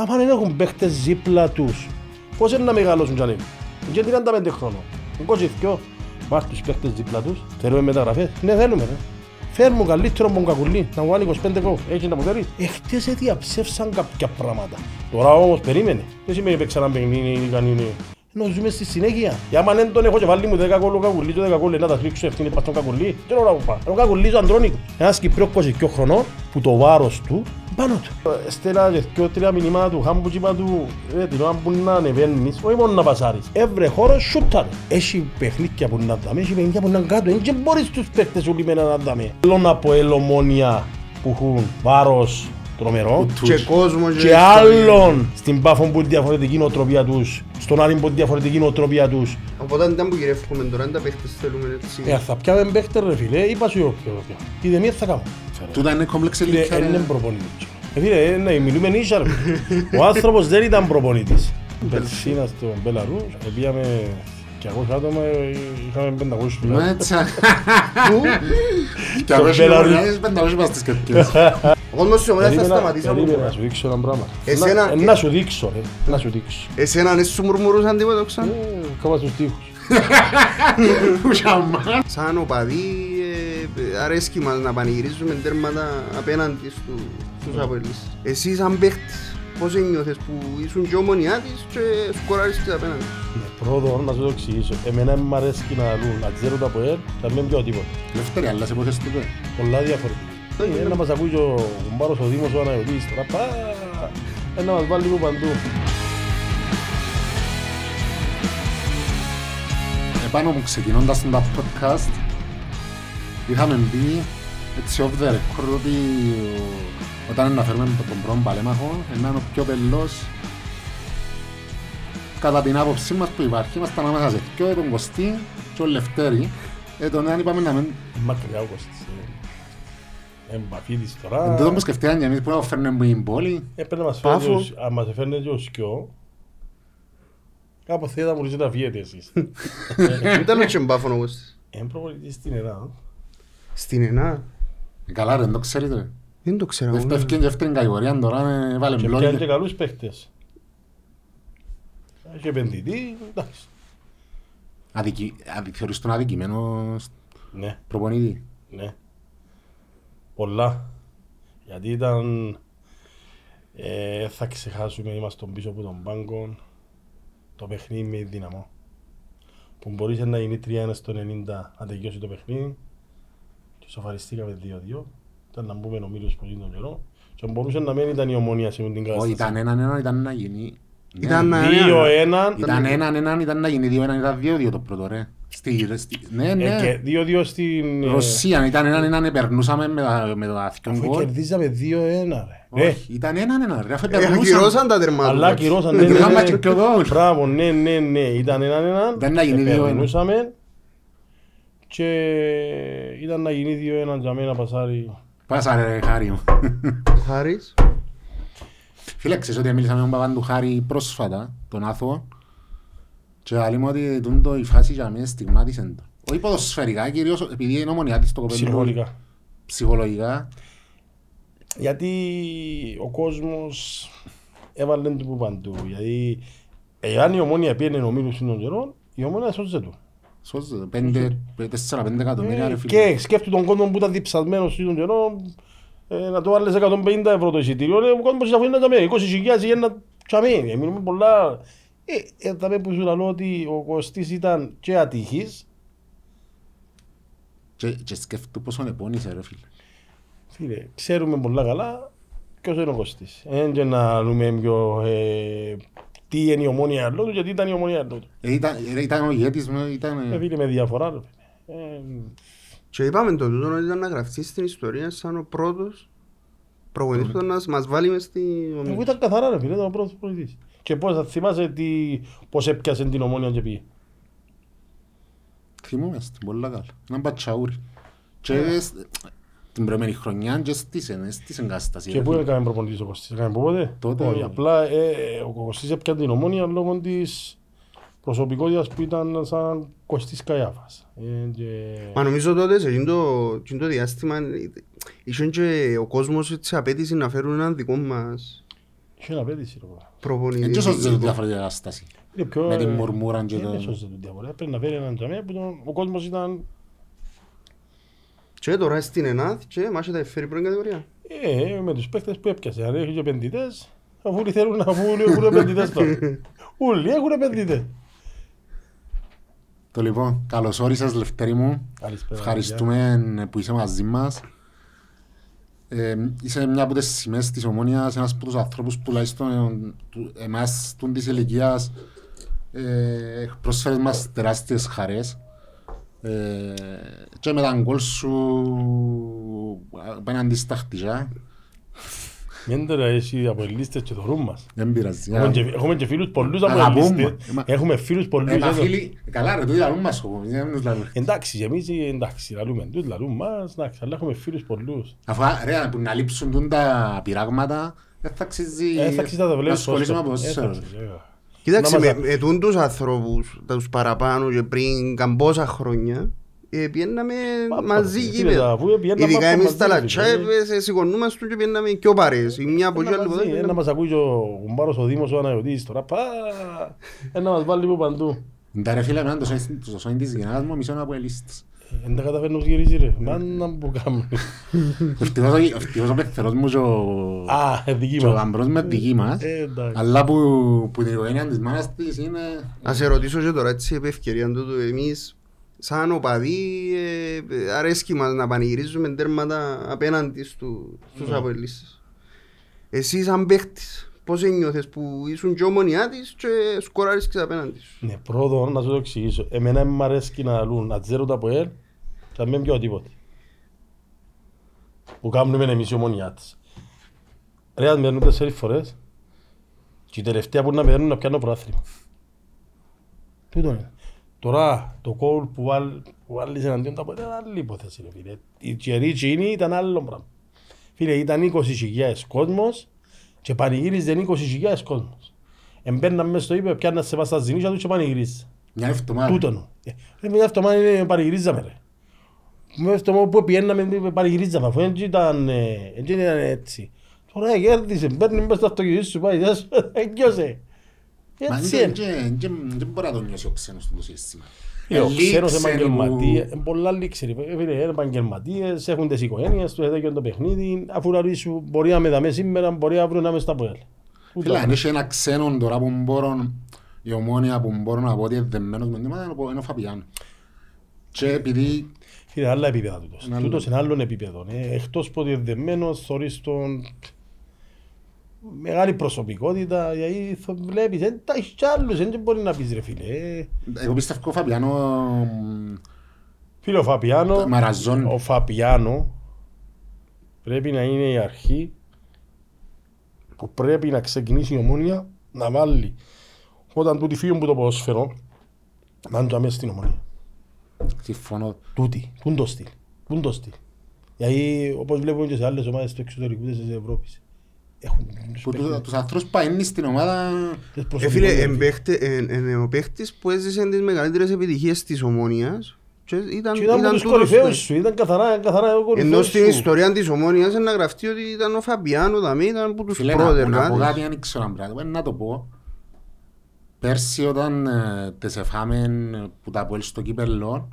Άμα δεν έχουν παίχτες δίπλα τους, πώς είναι να μεγαλώσουν κι ανέβουν. Και 35 χρόνων. 22. Βάρ τους παίχτες δίπλα τους. Θέλουμε μεταγραφές. Ναι, θέλουμε. Ρε. Φέρνουν καλύτερο από τον Κακουλή, να μου βάλει 25 κόμμα. Έχει να μου φέρει. Εχθές διαψεύσαν κάποια πράγματα. Τώρα όμως περίμενε. Δεν σημαίνει παίξαν ένα παιχνίδι ή κανεί ενώ ζούμε στη συνέχεια. Για άμα δεν τον έχω και βάλει μου 10 κόλλο κακουλί και 10 κόλλο να τα σφίξω ευθύνη πας τον κακουλί. Δεν ώρα που πάω. Ο κακουλής ο Αντρώνικος. Ένας Κυπρός 22 χρονών που το βάρος του πάνω του. Στέλνα και δυο τρία μηνύματα του χάμπου και είπα του «Ε, την ώρα που να ανεβαίνεις, όχι μόνο να πασάρεις. Έβρε χώρο σούταρε. Έχει παιχνίδια που να δάμε, έχει παιχνίδια που να κάτω. Δεν μπορείς τους παίχτες σου λιμένα να δάμε. Θέλω να πω ελομόνια που έχουν βάρος τρομερό Και κόσμο και άλλων στην Πάφο που είναι διαφορετική νοοτροπία τους, στον άλλη που είναι διαφορετική νοοτροπία τους. Οπότε δεν που γυρεύουμε τώρα, δεν τα παίχτες θέλουμε έτσι. Ε, θα πιάμε παίχτε ρε φίλε, είπα σου εγώ ποιο ποιο. Είδε μία θα κάνω. Τούτα είναι κόμπλεξ Φίλε, ηλικία. είναι ρε. Προπονητής. Ε, φίλε, ε, ναι, μιλούμε νύσια ρε. Ο άνθρωπος δεν ήταν προπονητής. Περσίνα στο Μπελαρούς, ε, πήγαμε 200 άτομα, ε, είχαμε 500 φυλάκια. Μάτσα. Και Στο αγώς Μπελαρούς. είναι πενταγώς είμαστε στις καρδιές. Ο κόσμος της ομάδας θα Περίμενα- σταματήσει από περίμενα να κόμμα. σου δείξω ένα πράγμα. Εσένα- Να- ε, Να σου δείξω ρε, να σου δείξω. Εσένα δεν σου μουρμουρούσαν τίποτα ξανά. Ε, Κάμα στους τοίχους. Ουσιαμά. Σαν οπαδοί ε, αρέσκει μας να πανηγυρίζουμε τέρματα απέναντι στου- στους αποελείς. Εσύ σαν παίχτης, πώς ένιωθες που ήσουν και ομονιά της και σκοράρισες απέναντι. Ναι, Πρώτον, να σου το εξηγήσω. Εμένα μ' αρέσει να λούν, να ξέρω τα ΠΟΕΡ, θα μην πιω τίποτα. Λευτέρη, άλλες εποχές του πέ. Πολλά διαφορετικά. Ε, Να μας ακούει και ο Μπάρος ο Δήμος ο Αναγιωτής τώρα, πα, ε, να μας βάλει λίγο παντού. Επάνω μου ξεκινώντας τα podcast είχαμε πει έτσι off the record ότι ο- όταν να φέρουμε τον πρώτο παλέμαχο να είναι ο πιο πελός κατά την άποψή μας που υπάρχει ήμασταν ανάμεσα σε δυο, τον Κωστή και ο Λευτέρη ε, τον έναν είπαμε να μην Μακριά ο Κωστής. ε. Εμπαφίδης εν τώρα. τούτο που σκεφτήκαν και εμείς που να φέρνουμε από την πόλη Έπρεπε να μας φέρνει Πάφο. ο- αν μας φέρνει και ο Σκιό. Κάπου θέλετε να μου ρωτήσετε να φύγετε εσείς. Ήταν ο Τσεμπάφωνο Κώστης. Εν προπονητής στην Ελλάδα. Στην Ενά. Ε, καλά ρε, δεν το ξέρετε Δεν το ξέρω. Δεν πέφτει και δεύτερη κατηγορία τώρα ε, βάλε Και πιάνει και μπλόγια καλούς παίχτες. Έχει επενδυτή, εντάξει. Αδικη... αδι... Θεωρείς τον αδικημένο Ναι. προπονητή; Ναι. Πολλά. Γιατί ήταν... Ε, θα ξεχάσουμε, είμαστε πίσω από τον πάγκο. Το παιχνίδι με δύναμο. Που μπορείς να γίνει 3-1 στο 90 αν τελειώσει το παιχνίδι. Και σοφαριστήκαμε 2-2. Ήταν να μπούμε νομίλους πολύ τον καιρό. Και μπορούσε να μένει ήταν η ομονία σε την Όχι, κατάσταση. ήταν έναν έναν, ήταν να γίνει. Ήταν Ναι. να- 2-1. Ήταν έναν έναν, ήταν να γίνει δύο έναν, ήταν δύο δύο το πρώτο ρε. Στη, στη, ναι, Ε, ναι. και 2-2 στην... ε, Ρωσία, ήταν έναν έναν, περνούσαμε με, τα- με το αθηκόν Αφού γκολ. κερδίζαμε 2-1 ρε. Ε, Όχι, ήταν έναν έναν ρε, αφού Ε, περνούσαμε. ακυρώσαν τα τερμάτια. Αλλά ακυρώσαν, ναι, Ε, ναι, είχαμε ναι. και πιο γκολ. Μπράβο, ναι, ναι, ναι. Ήταν έναν έναν. Δεν να γίνει δύο ένα. Περνούσαμε. Και ήταν να γίνει δύο έναν για μένα πασάρι. Πάσα ρε Χάρη μου. Ο Χάρης. Φίλε, ξέρεις ότι μίλησα με τον παπάν του Χάρη πρόσφατα, τον Άθο. Και άλλη μου ότι τούν το η φάση για μένα στιγμάτισε το. Όχι ποδοσφαιρικά, κυρίως επειδή είναι ομονιά της το κοπέλι. Ψυχολογικά. Ψυχολογικά. Γιατί ο κόσμος έβαλε του που παντού. Γιατί εάν η ομόνια πήγαινε ομίλους στον καιρός, η ομόνια σώζε του. Σώζε, πέντε, τέσσερα-πέντε εκατομμύρια ρε Ε, φίλε. Και σκέφτου τον κόσμο που ήταν διψασμένος στον καιρό, ε, να το βάλεις 150 ευρώ το εισιτήριο, ε, ο κόσμος αφού είναι να τζαμί, 20.000 για να τζαμί, ε, μιλούμε πολλά. Ε, ε, θα πεις που σου λέω ότι ο Κωστής ήταν και ατύχης, Και, και σκέφτου πόσο επώνυσε ρε φίλε. φίλε, ξέρουμε πολλά καλά ποιος είναι ο Κωστής; Ε, και να λέμε πιο, ε, τι είναι η ομόνια άλλο του, γιατί ήταν η ομόνια άλλο του. Ε, ήταν, ε, ήταν ο ηγέτης μου, ήταν... Ε, φίλε, με διαφορά, ρε, φίλε. Ε, Και είπαμε το τούτο ότι ήταν να γραφτεί στην ιστορία σαν ο πρώτος προπονητής που να μας βάλει μες στη Εγώ ομίλη. ήταν καθαρά ρε φίλε, ήταν ο πρώτος πολιτής. Και πώς θα θυμάσαι τι, πώς έπιασε την ομόνια και πήγε. Θυμούμαι στην πολλά καλά. Έναν πατσαούρι. Και σ- την προηγούμενη χρονιά και στήσεν, στήσεν κατάσταση. Και ρε πού φίλε. έκαμε προπονητής ο Κωστής, έκαμε πότε. Τότε. Όχι, απλά ε, ο Κωστής έπιανε την ομόνια λόγω της προσωπικότητας που ήταν σαν Κωστής Καϊάφας. Ε, και... Μα νομίζω τότε σε εκείνο το, εκείνο το διάστημα είχε και ο κόσμος έτσι απέτηση να φέρουν έναν δικό μας Είχε ένα απέτηση ρε κοπέλα. προπονητή. Έτσι όσο δεν διαφορετική κατάσταση. Είναι πιο... Με την ε, μουρμούρα και δεν το... έσωσε το διαφορά. Πρέπει να φέρει έναν τζαμί που τον- ο κόσμος ήταν... Και τώρα στην ΕΝΑΘ και μάχε τα εφέρει πρώτη κατηγορία. Ε, με τους παίκτες που έπιασε. Αν έχει και επενδυτές, αφού όλοι θέλουν να αφού όλοι έχουν επενδυτές τώρα. Όλοι έχουν επενδυτές. Το λοιπόν, καλώς όρισες Λευτέρη μου. Καλησπέρα, Ευχαριστούμε που είσαι μαζί μας. Ε, είσαι μια από τις σημαίες της Ομόνιας, ένας από τους ανθρώπους που τουλάχιστον ε, του- εμάς τούν της ηλικίας ε, πρόσφερες μας τεράστιες χαρές. Ε, και με τα γκολ σου απέναντι στα χτυζά, Μην τώρα εσύ από ελίστες και θωρούν μας. δεν πειράζει. Έχουμε και- Έχουμε και φίλους πολλούς από Αγαπούμε. ελίστες. Ε, μα- Έχουμε φίλους πολλούς. Ε, μα εδώ. φίλοι, καλά ρε, το λαλούν μας όμως, δεν τους λαλούν. Εντάξει, και εμείς ε, εντάξει, λαλούμε τους, λαλούν μας, εντάξει, αλλά έχουμε φίλους πολλούς. Αφού ρε, που να λείψουν τούν τα πειράγματα, δεν θα αξίζει Ε, θα αξίζει να τα να βλέπεις ασχολείσαι με πώς το- ε, θα ποδόσφαιρο. αξίζει, βέβαια. Κοίταξε, Να με, μας- με τούν τους ανθρώπους, τους παραπάνω και πριν καμπόσα χρόνια, ε, πιέναμε Μα, μαζί φίλε, γήπεδα. αφού πιέναμε Ειδικά από εμείς μαζί, τα φίλε. λατσάιβες, ε, σηκωνούμαστε και πιέναμε και ο παρέες. Η μια από Ένα εκεί άλλη μαζί, από εδώ. Ένα μας ακούει και ο κουμπάρος ο Δήμος ο Αναγιωτής τώρα. Πα, ένα μας βάλει από παντού. Τα ρε φίλε, εμένα το σώμα- το σώμα της γυναίκας μου μισό από ελίστες. Δεν τα καταφέρνω να γυρίζει ρε. Μάνα που κάνουμε. Ευτυχώς ο- ευτυχώς ο πεθερός μου και ο- Α, ε, δική και ο μας. γαμπρός με δική μας. Ε, εντάξει. Αλλά που, που την οικογένεια της μάνας της είναι... Να σε ρωτήσω και τώρα έτσι επ' ευκαιρία τούτου εμείς σαν οπαδοί ε, αρέσκει μας να πανηγυρίζουμε τέρματα απέναντι στου, στους Ναι. αποελίστες. Εσύ σαν παίχτης πώς ένιωθες που ήσουν και ομονιά της και σκοράρισκες απέναντι σου; Ναι, πρώτον να σου το εξηγήσω. Εμένα μου αρέσει να λούν να τζέρουν τα από ελ και να μην πιω τίποτε. Που κάνουμε εμείς η ομονιά της. Ρε, αν παίρνουν τέσσερις φορές και η τελευταία που να παίρνουν να πιάνω προάθλημα. Τούτο είναι. Τώρα το κόλ που, βάλ, που βάλεις εναντίον τα από ελ είναι άλλη υπόθεση ρε φίλε. Η καιρή εκείνη ήταν άλλο πράγμα. Φίλε, ήταν 20.000 κόσμος και πανηγύριζε 20.000 κόσμος. Εμπέρναν μέσα στο ύπε, πιάνναν σε πας στα ζηνίσια τους και πανηγυρίζαν. Μια εβδομάδα. Τούτον. Ε, Ρε, μια εβδομάδα είναι πανηγυρίζαμε ρε. Μια εβδομάδα που πιέναμε πανηγυρίζαμε, αφού δεν ήταν, ε, δεν ήταν έτσι. Τώρα κέρδισε, παίρνει μέσα στο αυτοκίνητο σου, πάει, γεια σου, έγκυωσε. Μα Έτσι δεν- είναι. δεν- δεν- δεν μπορεί να το νιώσει ο ξένος του το σύστημα. Ε, Ο Ελίξε ξένος που- επαγγελματίες, ε, πολλά λήξε, ρε, φίλε, είναι επαγγελματίες, έχουν τις οικογένειες τους, έχουν το παιχνίδι, αφού να σου μπορεί να με δαμε σήμερα, μπορεί αύριο να με στα ποέλ. Φίλε, αν είσαι ένα ξένο τώρα που μπορώ, η ομόνια που μπορώ να πω ότι είναι δεμένος με νήματα είναι ο- είναι ο Φαπιάνο. Και επειδή Φίλε, άλλα επίπεδα τούτος. Είναι άλλο. Τούτος είναι άλλων επίπεδων. Ε, εκτός που είναι δεμένος, θωρείς τον μεγάλη προσωπικότητα, γιατί θα βλέπεις, δεν τα έχεις κι άλλους, δεν μπορεί να πεις ρε φίλε. Ε, εγώ πιστεύω ο Φαπιάνο μ, Φίλε, ο Φαπιάνο, μαραζώνει. ο Φαπιάνο πρέπει να είναι η αρχή που πρέπει να ξεκινήσει η ομόνια να βάλει όταν τούτοι φύγουν από το ποδόσφαιρο να είναι το αμέσως στην ομόνια. Συμφωνώ. Τούτη, πούν το στυλ, πούν το στυλ. Γιατί όπως βλέπουμε και σε άλλες ομάδες του εξωτερικού της Ευρώπης έχουν τους Που τους- παίκτες, τους ανθρώπους που είναι στην ομάδα τις Ε, προσωπικότητες. φίλε, εμπαίχτε- εν- εν- ο παίχτης που έζησε τις μεγαλύτερες επιτυχίες της ομόνιας και ήταν, Και ήταν από τους τούτος κορυφαίους που- σου, ήταν καθαρά, καθαρά ο Ενώ κορυφαίος στην σου. ιστορία της ομόνιας να γραφτεί ότι ήταν ο Φαμπιάνο δαμή, ήταν από τους Φίλε, να, πρώτερ. να πω δηλαδή. κάτι, δεν ξέρω αν πράγμα, να το πω. Πέρσι όταν ε, τις εφάμε ε, που τα πόλεις στο κύπελλο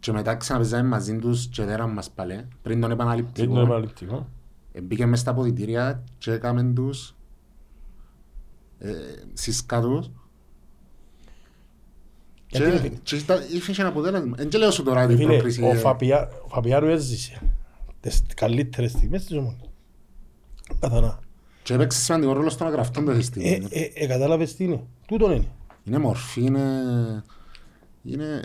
και μετά ξαναπαιζάμε μαζί τους και δέραν μας πάλι, πριν τον Δεν είναι επαναληπτικό, επαναληπτικό. ε, μπήκε μες στα αποδητήρια και έκαμε τους ε, σισκά τους Γιατί, ρε και, φίλε. και ήταν- είχε ένα αποτέλεσμα. Εν και λέω σου τώρα την Φίλε, πρόκριση. ο, ε, Φαπιά, ο Φαπιάνο έζησε τις καλύτερες στιγμές της ομόνιας. Καθαρά. Και έπαιξε σημαντικό ρόλο στον αγραφτόν το Ε, σύστημα. ε, ε, κατάλαβες τι είναι. Τούτον είναι. Είναι μορφή, είναι... Είναι...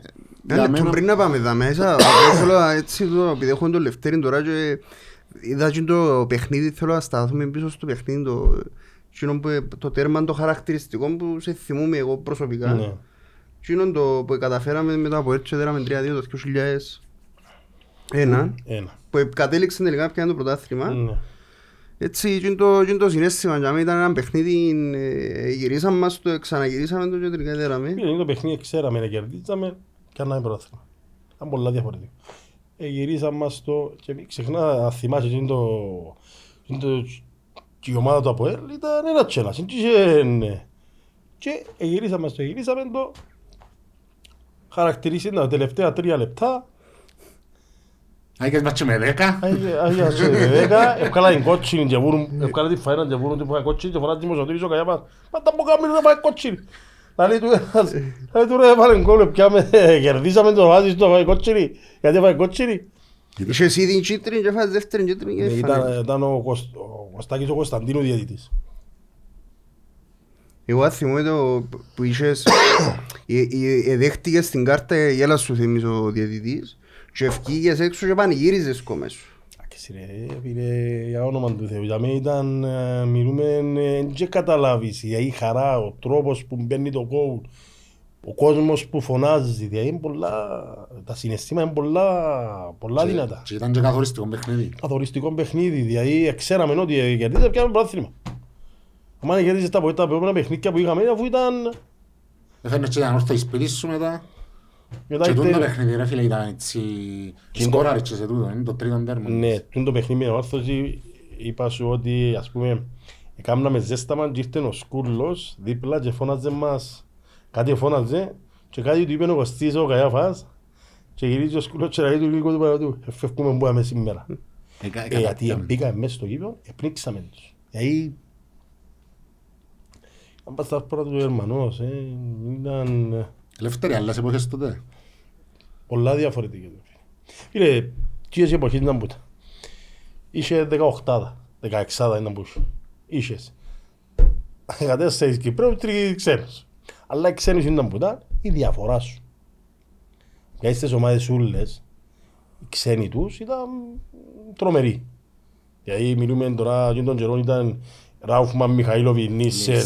Ένα λεπτό μένα- πριν να πάμε εδώ μέσα, θέλω έτσι το, επειδή έχω τον Λευτέρη τώρα και είδα και το παιχνίδι, θέλω να σταθούμε πίσω στο παιχνίδι, το, εκείνο που, το τέρμα το χαρακτηριστικό που σε θυμούμαι εγώ προσωπικά. Ναι. Εκείνο το που καταφέραμε μετά από έτσι, δέραμε 3-2 το 2001, Ένα. που κατέληξε τελικά πια το πρωτάθλημα. Ναι. Έτσι, εκείνο το, εκείνο το συνέστημα για μένα ήταν ένα παιχνίδι, ε, γυρίσαμε μας το, ξαναγυρίσαμε το και τελικά δέραμε. Φίλε, είναι το παιχνίδι, ξέραμε να κερδίζαμε και να πρωτάθλημα. Ήταν πολλά διαφορετικό. Ε, γυρίσαμε μας το και μην ξεχνά, αν θυμάσαι, είναι το, είναι το και η ομάδα του ΑΠΟΕΛ ήταν ένα τσέλας. Και είχε, ναι. Και γυρίσαμε στο γυρίσαμε το χαρακτηρίσει τα τελευταία τρία λεπτά Άγιες μάτσο με δέκα. Άγια σε δέκα, έβγαλα την κότσινη και βούρουν, έβγαλα τη φαένα και βούρουν την κότσινη και φορά την μοσοτήρης ο Καγιάπας. Μας τα μπουκάμι να πάει κότσινη. Λαλή του ένας, λαλή του ρε έβαλε γκολ, πιάμε, κερδίσαμε το βάζεις το πάει κότσινη, γιατί πάει κότσινη. Είχε εσύ την κίτρινη και φας δεύτερη κίτρινη και Ναι, έφανε. Ήταν, ήταν ο, Κωσ- ο Κωστάκης ο Κωνσταντίνου διαιτητής. Εγώ θυμούμαι το που είχες, ε- ε- εδέχτηκες στην κάρτα γέλας σου θυμίζει ο διαιτητής και ευκήγες έξω και πανηγύριζες κόμμες σου. Εντάξει ρε, φίλε, για όνομα του Θεού, για μένα ήταν, ε, μιλούμε, ε, δεν και καταλάβεις, η η χαρά, ο τρόπος που μπαίνει το κόουλ, ο κόσμος που φωνάζεις, δηλαδή είναι πολλά, τα συναισθήματα είναι πολλά, πολλά Και- δυνατά. Και ήταν και καθοριστικό παιχνίδι. Καθοριστικό παιχνίδι, δηλαδή ξέραμε ότι κερδίζαμε πιάμε πρόθυμα. Αν κερδίζεις τα τα επόμενα παιχνίδια που είχαμε, αφού ήταν... Έφερνες και ήταν όρθο σπίτι σου μετά. Μετά Και τούτο ήρθε- παιχνίδι ρε φίλε ήταν έτσι... Και το- Σκόραρες και σε τούτο, είναι το τρίτο τέρμα. Ναι, τούτο το παιχνίδι με όρθωση είπα σου ότι ας πούμε έκαναμε ζέσταμα και ήρθε ο σκούλος δίπλα και φώναζε μας κάτι φώναζε και κάτι του είπε ο Κωστής ο Καϊάφας και γυρίζει ο σκούλος και λέει του λίγο του παρά του «Εφεύγουμε που πάμε σήμερα». Εκα- Ε, γιατί εκαταπιάμε. μπήκαμε μέσα στο γήπεδο, επνίξαμε τους. Δηλαδή, αν πας στα πρώτα του Γερμανός, ε, ήταν ε, Ελεύθερη, άλλες εποχές τότε. πολλά διαφορετικές. Φίλε, τις εποχές ήταν πούτα. Είχε 18, 16 ήταν που είχες. Είχες. 14 Κυπρέου, τρεις ξένους. Αλλά οι ξένους ήταν πούτα, η διαφορά σου. Για στις ομάδες ούλες, οι ξένοι τους ήταν τρομεροί. Γιατί μιλούμε τώρα, και τον καιρό ήταν Ράουφμαν, Μιχαήλοβι, Νίσεν,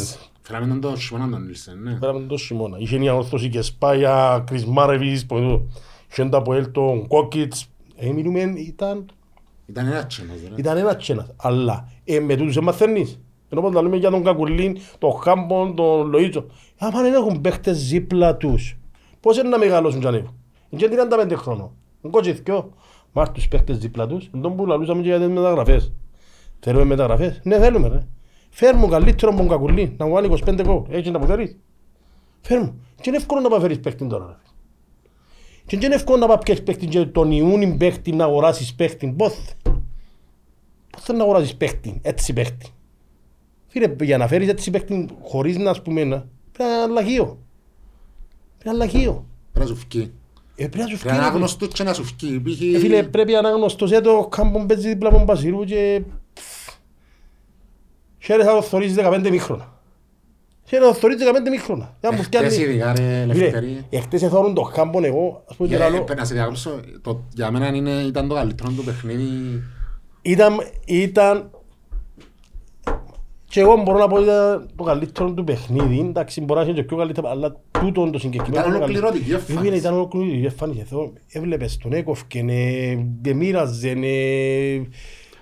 Φέραμε τον το χειμώνα τον Νίλσεν, ναι. Πέραμε τον χειμώνα. Είχε μια όρθωση και σπάγια, Κρισμάρεβις, που εδώ. Είχε τα από Έλτον, Κόκκιτς. Ε, μιλούμε, ήταν, Ήταν ένα τσένος, ρε. ήταν ένα τσένας. Αλλά ε, με τούτους δεν μαθαίνεις. Ενώ πάντα λέμε για τον Κακουλίν, τον Χάμπον, τον Λοΐτσο. Άμα δεν έχουν παίχτες δίπλα τους, πώς είναι να μεγαλώσουν κι ανέβουν. Είναι και 35 χρόνο. Είναι κοτσιθκιό. Μάρ τους παίχτες δίπλα τους, εν τον που λαλούσαμε και για τις μεταγραφές. Θέλουμε μεταγραφές; Ναι, θέλουμε ρε. Φέρ μου καλύτερο από τον Κακουλίν, να μου βάλει 25 κόμμα. Έτσι να μου θέλεις. Φέρ μου. Και είναι εύκολο να πάει φέρεις παίχτη τώρα. ρε. Και είναι εύκολο να πάει πιέσεις παίχτη και τον Ιούνιν παίχτη να αγοράσεις παίχτη. Πώς. Πώς θέλεις να αγοράσεις παίχτη, έτσι παίχτη. Φίλε, για να φέρεις έτσι παίχτη χωρίς να ας πούμε να, πρέπει να είναι λαχείο. Πρέπει να είναι λαχείο. Πρέπει να σου φκεί. Ε, πρέπει να σου Πρέπει να είναι φκεί. άγνωστος και να σου φκεί. Ε, φίλε, πρέπει να είναι άγνωστος, ε, το κάμπον παίζει δίπλα από τον Μπασίρου και... Χαίρεσαι να το θωρείς 15 μήχρονα. Χαίρεσαι να το θωρείς 15 μήχρονα. Για να μου Εχθές φτιάνει. ειδικά ρε Φίλε, Λευτέρη. εχθές εθώρουν το κάμπον εγώ, ας πούμε και Για- λαλό. ε, Να σε διακόψω, το- για μένα είναι- ήταν το καλύτερο του παιχνίδι. Ήταν, ήταν και εγώ μπορώ να πω ότι ήταν το καλύτερο του παιχνίδι, εντάξει μπορώ να είναι και πιο καλύτερο, αλλά τούτο το συγκεκριμένο. Ήταν το ολοκληρωτική καλύτερο. εμφάνιση. Φίλε, Ήταν ολοκληρωτική εμφάνιση. Εδώ Έβλεπες τον έκοφκεν, ε, μοίραζε, ε,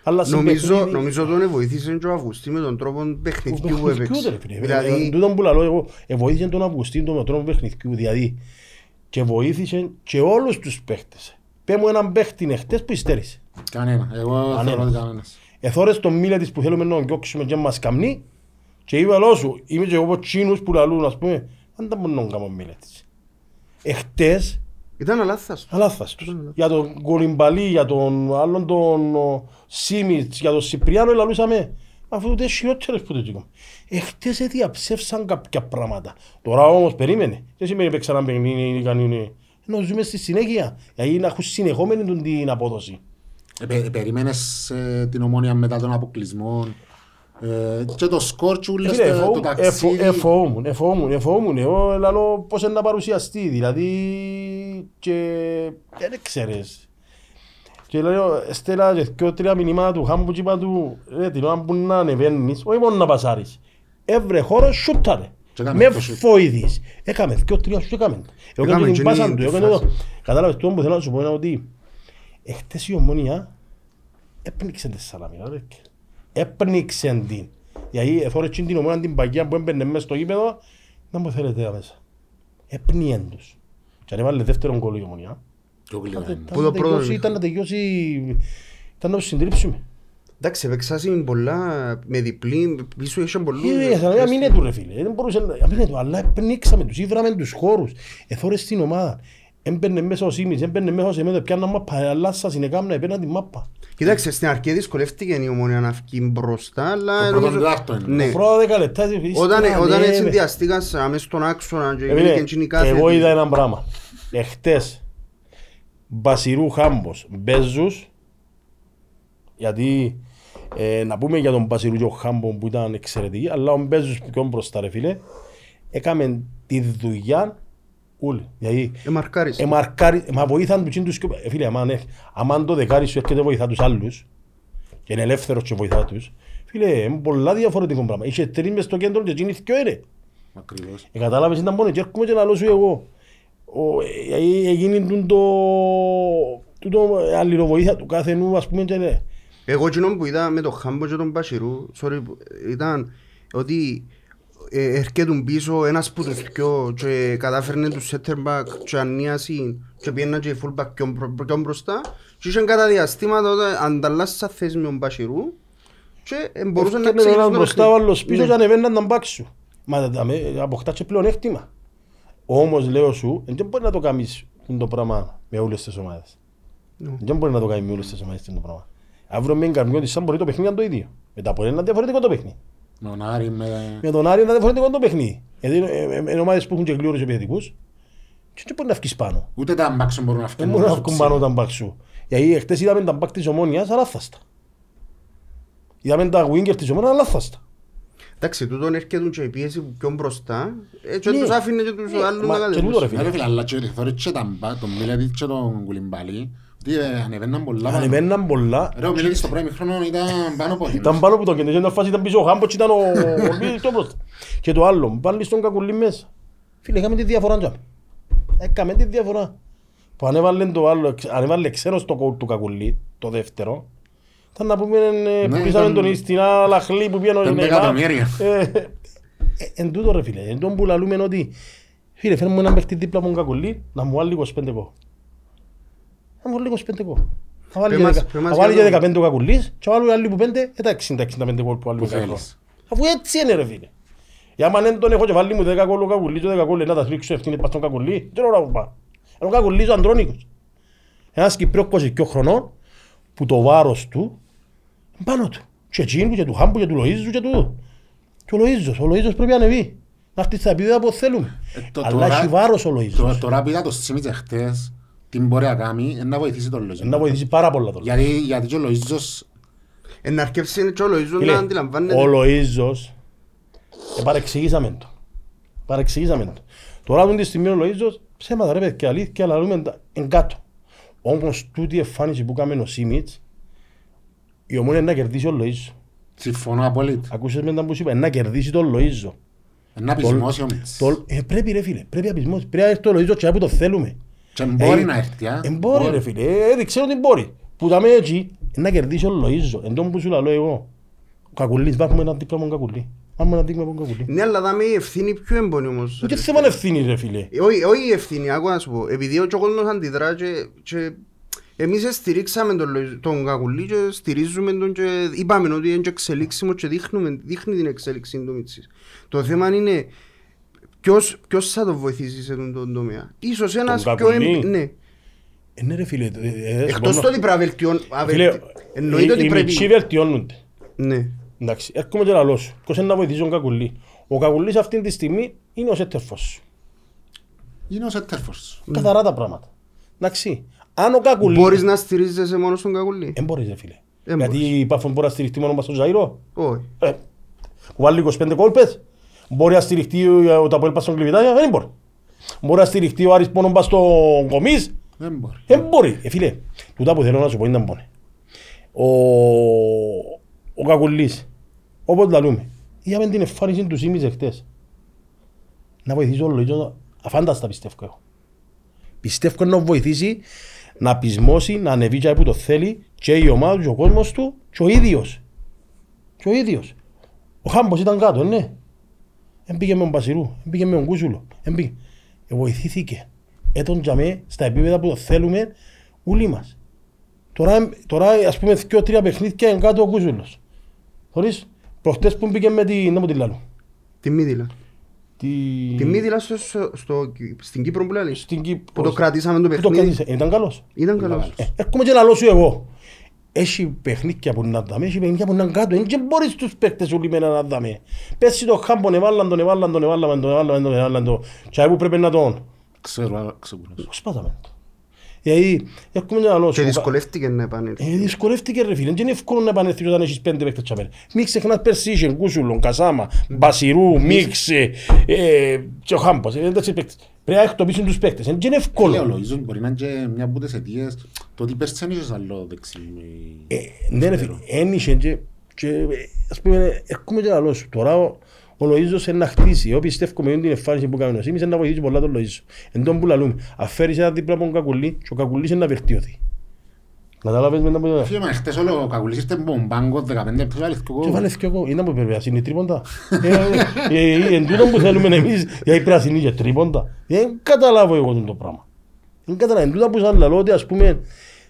αλλά σε Νομίζω, παιχνίδι- νομίζω τον βοήθησε και ο Αυγουστή με τον τρόπο παιχνιδιού που παιχνιδιού, έπαιξε. ρε φίλε. Ε, Δηλαδή, Τούτον που λαλώ εγώ, ε, βοήθησε τον Αυγουστίν τον με τρόπο παιχνιδιού, δηλαδή και βοήθησε και όλους τους παίχτες. Πέ μου έναν παίχτη εχθές που υστέρησε. Κανένα. Εγώ Κανένας. θεωρώ ότι κανένας. Εθώρες τον μίλα της που θέλουμε να τον διώξουμε και μας καμνεί και είπε λόγω σου, είμαι και εγώ από τσίνους που λαλούν ας πούμε, αν τα μπορούν να κάνουν μίλα της. Εχθές, Ήταν αλάθαστος. αλάθας τους. Για τον Κολυμπαλί, για τον άλλον τον ο, Σίμιτς, για τον Σιπριάνο λαλούσαμε. Αφού ούτε χειρότερες που το τσίκαμε. Εχθές διαψεύσαν κάποια πράγματα. Τώρα όμως περίμενε. Δεν σημαίνει παίξαν ένα παιχνίδι ή κανεί. Ενώ ζούμε στη συνέχεια. Γιατί να έχουν συνεχόμενη τον την απόδοση. Ε, πε- Περίμενες ε, την ομόνια μετά τον αποκλεισμό; Ε, Και το σκορ τσούλες, Φίλε, το- το εφο- ταξίδι. εφο- Εφοούμουν, εφοούμουν, εφοούμουν. Εγώ λαλώ πώς είναι να παρουσιαστεί, δηλαδή και δεν ξέρεις. Και λέω, στέλνα και δυο τρία μηνύματα του Χάμπου και είπα του, ρε την ώρα που να ανεβαίνεις, όχι μόνο να πασάρεις. Έβρε χώρο, σούταρε. Και έκαμε Με το σούτ. φοηδείς. Έκαμε δυο τρία σου έκαμε. Εγώ Έκαμε έκαμε και την πάσα είναι του, τη έκαμε το. φάση. Κατάλαβες, το που θέλω να σου πω είναι ότι εχθές η ομόνια έπνιξε τη Σαλαμίνα, ρε. Έπνιξε την. Γιατί εφόρες την ομόνια την παγιά που έμπαινε μέσα στο γήπεδο, να μου θέλετε εδώ μέσα. Έπνιεν τους. Και αν έβαλε δεύτερον γκολ η ομόνια, Πιο γλυκά είναι. Πού το ήταν να πρώτο τελειώσει- είναι. ήταν να τελειώσει, ήταν να το συντρίψουμε. Εντάξει, έπαιξασαν πολλά με διπλή, πίσω είχαν πολλούς. Ε, θα να μην είναι του ρε φίλε, δεν μπορούσε να μην είναι του, αλλά πνίξαμε τους, ήβραμε τους χώρους, εθώρες στην ομάδα. Έμπαινε μέσα ο Σίμις, έμπαινε μέσα ο Σεμέδο, πιάνα μάπα, αλλά σας είναι κάμνα, επέναν την μάπα. Κοίταξε, στην αρχή δυσκολεύτηκε η ομόνια να βγει μπροστά, αλλά Το πρώτο νομίζω... τετάρτο είναι. Ναι. Πρώτα δέκα λεπτά, ύστερα, Όταν, όταν ναι, έτσι ρε. συνδυαστήκαν μέσα στον άξονα και Ε, έγινε φίλε, και εκείνη η κάθε... Εγώ είδα ένα πράγμα. Εχθές, Μπασιρού Χάμπος, Μπέζους, γιατί ε, να πούμε για τον Μπασιρού και ο Χάμπο που ήταν εξαιρετικοί, αλλά ο Μπέζους που πιο μπροστά ρε φίλε, έκαμε τη δουλειά όλοι. Δηλαδή, Ε, μαρκάρισε. ε, μαρκάρι, μα βοήθαν τους τους και- ε, φίλε, άμα, ναι, άμα το δεκάρι σου έρχεται βοηθά τους άλλους και είναι ελεύθερος και βοηθά τους, φίλε, είναι πολλά διαφορετικό πράγμα. Είχε τρεις μες στο κέντρο και εκείνοι δυο είναι. Ακριβώς. Ε, κατάλαβες ήταν μόνο και έρχομαι και λαλώ σου εγώ. Ο, ε, ε, έγινε τούν το, τούτο, ε, αλληλοβοήθεια του κάθε νου ας πούμε και ναι. Εγώ εκείνο που είδα με τον Χάμπο και τον Μπασιρού, sorry, που- ήταν ότι ε, έρχεται πίσω ένας που τους δυο και κατάφερνε τους center back και ανίαση και πήγαιναν και full back πιο μπρο- πιο μπροστά και είχαν κατά διαστήματα όταν ανταλλάσσαν θέση με τον Μπασιρού και ε, μπορούσαν να Έρχεται ο ένας ξεκινήσουν το μπροστά ο παιχνίδι. άλλος πίσω Ναι. και ανεβαίναν τα μπακ σου. Μα τα- τα- με- αποκτάς και πλέον έκτημα. Όμως λέω σου, δεν μπορεί να το κάνεις το πράγμα με όλες τις ομάδες. Ναι. Δεν μπορεί να το κάνει με όλες τις ομάδες το πράγμα. Αύριο με εγκαρμιό της σαν μπορεί το παιχνίδι να είναι το ίδιο. Μετά από ένα διαφορετικό το παιχνίδι. Με τον Άρη, με... Με τον Άρη είναι διαφορετικό το παιχνίδι. Γιατί είναι- ε, ε, είναι ομάδες που έχουν και γλύωρους επιθετικούς και δεν μπορεί να βγεις πάνω. Ούτε τα μπάξουν μπορούν να Δεν φτιάξουν. μπορεί να βγουν πάνω τα μπακς σου. Γιατί χτες είδαμε τα μπακ της ομόνιας αλάθαστα. Είδαμε τα winger της ομόνιας αλάθαστα. Εντάξει, τούτον έρχεται και η πίεση που πιο μπροστά ε, και Ναι. τους άφηνε και τους Ναι, άλλους μα να και τούτο, ρε κατεβούν. φίλε. Ρε φίλε, αλλά και θωρείς και τα μπα, τον Μίλετιτ και τον Κουλιμπάλη, ότι ε, ανεβαίναν πολλά πάνω. Ανεβαίναν πολλά. Ρε, ο Μίλετιτ στο πρώτο χρόνο ήταν πάνω από Ήταν πάνω που το κέντρο, ήταν φάση ήταν πίσω ο Χάμπος και ήταν ο ο Λουίδης πιο μπροστά. Και το άλλο, πάλι στον κακουλί μέσα. Φίλε, έκαμε τη διαφορά τζάμε. Έκαμε τη διαφορά. Που ανέβαλε το άλλο, ανέβαλε ξένος το κόλ του κακουλί, το δεύτερο. Ήταν να πούμε ε, που Ναι, πείσαμε ήταν- τον στην Αλαχλή που πήγαινε ο Πέντε Νεϊμάρ. εκατομμύρια. Ε, ε, Εν τούτο ρε φίλε, εν τόν που λαλούμε ότι φίλε φέρνουμε έναν παίχτη δίπλα από τον κακουλί να μου βάλει 25 κο. Να μου βάλει 25 κο. Θα βάλει Πες και μας- δεκα- πες μας θα βάλει για και το- 15 ο κακουλής και θα βάλει άλλοι που πέντε, ε, τα 60-65 κόλ που βάλει Που ο κακουλής. θέλεις. Αφού έτσι είναι ρε φίλε. Για άμα δεν τον έχω και βάλει μου 10 κόλ ο κακουλής και 10 κόλ να τα σφίξω ευθύνη πας στον κακουλή, δεν ώρα που πάω. Είναι ο κακουλής ο Αντρόνικος. Ένας Κυπρός 22 χρονών που το βάρος του είναι πάνω του. Και εκείνου και του Χάμπου και του Λοΐζου και του. Και ο Λοΐζος, ο Λοΐζος πρέπει να ανεβεί. Να έρθει στα επίπεδα που θέλουμε. Ε, το- Αλλά τώρα- έχει βάρος ο Τώρα- Λοΐζος. Τώρα που είδα το Σίμιτς εχθές, τι μπορεί να κάνει, είναι να βοηθήσει τον Λοΐζο. Να βοηθήσει πάρα πολλά το Λοΐζος. Γιατί, γιατί και ο Λοΐζος Ε, να αρκεύσει και ο Λοΐζος Φίλε, να αντιλαμβάνεται. Ο Λοΐζος, ε, παρεξηγήσαμε το. Παρεξηγήσαμε το. Τώρα αυτή τη στιγμή ο Λοΐζος, ψέματα ρε παιδιά, αλήθεια, αλλά λέμε τα- εν κάτω. Όμως τούτη η εμφάνιση που έκαμε ο Σίμιτς, η ομόνια είναι να κερδίσει ο Λοΐζος. συμφωνώ απόλυτα. Ακούσες με τα που σου είπα, είναι να κερδίσει τον Λοΐζο. Να πεισμώσει ο Μίτς. Το- ε, πρέπει ρε φίλε, πρέπει απεισμός. Πρέπει να έρθει ο Λοΐζος και που το θέλουμε. Και μπορεί Ε, να έρθει, α. Ε, μπορεί ρε φίλε, ε, δεν ξέρω τι μπορεί. Που τα με έτσι, είναι να κερδίσει ο Λοΐζο. Εν τόν που σου λαλώ εγώ. Ο Κακουλής, βάζουμε ένα δίκαιο με τον Κακουλή. Πάμε ένα δίκαιο με τον Κακουλή. Ναι, αλλά δάμε η ευθύνη πιο έμπονη όμως. Ούτε ρε. θέμα ευθύνη ρε φίλε; Ε, Όχι, όχι η ευθύνη, άκου να σου πω. Επειδή ο κόσμος αντιδρά και, και εμείς στηρίξαμε τον, Λοΐζο- τον Κακουλή και στηρίζουμε τον και είπαμε ότι είναι και εξελίξιμο και δείχνουμε, δείχνει την εξέλιξη του Μίτσης. Το θέμα είναι ποιος, ποιος θα τον βοηθήσει σε τον, τον τομέα; Ίσως ένας πιο Κακουλή; εμπ... Ναι. Ε, ναι ρε φίλε. ε, ε, Εκτός σου το ότι πρέπει να βελτιώνει. Φίλε, Εννοείται οι- ότι οι μητσοί πρέπει... βελτιώνονται. Ναι. Εντάξει, έρχομαι και λαλώ σου. Ποιος είναι να βοηθήσει τον Κακουλή; Ο Κακουλής αυτή τη στιγμή είναι ο σέτερφος σου. Είναι ο Σέτερφορς. Καθαρά τα πράγματα. Εντάξει. Αν ο Κακουλής... Μπορείς να στηρίζεσαι μόνος στον Κακουλή; Δεν μπορείς ρε φίλε. Δεν Γιατί μπορείς. η Πάφον μπορεί να στηριχτεί μόνος μας στον Ζαΐρο. Όχι. Ε, που βάλει 25 κόλπες. Μπορεί να στηριχτεί ο τα Αποέλ πας στον Κλειβιτάγια. Δεν μπορεί. Μπορεί να στηριχτεί ο Άρης πόνος πας στον Κομίς. Δεν μπορεί. Δεν μπορεί. Ε, φίλε, τούτα που θέλω να σου πω είναι πόνε. Ο, ο Κακουλής, όπως λαλούμε, είδαμε την εμφάνιση του Σίμις εχθές. Να βοηθήσει όλο το αφάνταστα πιστεύω εγώ. Πιστεύω να βοηθήσει να πεισμώσει, να ανεβεί και που το θέλει και η ομάδα του και ο κόσμος του και ο ίδιος. Και ο ίδιος. Ο Χάμπος ήταν κάτω, ναι. Δεν πήγε με τον Πασιρού, δεν πήγε με τον Κούσουλο. Δεν πήγε. Ε, βοηθήθηκε. Έτον τζαμέ στα επίπεδα που το θέλουμε όλοι μας. Τώρα, τώρα ας πούμε δυο τρία παιχνίδια είναι κάτω ο Κούζουλος. Θωρείς, προχτές που μπήκε με την, να μου τη λάλλω. Τη Μύδηλα. Τη... Τη Μύδηλα στο, στο, στο, στην Κύπρο που λέει. Στην Κύπρο. Που το κρατήσαμε το Που το παιχνίδι. κρατήσε. Ήταν καλός. Ήταν καλός. Ε, Έρχομαι και λαλώ σου εγώ. Έχει παιχνίδια που να δάμε, έχει παιχνίδια που να κάτω. Δεν και μπορείς τους παίκτες σου λιμένα να δάμε. Πέσει το χάμπο, εβάλλαν τον, εβάλλαν τον, εβάλλαν τον, εβάλλαν τον, εβάλλαν τον. Και που πρέπει να τον. Ξέρω, ξεκουράζω. Σπάσαμε το. Δηλαδή, έρχομαι και λαλώ Και σου. δυσκολεύτηκε να επανέλθει. Ε, δυσκολεύτηκε ρε φίλε, δεν είναι εύκολο να επανέλθεις όταν έχεις πέντε παίκτες τσαπέρ. Μην ξεχνάς πέρσι είχε Κούσουλον, Κασάμα, Μπασιρού, Μίξ ε, ε, και ο Χάμπος. Ε, εντάξει, παίκτες. Πρέπει να εκτοπίσουν τους παίκτες. Δεν είναι Λέω, εύκολο. Λοΐζος μπορεί να είναι και μια από τις αιτίες το ότι πέρσι δεν είχες άλλο δεξί. Ε, Ναι ρε φίλε, ένιξε και, και ε, ας πούμε, έρχομαι και λαλό σου. Τώρα ο, ο Λοΐζος είναι να χτίσει. Εγώ πιστεύω με την εμφάνιση που κάνουμε εμείς είναι να βοηθήσει πολλά τον Λοΐζο. Εν τόν που λαλούμε. Αν φέρεις ένα δίπλα από τον Κακουλή και ο Κακουλής είναι να βελτιωθεί. Κατάλαβες με τα που Φίλε, μα χτες όλο ο Κακουλής ήρθε από τον πάγκο 15 λεπτό βάλεις και Και εγώ. βάλες και εγώ, είναι που πρέπει να είναι τρίποντα. Ε, ε, ε, Εν τούτο που θέλουμε εμείς, για η πράσινη και τρίποντα. Δεν καταλάβω εγώ το πράγμα. Δεν καταλάβω. Εν τούτα που σαν λαλώ ότι ας πούμε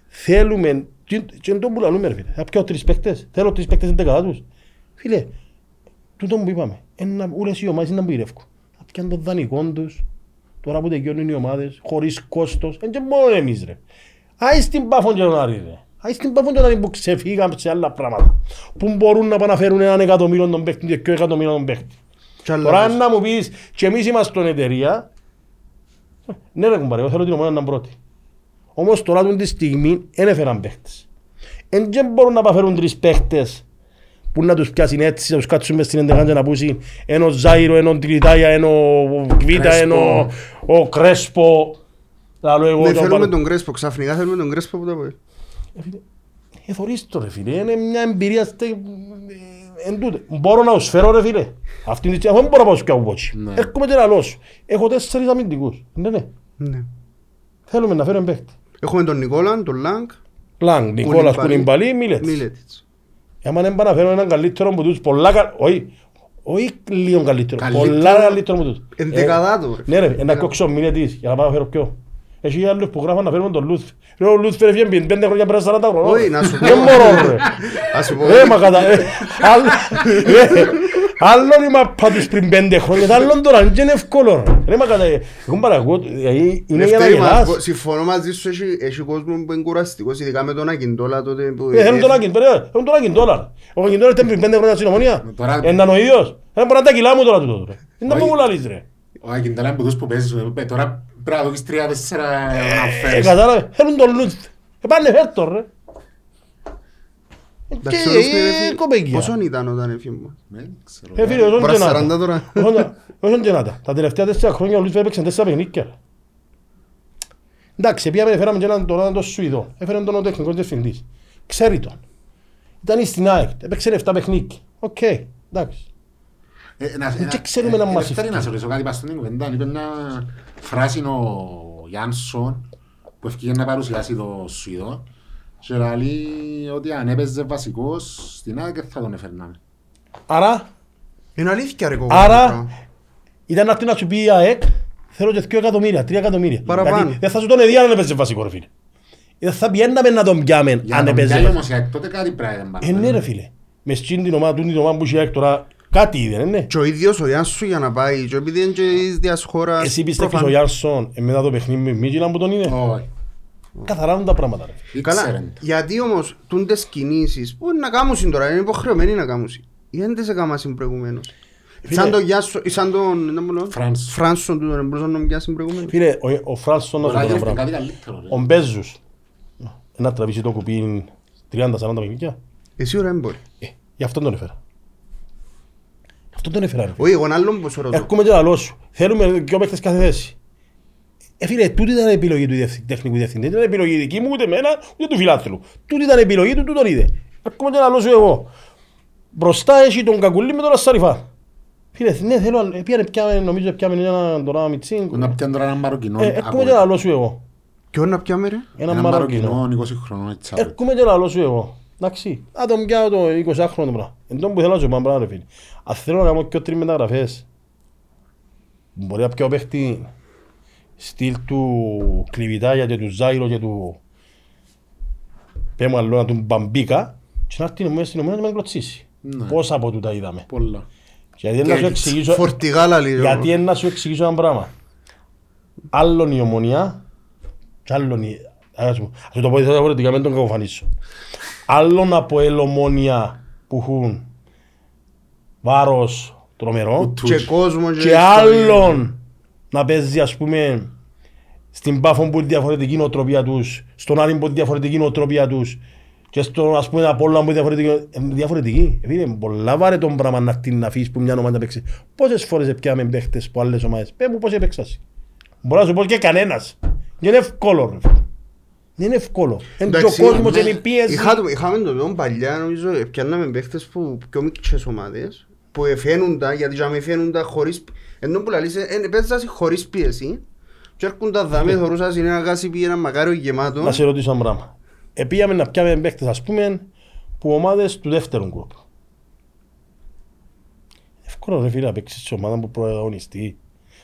θέλουμε, και και εν τόν που λαλούμε ρε φίλε, θα πιω τρεις παίκτες, θέλω τρεις παίκτες στην δεκαδά τους. Φίλε, τούτο που είπαμε, ένα, όλες οι ομάδες είναι να μπειρεύκουν. Θα πιάνε τον δανεικό τους, τώρα που τελειώνουν οι ομάδες, χωρίς κόστος, δεν και μόνο εμείς ρε. Άι στην Πάφον και τον Άρη ρε. Άι στην Πάφον και τον Άρη που ξεφύγαν σε άλλα πράγματα. Που μπορούν να πάνε να φέρουν έναν εκατομμύριο τον παίχτη και δύο εκατομμύριο τον παίχτη. Κι άλλα Τώρα πες. να μου πεις και εμείς είμαστε εταιρεία, ναι ρε κουμπάρε, εγώ θέλω την ομάδα να είναι πρώτη. Όμως τώρα την τη στιγμή δεν έφεραν παίχτες. Εν και μπορούν να παφέρουν τρεις παίχτες που να τους πιάσουν έτσι, να τους κάτσουν μες στην εντεγάν και να πούσουν ενώ Ζάιρο, ενώ Τριτάια, ενώ Κβίτα, Κρέσπο. ενώ ο Κρέσπο. Λαλό εγώ Δεν τον θέλουμε πάρω- τον Κρέσπο, ξαφνικά θέλουμε τον Κρέσπο που τα πω. Ε, θωρείς το ρε φίλε, είναι μια εμπειρία στε... ε, εν τούτε. Μπορώ να τους φέρω ρε φίλε. Αυτή την στιγμή δεν μπορώ να πάω σου πιάω πότσι. Ναι. Έρχομαι και λαλό σου. Έχω τέσσερις αμυντικούς. Ναι, ναι. Ναι. Θέλουμε να φέρουμε παίχτη. Έχουμε τον Νικόλαν, τον Λάγκ, Λάγκ, Νικόλας Κουλιμπαλί, Κουλιμπαλί, Μίλετς. Μίλετιτς. Άμα δεν πάνε να φέρουμε έναν καλύτερο από τους, πολλά κα... Όχι, όχι λίγο καλύτερο, Καλύτερο. πολλά καλύτερο από τους. Ενδεκαδά τους, ρε. Ναι ρε, ένα κόξο Μίλετης, για να πάω να φέρω πιο. Έχει άλλους που γράφαν να φέρουμε τον Λούθ. Ρε ο Λούθ φέρε φιέν πέντε χρόνια πέρα 40 χρόνια. Όχι, να σου πω. Δεν μπορώ ρε. Ας σου πω. Ρε μα κατά... ε, άλλο- ρε, Άλλον η μαπά τους πριν πέντε χρόνια, τα άλλον τώρα, δεν είναι εύκολο ρε. Ρε μα κατά... Εγώ παραγώ, δηλαδή είναι για να Λευτέρη, μα, γελάς. συμφωνώ μαζί σου, έχει, έχει κόσμο που είναι κουραστικός, ειδικά με τον Ακιντόλα τότε που... Ε, Θέλουν τον Άκιν, περίμενε, θέλουν τον Άκιν τώρα. Ο Άκιν τώρα ήταν πριν πέντε χρόνια στην ομονία. Τώρα- Έναν ο ίδιος. Δεν μπορεί να τα κιλά μου τώρα τούτο ρε. Είναι να Όχι. μου λαλείς ρε. Ο Ακιντάλα είναι από τους που παίζεις, ε, τώρα πρέπει να δώσεις τρία-τέσσερα να Ε, φέρεις. κατάλαβες, θέλουν τον Λούτ. Ε, πάνε φέρ' τον ρε. Εντάξει, Και όλος είναι, ε, φίλε, κοπέγγια. Πόσον ήταν όταν έφυγε μου. Δεν ξέρω. Ε, φίλε, όσον Μπορεί και να να 40 τα. τώρα. Όσον- Όσον και να τα. Τα τελευταία τέσσερα χρόνια ο Λούτ έπαιξε τέσσερα παιχνίκια. ρε. Εντάξει, πήγαμε φέραμε και έναν τώρα τον Σουηδό. Έφερε τον ο τεχνικός διευθυντής. Ξέρει τον. Ήταν στην ΑΕΚ, έπαιξε 7 παιχνίκια. Οκ, εντάξει. Ε, να- Δεν να- ξέρουμε να ε, μας Ελευθέρη, ήρθε. να σε ρωτήσω κάτι πας στον κουβέντα. Είπε μια φράση ο Γιάνσον που ευκήγε να παρουσιάσει το Σουηδό και λέει ότι αν έπαιζε βασικός στην ΑΕΚ θα τον έφερναμε. Άρα, Είναι αλήθεια ρε κόκκο. Άρα, ήταν να έρθει να σου πει η ΑΕΚ, θέλω και 2 εκατομμύρια, 3 εκατομμύρια. Παραπάνω. Γιατί δεν θα σου τον εδεί αν έπαιζε βασικό ρε φίλε. Δεν θα πιέναμε να τον πιάμε Για αν να τον έπαιζε. πιάει όμως η ΑΕΚ τότε κάτι πρέπει να Ε, ναι ρε φίλε. Με σκήν την ομάδα, τούτη την ομάδα που είχε η ΑΕΚ τώρα, κάτι είδε, ναι, ναι. Και ο ίδιος ο Γιάννης σου για να πάει, και επειδή είναι και της ίδιας χώρας... Εσύ πιστεύεις προφανώς- ο Γιάνσον ε, μετά το παιχνίδι με Μίτζιλαν που τον είδε; Όχι. Καθαρά είναι τα πράγματα ρε. Καλά, Ήξερε. γιατί όμως τούντες κινήσεις που είναι να κάνουν τώρα, είναι υποχρεωμένοι να κάνουν. Γιατί δεν σε κάμασαν προηγουμένως. Φίλε- Σαν τον Γιάσο, ή σαν τον να μου λέω, Φρανς. Φράνσον του τον μπορούσαν να μου πιάσουν προηγουμένως. Φίλε, ο- ο Φράνσον να σου Μπορεί πω να ένα γίνει πράγμα. κάτι καλύτερο. ρε. Ο Μπέζους, να τραβήσει το κουπί 30-40 παιχνίδια. Εσύ ώρα δεν μπορεί. Ε, γι' αυτό τον έφερα. Γι' αυτό τον έφερα ρε. Όχι, εγώ ένα άλλον που σου ρωτώ. Έρχομαι και λαλό σου. Θέλουμε δυο παίκτες κάθε θέση. Ε, φίλε, τούτη ήταν η επιλογή του διευθυ- τεχνικού διευθυντή. Δεν ήταν επιλογή δική μου, ούτε εμένα, ούτε του φιλάθλου. Τούτη ήταν η επιλογή του, του τον είδε. Έρχομαι και λαλό σου εγώ. Μπροστά έχει τον Κακουλή με τον Ασσαριφά. Φίλε, ναι, θέλω, άλλο- ε, πήγανε πιάμε, νομίζω πιάμε έναν τώρα μιτσίν. Που Να πιάνε τώρα έναν Μαροκινό. Ε, Έρχομαι και λαλό σου εγώ. Ποιο να πιάμε ρε. Έναν Έναν Μαροκινό. Μαροκινό 20 χρονών έτσι. άπρεπε. Έρχομαι και λαλό σου εγώ. Εντάξει, να τον πιάω το 20χρονο τώρα. Εν τόν που θέλω να σου πω πράγμα ρε φίλε. Αν θέλω να κάνω και τρεις μεταγραφές, μπορεί να πιάω παίχτη στυλ του Κλιβιτάγια και του Ζάιρο και του πέ μου άλλο να τον μπαμπίκα και να έρθει η ομόνια στην ομόνια να με κλωτσίσει. Ναι. Πόσα από τούτα είδαμε. Πολλά. Γιατί να σου εξηγήσω, Φορτηγάλα λίγο. γιατί να σου εξηγήσω ένα πράγμα. Άλλον η ομονία και άλλον η... Ας μου, ας σου το πω διαφορετικά, μην τον κακοφανίσω. Άλλον από ελομόνια που έχουν βάρος τρομερό Και κόσμο και άλλον να παίζει ας πούμε στην Πάφο που είναι διαφορετική νοοτροπία τους, στον Άρη που είναι διαφορετική νοοτροπία τους και στον ας πούμε Απόλλωνα που είναι διαφορετική. Ε, διαφορετική. Επειδή είναι πολλά βαρετό πράγμα να την αφήσεις που μια ομάδα να παίξει. Πόσες φορές έπιαμε παίχτες από άλλες ομάδες. Πες μου πώς έπαιξας. Μπορώ να σου πω και κανένας. Δεν είναι εύκολο ρε. φίλε. Δεν είναι εύκολο. Είναι και ο Εντάξει, κόσμος, ναι. είναι η πίεση. Είχα το- Είχαμε το τον παλιά, νομίζω, ε, πιάνναμε παίχτες που πιο μικρές ομάδες, που εφαίνονταν, γιατί για με εφαίνονταν χωρίς... Ενώ που λαλείς, ε, ε, παίζασαι χωρίς πίεση, και έρχονταν δάμε, θωρούσας είναι ένα γάσι πήγε ένα μακάριο γεμάτο. Να σε ρωτήσω ένα πράγμα. Επήγαμε να πιάμε παίχτες ας πούμε που ομάδες του δεύτερου γκρουπ. Εύκολο ρε φίλε να παίξεις σε ομάδα που προαγωνιστεί.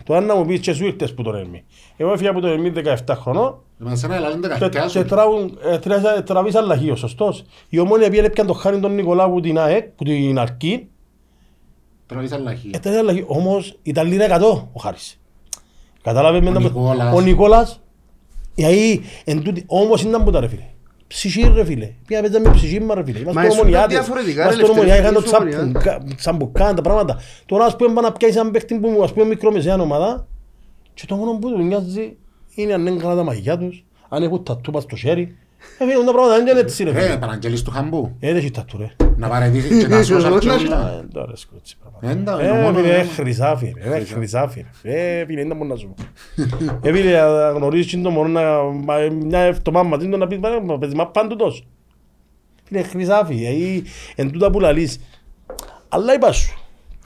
Τώρα να μου πεις και σου ήρθες που τον Ερμή. Εγώ έφυγα από τον Ερμή 17 χρονών Εμάς ένα λαλούν και, δεκαετιά και σου. τράβουν, ε, τραβήσα- τραβήσα λαχείο, σωστός. Η ομόνια πήγαινε πιαν τον Χάρη τον Νικολάου που την ΑΕΚ, που την Αρκή. Τραβείς αλλαχή. Ε, τραβήσα λαχείο. Όμως ήταν λίρα 100 ο Χάρης. Κατάλαβες με Ο τα- Νικόλας. Ο Νικόλας. Γιατί εν τούτη- όμως ήταν που τα ρε φίλε. Ψυχή ρε φίλε. Πήγα παίζα με ψυχή μας ρε φίλε. Είμαστε ήσουν ομονιάτες. διαφορετικά, ρε, Είμαστε Λευτέρη, ομονιάτες, είχαν το ήσουν ομονιάτες. τσαμπουκά- τσαμπουκάν τα πράγματα. Τώρα ας πούμε πάνε να πιάσεις έναν παίχτη που ας πούμε μικρομεσαία ομάδα και το μόνο που του νοιάζει είναι αν είναι καλά τα μαγιά τους, αν έχουν τατού πας στο χέρι. Ε, φίλε, τα πράγματα δεν είναι έτσι ρε Ε, φίλε. Παναγγέλης του Χαμπού. Ε, δεν έχει τατού ρε. Να παρετήσεις και τα social και όλα. Ε, τώρα αρέσκω έτσι πράγματα. Δεν τα- Ε, είναι μόνο- φίλε, ε, χρυσάφι ρε, ε, χρυσάφι ρε. Ε, φίλε, δεν μπορώ να σου πω. Ε, φίλε, να γνωρίσεις το μόνο να... μα- μια εβδομάδα μαζί του να πεις, «Μα, μα, παίζει μα πάντου τόσο». Φίλε, χρυσάφι, ε, εν τούτα που λαλείς. Αλλά είπα σου.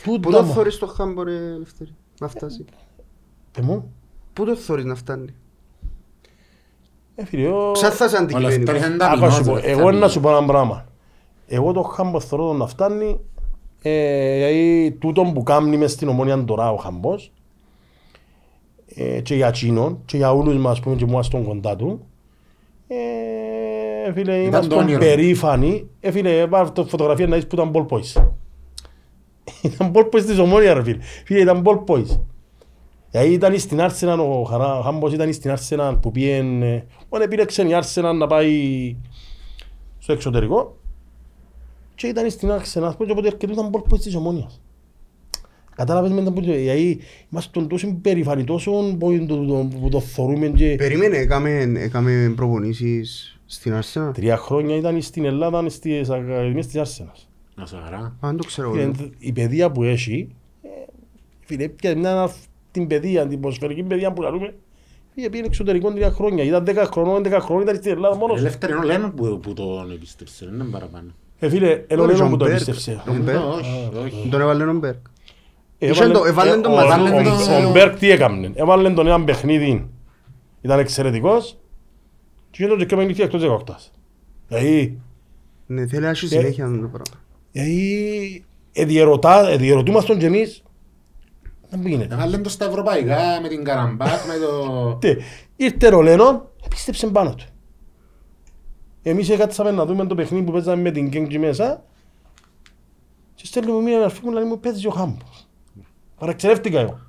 Πού Τούτα το μου. θωρείς το χάμπο ρε Λευτέρη, να φτάσει. Παι μου. Πού το θωρείς να φτάνει. Ε, φίλε, ο- Ψά θα σε Ο Λευτέρης αντικειμενικό. είναι Άκου να ταπεινός, σου πω, ρε, εγώ ταπεινός. να σου πω ένα πράγμα. Εγώ το χάμπο θεωρώ το να φτάνει ε, γιατί τούτο που κάνει μες στην ομόνια τώρα ο χαμπός ε, και για εκείνον και για όλους μας πούμε και που είμαστε κοντά του ε, φίλε, Ήταν είμαστε το όνειρο. περήφανοι ε, φίλε, πάρε το φωτογραφία να δεις που ήταν ball boys ήταν ball boys της ομόνια ρε φίλε φίλε ήταν ball boys Δηλαδή ήταν στην Arsenal, ο Χαρά- ο Χάμπος ήταν στην Arsenal που πήγαινε, όταν επίλεξε η Arsenal να πάει στο εξωτερικό και ήταν στην Arsenal, και οπότε ερχετούταν πόλ της ομόνιας. Κατάλαβες με τα που γιατί είμαστε τόσο περηφανοί, τόσο που το- το- που το θωρούμε και Περίμενε, έκαμε, έκαμε προπονήσεις στην Arsenal. τρία χρόνια ήταν στην Ελλάδα στις ακαδημίες της Arsenal. Να σε χαρά. Α, δεν το ξέρω. Φίλε, εγώ. Η παιδεία που έχει, ε, φίλε, πια μια την παιδεία, την ποσφαιρική παιδεία που λαλούμε, πήγε πήγε εξωτερικό τρία χρόνια. Ήταν 10 χρονών, 11 χρονών, ήταν στην Ελλάδα μόνος. Λευτέρη είναι ο Λένον που, που τον επίστευσε, δεν είναι παραπάνω. Ε, φίλε, ενώ Ο λέω Τζον που το Μπέρκ. πίστευσε. Τον Μπέρκ. Όχι, όχι. Τον έβαλε ο Μπέρκ. Έβαλε- το- έβαλε τον ε, μαζί. ο- Έβαλε ο- τον- Ο Μπέρκ τι έκαμνε; Έβαλε τον έναν παιχνίδι. Ήταν εξαιρετικός. Και γίνονταν και παιχνίδι εκτός 18. Δηλαδή, Ναι, θέλει να έχει συνέχεια αυτό το πράγμα. δηλαδή, εδιερωτά- εδιερωτούμασταν και εμείς. Δεν γίνεται. Έβαλε το στα ευρωπαϊκά με την Καραμπάκ, με το... Τι, Ήρθε ο Λένον, επίστεψε πάνω του. Εμείς έκατσαμε να δούμε το παιχνίδι που παίζαμε με την Γκέγκη μέσα και στέλνει μου μία αρφή μου να μου παίζει ο Χάμπος. Παραξερεύτηκα εγώ.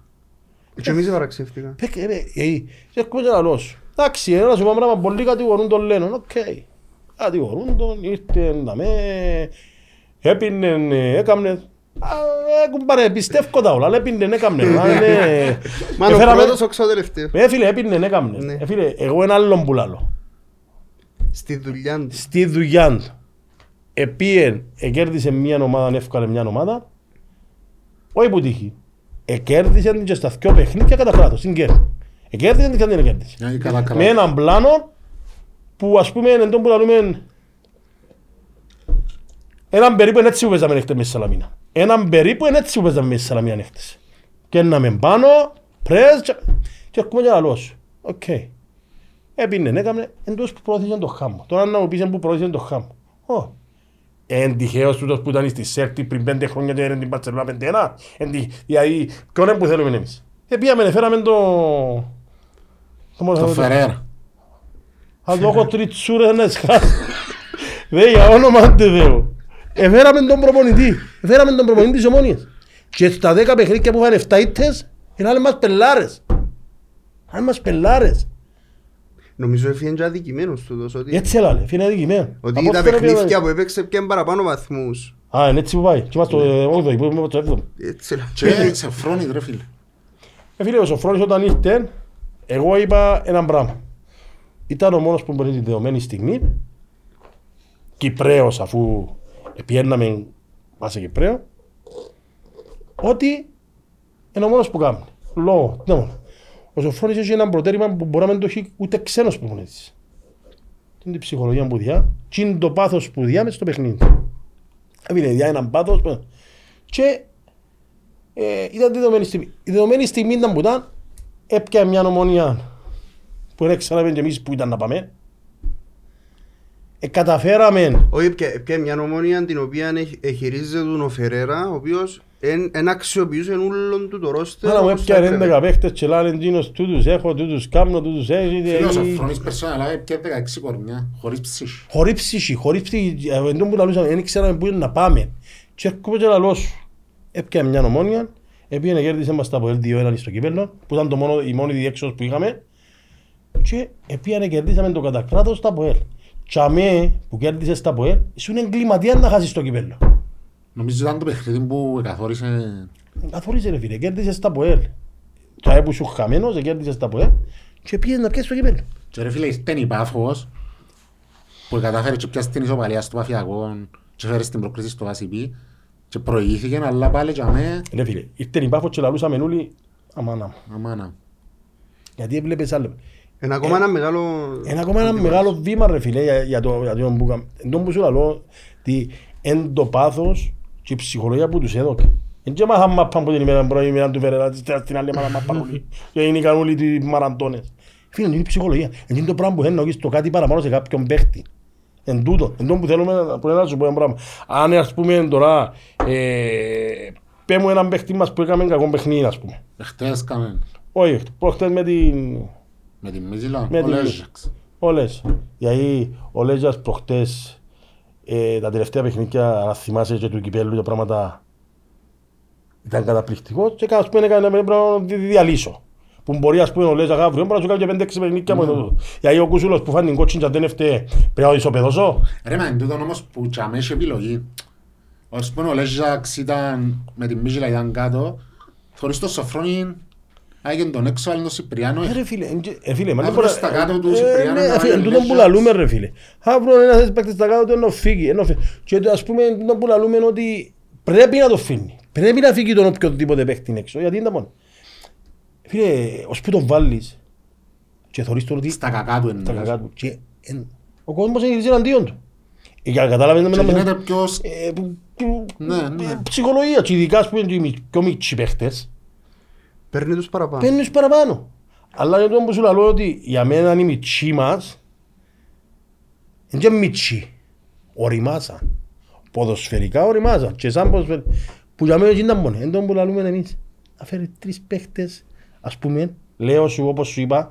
Και εμείς παραξεύτηκα. Πέκε, ρε, ε, και έρχομαι και να λέω σου. Εντάξει, ε, να σου πω πράγμα, πολλοί κατηγορούν τον Λένον, οκ. Κατηγορούν τον, ήρθε να με, έπινε, ε, έκαμνε. Α, ε, κουμπάρε, πιστεύω τα όλα, αλλά έπινε, έκαμνε. Μα, ναι. Μάλλον ο Εφέραμε- πρώτος, ο ξαδελευταίο. Ε, φίλε, έπινε, έκαμνε. Ναι. Ε, φίλε, εγώ ένα άλλον που λάλλω. Στη δουλειά του. Στη δουλειά του, επίεν, εκέρδισε μια ομάδα, εύκολα μια ομάδα, όχι που τύχει. Εκέρδισε την και στα δυο παιχνίδια κατά κράτος, στην κέρδη. Εκέρδισε την και δεν εκέρδισε. Ναι, καλά, καλά. Με έναν πλάνο που ας πούμε εν τω που λαλούμε έναν περίπου είναι έτσι που παίζαμε νύχτες με στη Σαλαμίνα. Έναν περίπου είναι έτσι που παίζαμε με στη Σαλαμίνα νύχτες. Και έναμε πάνω, πρες και, και έρχομαι και λαλώ σου. Οκ. Έπινε, έκαμε, εν τούτος που προώθησαν το χάμο. Τώρα να μου πεις που προώθησαν το χάμο. Ω. Εν τυχαίος τούτος που ήταν στη Σέρτη πριν πέντε χρόνια και έρεν την Παρτσελώνα πέντε-ένα. Εν τυχ- Δηλαδή, ποιον είναι που θέλουμε εμείς. Ε, πήγαμε, φέραμε το... Το Φερέρα. Θα το έχω τριτσούρες να σκάσει. Δε για όνομα του Θεού. Εφέραμε τον προπονητή. Εφέραμε τον προπονητή της Ομόνιας. Και στα 10 παιχνίδια που είχαν 7 ήττες, είναι άλλοι μας πελάρες. Άλλοι μας πελάρες. Νομίζω έφυγε και αδικημένος τούτος ότι, Έτσι έλαλε, φύγει αδικημένος. ότι τα παιχνίδια που έπαιξε πιάνε παραπάνω βαθμούς. Α, είναι έτσι που πάει. Και είμαστε στο 8ο, που είμαστε στο 7ο. Έτσι λέω. Και σε φρόνι ρε φίλε. Ε, φίλε, ο Σοφρόνης όταν ήρθε, εγώ είπα έναν πράγμα. Ήταν ο μόνος που μπορεί την δεδομένη στιγμή, Κυπρέος αφού πιέναμε μας σε Κυπρέο, ότι είναι ο μόνος που κάνει. Λόγω, τι να πω. Ο Σοφρόνης έχει ένα προτέρημα που μπορεί να μην το έχει ούτε ξένος προπονητής. Είναι η ψυχολογία που διά και είναι το πάθος που διά μες στο παιχνίδι; Έβγαινε διά έναν πάθος που- και ε, ήταν τη δεδομένη στιγμή. Η δεδομένη στιγμή ήταν που ήταν, έπια μια ομονία που δεν ξέραμε και εμείς που ήταν να πάμε. Ε, καταφέραμε Όχι, πια- πια μια ομόνια την οποία εχ- εχειρίζεται τον ο Φερέρα, ο οποίος εν, εν αξιοποιούσε όλον του το ρόστερ. Άρα μου όπως θα έπια έπρεπε. 11 παίχτες και λένε «Τζίνος τούτους έχω, τούτους κάμνω, τούτους έχει». Φίλος ο ε, Φρόνης περσόνα αλλά και 16 κορμιά, χωρίς ψυχή. Χωρίς ψυχή, χωρίς ψυχή, ε, εν τω που λαλούσαμε, δεν ξέραμε πού είναι να πάμε. Και έρχομαι και λαλώ σου. Έπια μια ομόνια, έπιανε κέρδισε μας τα από L2-1 στο κύπελλο, που ήταν το μόνο, η μόνη διέξοδος που είχαμε. Και έπιανε κερδίσαμε το κατακράτος στα ΠΟΕΛ. Και αμέ που κέρδισε στα ΠΟΕΛ, ήσουν εγκληματία να χάσεις το κύπελλο. Νομίζω ήταν το παιχνίδι που καθόρισε Καθόρισε ρε φίλε, κέρδισε στα ΠΟΕΛ. Και που σου χαμένος, κέρδισε στα ΠΟΕΛ και πήγες να πιέσεις το κύπελλο. Και ρε φίλε ήρθε η Πάφος που κατάφερε και πιάσει την ισοπαλία στο Παφιακό και φέρε στην προκρίση στο Βασιπί και προηγήθηκε αλλά πάλι και αμέ Ρε φίλε, ήρθε η Πάφος και λαλούσαμε όλοι, αμάνα μου. αμάνα. Γιατί έβλεπες άλλο. Είναι ακόμα ένα μεγάλο... Είναι ακόμα ένα μεγάλο βήμα ρε φίλε για, για το, για το που κάμε. Εν τω που σου λαλώ, ότι εν το πάθος και η ψυχολογία που τους έδωκε. Εν και μάθαν μάπαν που την ημέρα πρώτη ημέρα του Φερέρα, την άλλη μάθαν μάπαν όλοι. Και είναι όλοι οι μαραντώνες. Φίλε, είναι η ψυχολογία. Είναι το πράγμα που θέλει να έχεις το κάτι παραπάνω σε κάποιον παίχτη. Εν τούτο, εν τω που θέλουμε να- που να σου πω ένα πράγμα. Αν ας πούμε τώρα, ε, πέ μου έναν παίχτη μας που έκαμε κακό παιχνίδι ας πούμε. Εχθές κάμε Όχι, προχτές με την με τη Μίζηλα, Με ο την- Λέζαξ. Όλες. Γιατί ο Λέζας προχτές ε, τα τελευταία παιχνίδια, αν θυμάσαι και του κυπέλου τα πράγματα ήταν καταπληκτικός και ας πούμε έκανε πρέπει να τη διαλύσω. Που μπορεί ας πούμε ο Λέζας αύριο μπορεί να σου κάνει και πέντε-έξι παιχνίδια με το. Γιατί ο Κούσουλος που φάνει την κότσιν και δεν έφταιγε πρέπει να το ισοπεδώσω. Ρε μα εν τούτον όμως που τσάμε έχει επιλογή. Ας πούμε ο Λέζαξ ήταν με τη Μίζηλα ήταν κάτω χωρίς το Σοφρόνι άγιον τον έξω άλλον τον Σιπριάνο Ε, Ρε φίλε, εν και- ε, φίλε, μα δεν Αύριο μπορεί- στα κάτω του ε, Σιπριάνου ναι, να φίλε, βάλει εν τούτον που Λέζας. λαλούμε ρε φίλε. Αύριο ένας παίκτης στα κάτω του ενώ φύγει. ενώ φύγει. Και το, ας πούμε εν τούτον που λαλούμε είναι ότι πρέπει να το φύγει. Πρέπει να φύγει τον οποιοδήποτε παίκτη έξω. Γιατί είναι τα μόνο. Φίλε, ως που τον βάλεις και θωρείς τον ότι Στα κακά του τα εννοείς. κακά του και εν- ο κόσμος έχει εναντίον του. Ε, για να καταλάβεις να Και μην- γίνεται ποιος... ε, που- που- Ναι, ναι. ε, ψυχολογία και ειδικά ας πούμε και οι μι- πιο μικροί παίχτες Παίρνει τους παραπάνω. παίρνουν τους παραπάνω. Αλλά για το που σου λέω ότι για μένα είναι οι μητσοί μας είναι και μητσοί. Οριμάσαν. Ποδοσφαιρικά οριμάσαν. Και σαν ποδοσφαιρικά. Που για μένα ήταν μόνο. Εν τω που λαλούμε εμείς. Να φέρει τρεις παίχτες. Ας πούμε, λέω σου όπως σου είπα,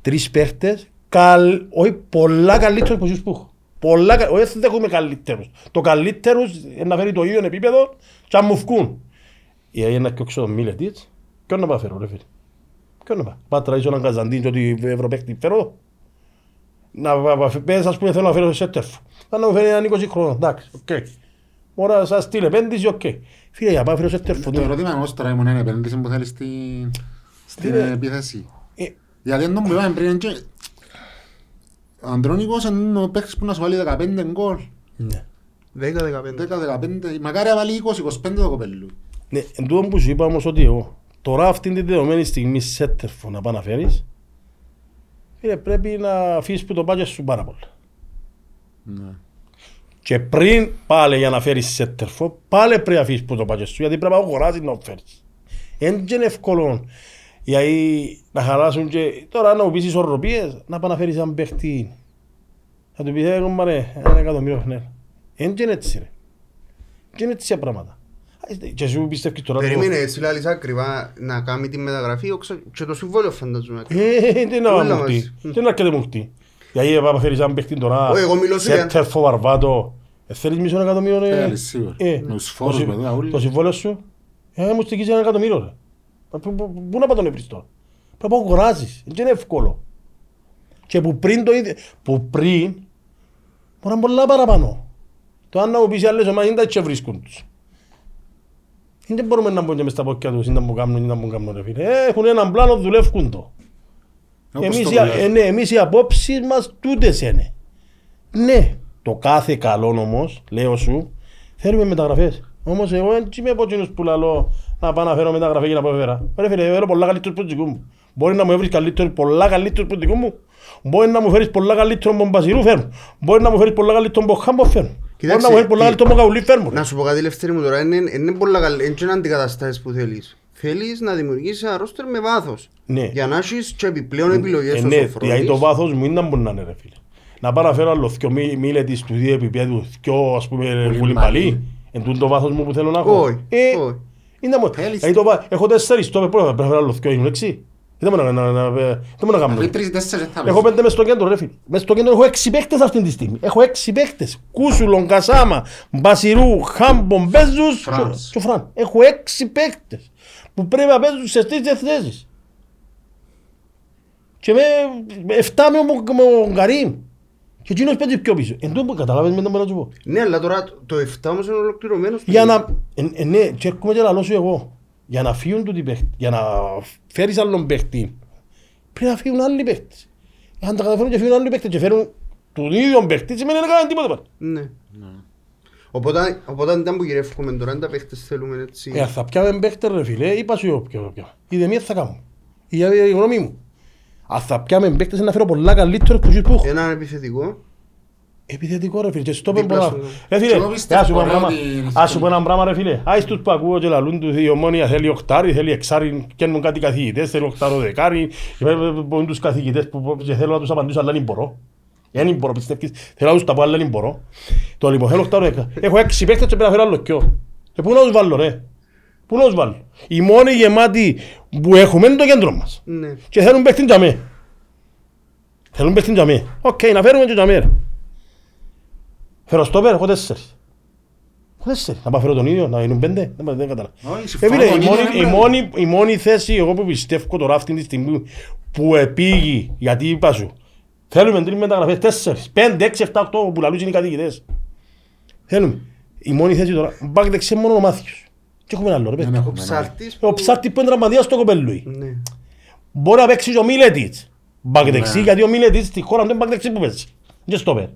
τρεις παίχτες, καλ, όχι πολλά καλύτερους από εσείς που έχω. Πολλά, κα- όχι δεν έχουμε καλύτερους. Το καλύτερους είναι να φέρει το ίδιο επίπεδο και να μου βγουν. Η αγία να κοιόξω τον Μίλετιτς, ποιον να πάω φέρω ρε φίλε; Ποιον να πάω; Πάω τραβήσω έναν Καζαντίν και ότι Ευρωπαίχτη φέρω. Να πα- πα- πες ας πούμε θέλω να φέρω σέντερ φορ. Θα να μου φέρει έναν 20χρονο, εντάξει, οκ. Ώρα σας στείλε επένδυση, οκ. Φίλε, για πάω φέρω σέντερ φορ. Το ερώτημα όμως τώρα ήμουν είναι επένδυση που θέλεις στην στην Φίλε, επίθεση. Ε, Γιατί αν τον που είπαμε πριν και... Ο Αντρόνικος είναι ο παίκτης που να σου βάλει 15 γκολ. Ναι. 10-15. 10-15, μακάρι να βάλει 20-25 το κοπέλου. Ναι, εν τούτο που σου είπα όμως ότι εγώ, τώρα αυτήν την δεδομένη στιγμή σέντερ φορ να πάω να φέρεις, φίλε, πρέπει να αφήσεις που το πάγια σου πάρα πολλά. Ναι. Και πριν πάλι για να φέρεις σέντερφο, πάλι πρέπει να αφήσεις που το πάγια σου, γιατί πρέπει να αγοράσεις να το φέρεις. Εν και είναι εύκολο, γιατί να χαράσουν και τώρα να μου πεις ισορροπίες, να πάει να φέρεις έναν παίχτη. Θα του πεις, ε, κομπάρε, ένα εκατομμύριο χνέλ. Εν και είναι έτσι ρε. Και είναι έτσι τα πράγματα. Και εσύ πιστεύεις τώρα... το- Περίμενε, εσύ λαλείς ακριβά να κάνει τη μεταγραφή οξα- και το συμβόλαιο φανταζομαι. Ε, τι να Όλα μου μαζί. χτεί. Τι να έρχεται μου χτεί. Γιατί έπα φέρεις έναν παίχτη τώρα, Όχι, εγώ μιλώ σε- Σέτερφο, Βαρβάτο. Ε, θέλεις μισό εκατομμύριο, Ε, ε, αλήθεια, σίγουρα. ε, Με τους το φόρους συ- με τα ούλα. Το συμβόλαιο σου, ε, μου στοιχίζει ένα εκατομμύριο, ρε. Μα πού- πού- Πού να πάω τον έβρεις τώρα; Πρέπει να αγοράσεις, δεν είναι εύκολο. Και που πριν το ίδιο, που πριν, μπορεί να είναι πολλά παραπάνω. Το αν να μου πεις οι άλλες ομάδες, δεν τα έτσι βρίσκουν τους. Δεν μπορούμε να μπουν και μες στα πόκια τους, ή να μου κάνουν, ή να μου κάνουν, ρε φίλε. Ε, Έχουν έναν πλάνο, δουλεύουν το. Όπως Εμείς, το οι- δουλεύουν. ε, ναι, εμείς οι απόψεις μας τούτες είναι. Ναι, το κάθε καλό όμως, λέω σου, θέλουμε μεταγραφές. Όμως εγώ δεν είμαι από εκείνους που λαλώ να πάω να φέρω μεταγραφή για να πω φέρα. Ρε φίλε, φέρω πολλά καλύτερους που δικού μου. Μπορεί να μου έβρεις καλύτερους, πολλά καλύτερους που δικού μου. Μπορεί να μου φέρεις πολλά καλύτερους από τον Μπασιρού φέρνω. Μπορεί να μου φέρεις πολλά καλύτερους από τον Χάμπος φέρνω. Μπορεί να μου φέρεις πολλά τι- καλύτερους από τον Καουλή φέρνω. Να σου πω κάτι Λευτέρη μου τώρα, είναι, είναι πολλά καλή, είναι και να αντικαταστάσεις που θέλεις. Θέλεις να δημιουργήσεις ένα ρόστερ με βάθος. Ναι. Για να έχεις και επιπλέον επιλογές Ε, όσο ναι, δηλαδή φροντίς. το βάθος μου είναι να μπορεί να είναι ρε φίλε. Να πάω να φέρω άλλο δυο μí- μίλετης του δύο επίπεδου, δυο ας πούμε Πολύ βουλιμπαλί. μπαλί. Εν τούτο το βάθος μου που θέλω να έχω. Όχι, Ε, όχι. είναι μόνο. Θέλεις. Δηλαδή το βά- Έχω τέσσερις τόπες, πρώτα πρέπει να φέρω άλλο δυο, ήμουν έξι. Δεν μπορώ να- να- να- δεν μπορώ να κάνω. Αφού τρεις τέσσερις θα Έχω πέντε μες στο κέντρο ρε φίλε. Μες στο κέντρο έχω έξι παίκτες αυτή τη στιγμή. Έχω έξι παίκτες. Κούσουλον, Κασάμα, Μπασιρού, Χάμπον, Μπέζους Φρανς. και ο Φραν. Έχω έξι παίκτες που πρέπει να παίζουν σε τρεις θέσεις. Και με εφτά με ο- με ο Γκαρίμ. Και εκείνος παίζει πιο πίσω. Εν τω που καταλάβες με το που να σου πω. Ναι, αλλά τώρα το- το 7 όμως είναι ολοκληρωμένο. στο Για τέλος. να... Ε, ε, ναι, και έρχομαι και λαλώ σου εγώ. Για να φύγουν τούτοι παίχτες, για να φέρεις άλλον παίχτη, πρέπει να φύγουν άλλοι παίχτες. Αν τα καταφέρουν και φύγουν άλλοι παίχτες και φέρουν τον ίδιο παίχτη, σημαίνει να κάνουν τίποτα πάλι. Ναι. Οπότε, οπότε αν ήταν που γυρεύουμε τώρα, αν τα παίχτες θέλουμε έτσι. Ε, θα πιάμε παίχτες ρε φίλε, είπα σου εγώ ποιο θα πιάμε. Είδε μία θα κάνω. Η η γνώμη μου. Αν θα πιάμε παίχτες να φέρω πολλά καλύτερους που που έχω. Έναν επιθετικό. Επιθετικό ρε φίλε, και στο Δίπλα πέμπω σου. Ρε φίλε, Και εγώ πιστεύω ας σου πω ένα ρε, πράγμα, ότι- ας σου πω ένα πράγμα ρε φίλε. Άις τους που ακούω και λαλούν τους η ομόνια θέλει οχτάρι, θέλει εξάρι, καίνουν κάτι καθηγητές, θέλει οχτάρο δεκάρι. Μπορούν τους καθηγητές που που- και θέλω να τους απαντήσω, αλλά δεν μπορώ. Δεν μπορώ, πιστεύεις. Θέλω να τους τα πω, αλλά δεν μπορώ. Το λοιπόν, θέλω οχτάρο δεκάρι. Έχω έξι παίκτες και πρέπει να φέρω άλλο κοιό. Και πού να τους βάλω ρε; Πού να τους βάλω; Οι μόνοι γεμάτοι που έχουμε είναι το κέντρο μας. Ναι. Και θέλουν παίχτην για μέ. Θέλουν παίχτην για μέ. Οκ, να φέρουμε και για μέ. Ρε. Φέρω στο πέρα, έχω τέσσερις. Έχω τέσσερις. Να πάω φέρω τον ίδιο, να γίνουν πέντε. Δεν, δεν κατάλαβα. Όχι, Ε, συμφωνώ, φίλε, η τον μόνη, ίδιο η, είναι μόνη, η μόνη θέση εγώ που πιστεύω τώρα αυτή τη στιγμή που επήγει, γιατί είπα σου, θέλουμε τρεις μεταγραφές, τέσσερις, πέντε, έξι, εφτά, οκτώ που λαλούν είναι οι κατοικητές. Θέλουμε. Η μόνη θέση τώρα, μπακ δεξιά μόνο ο Μάθιος. Και έχουμε ένα άλλο ρε Δεν παιδί. έχουμε, Ο ναι. ψάρτης. Ο ψάρτης που είναι τραυματίας στο κοπέλουι. Ναι. Μπορεί να παίξει και ο Μίλετιτς. Μπακ δεξί, Ναι. γιατί ο Μίλετιτς στη χώρα του είναι μπακ δεξί που παίζει. Και στο πέρα. Ε,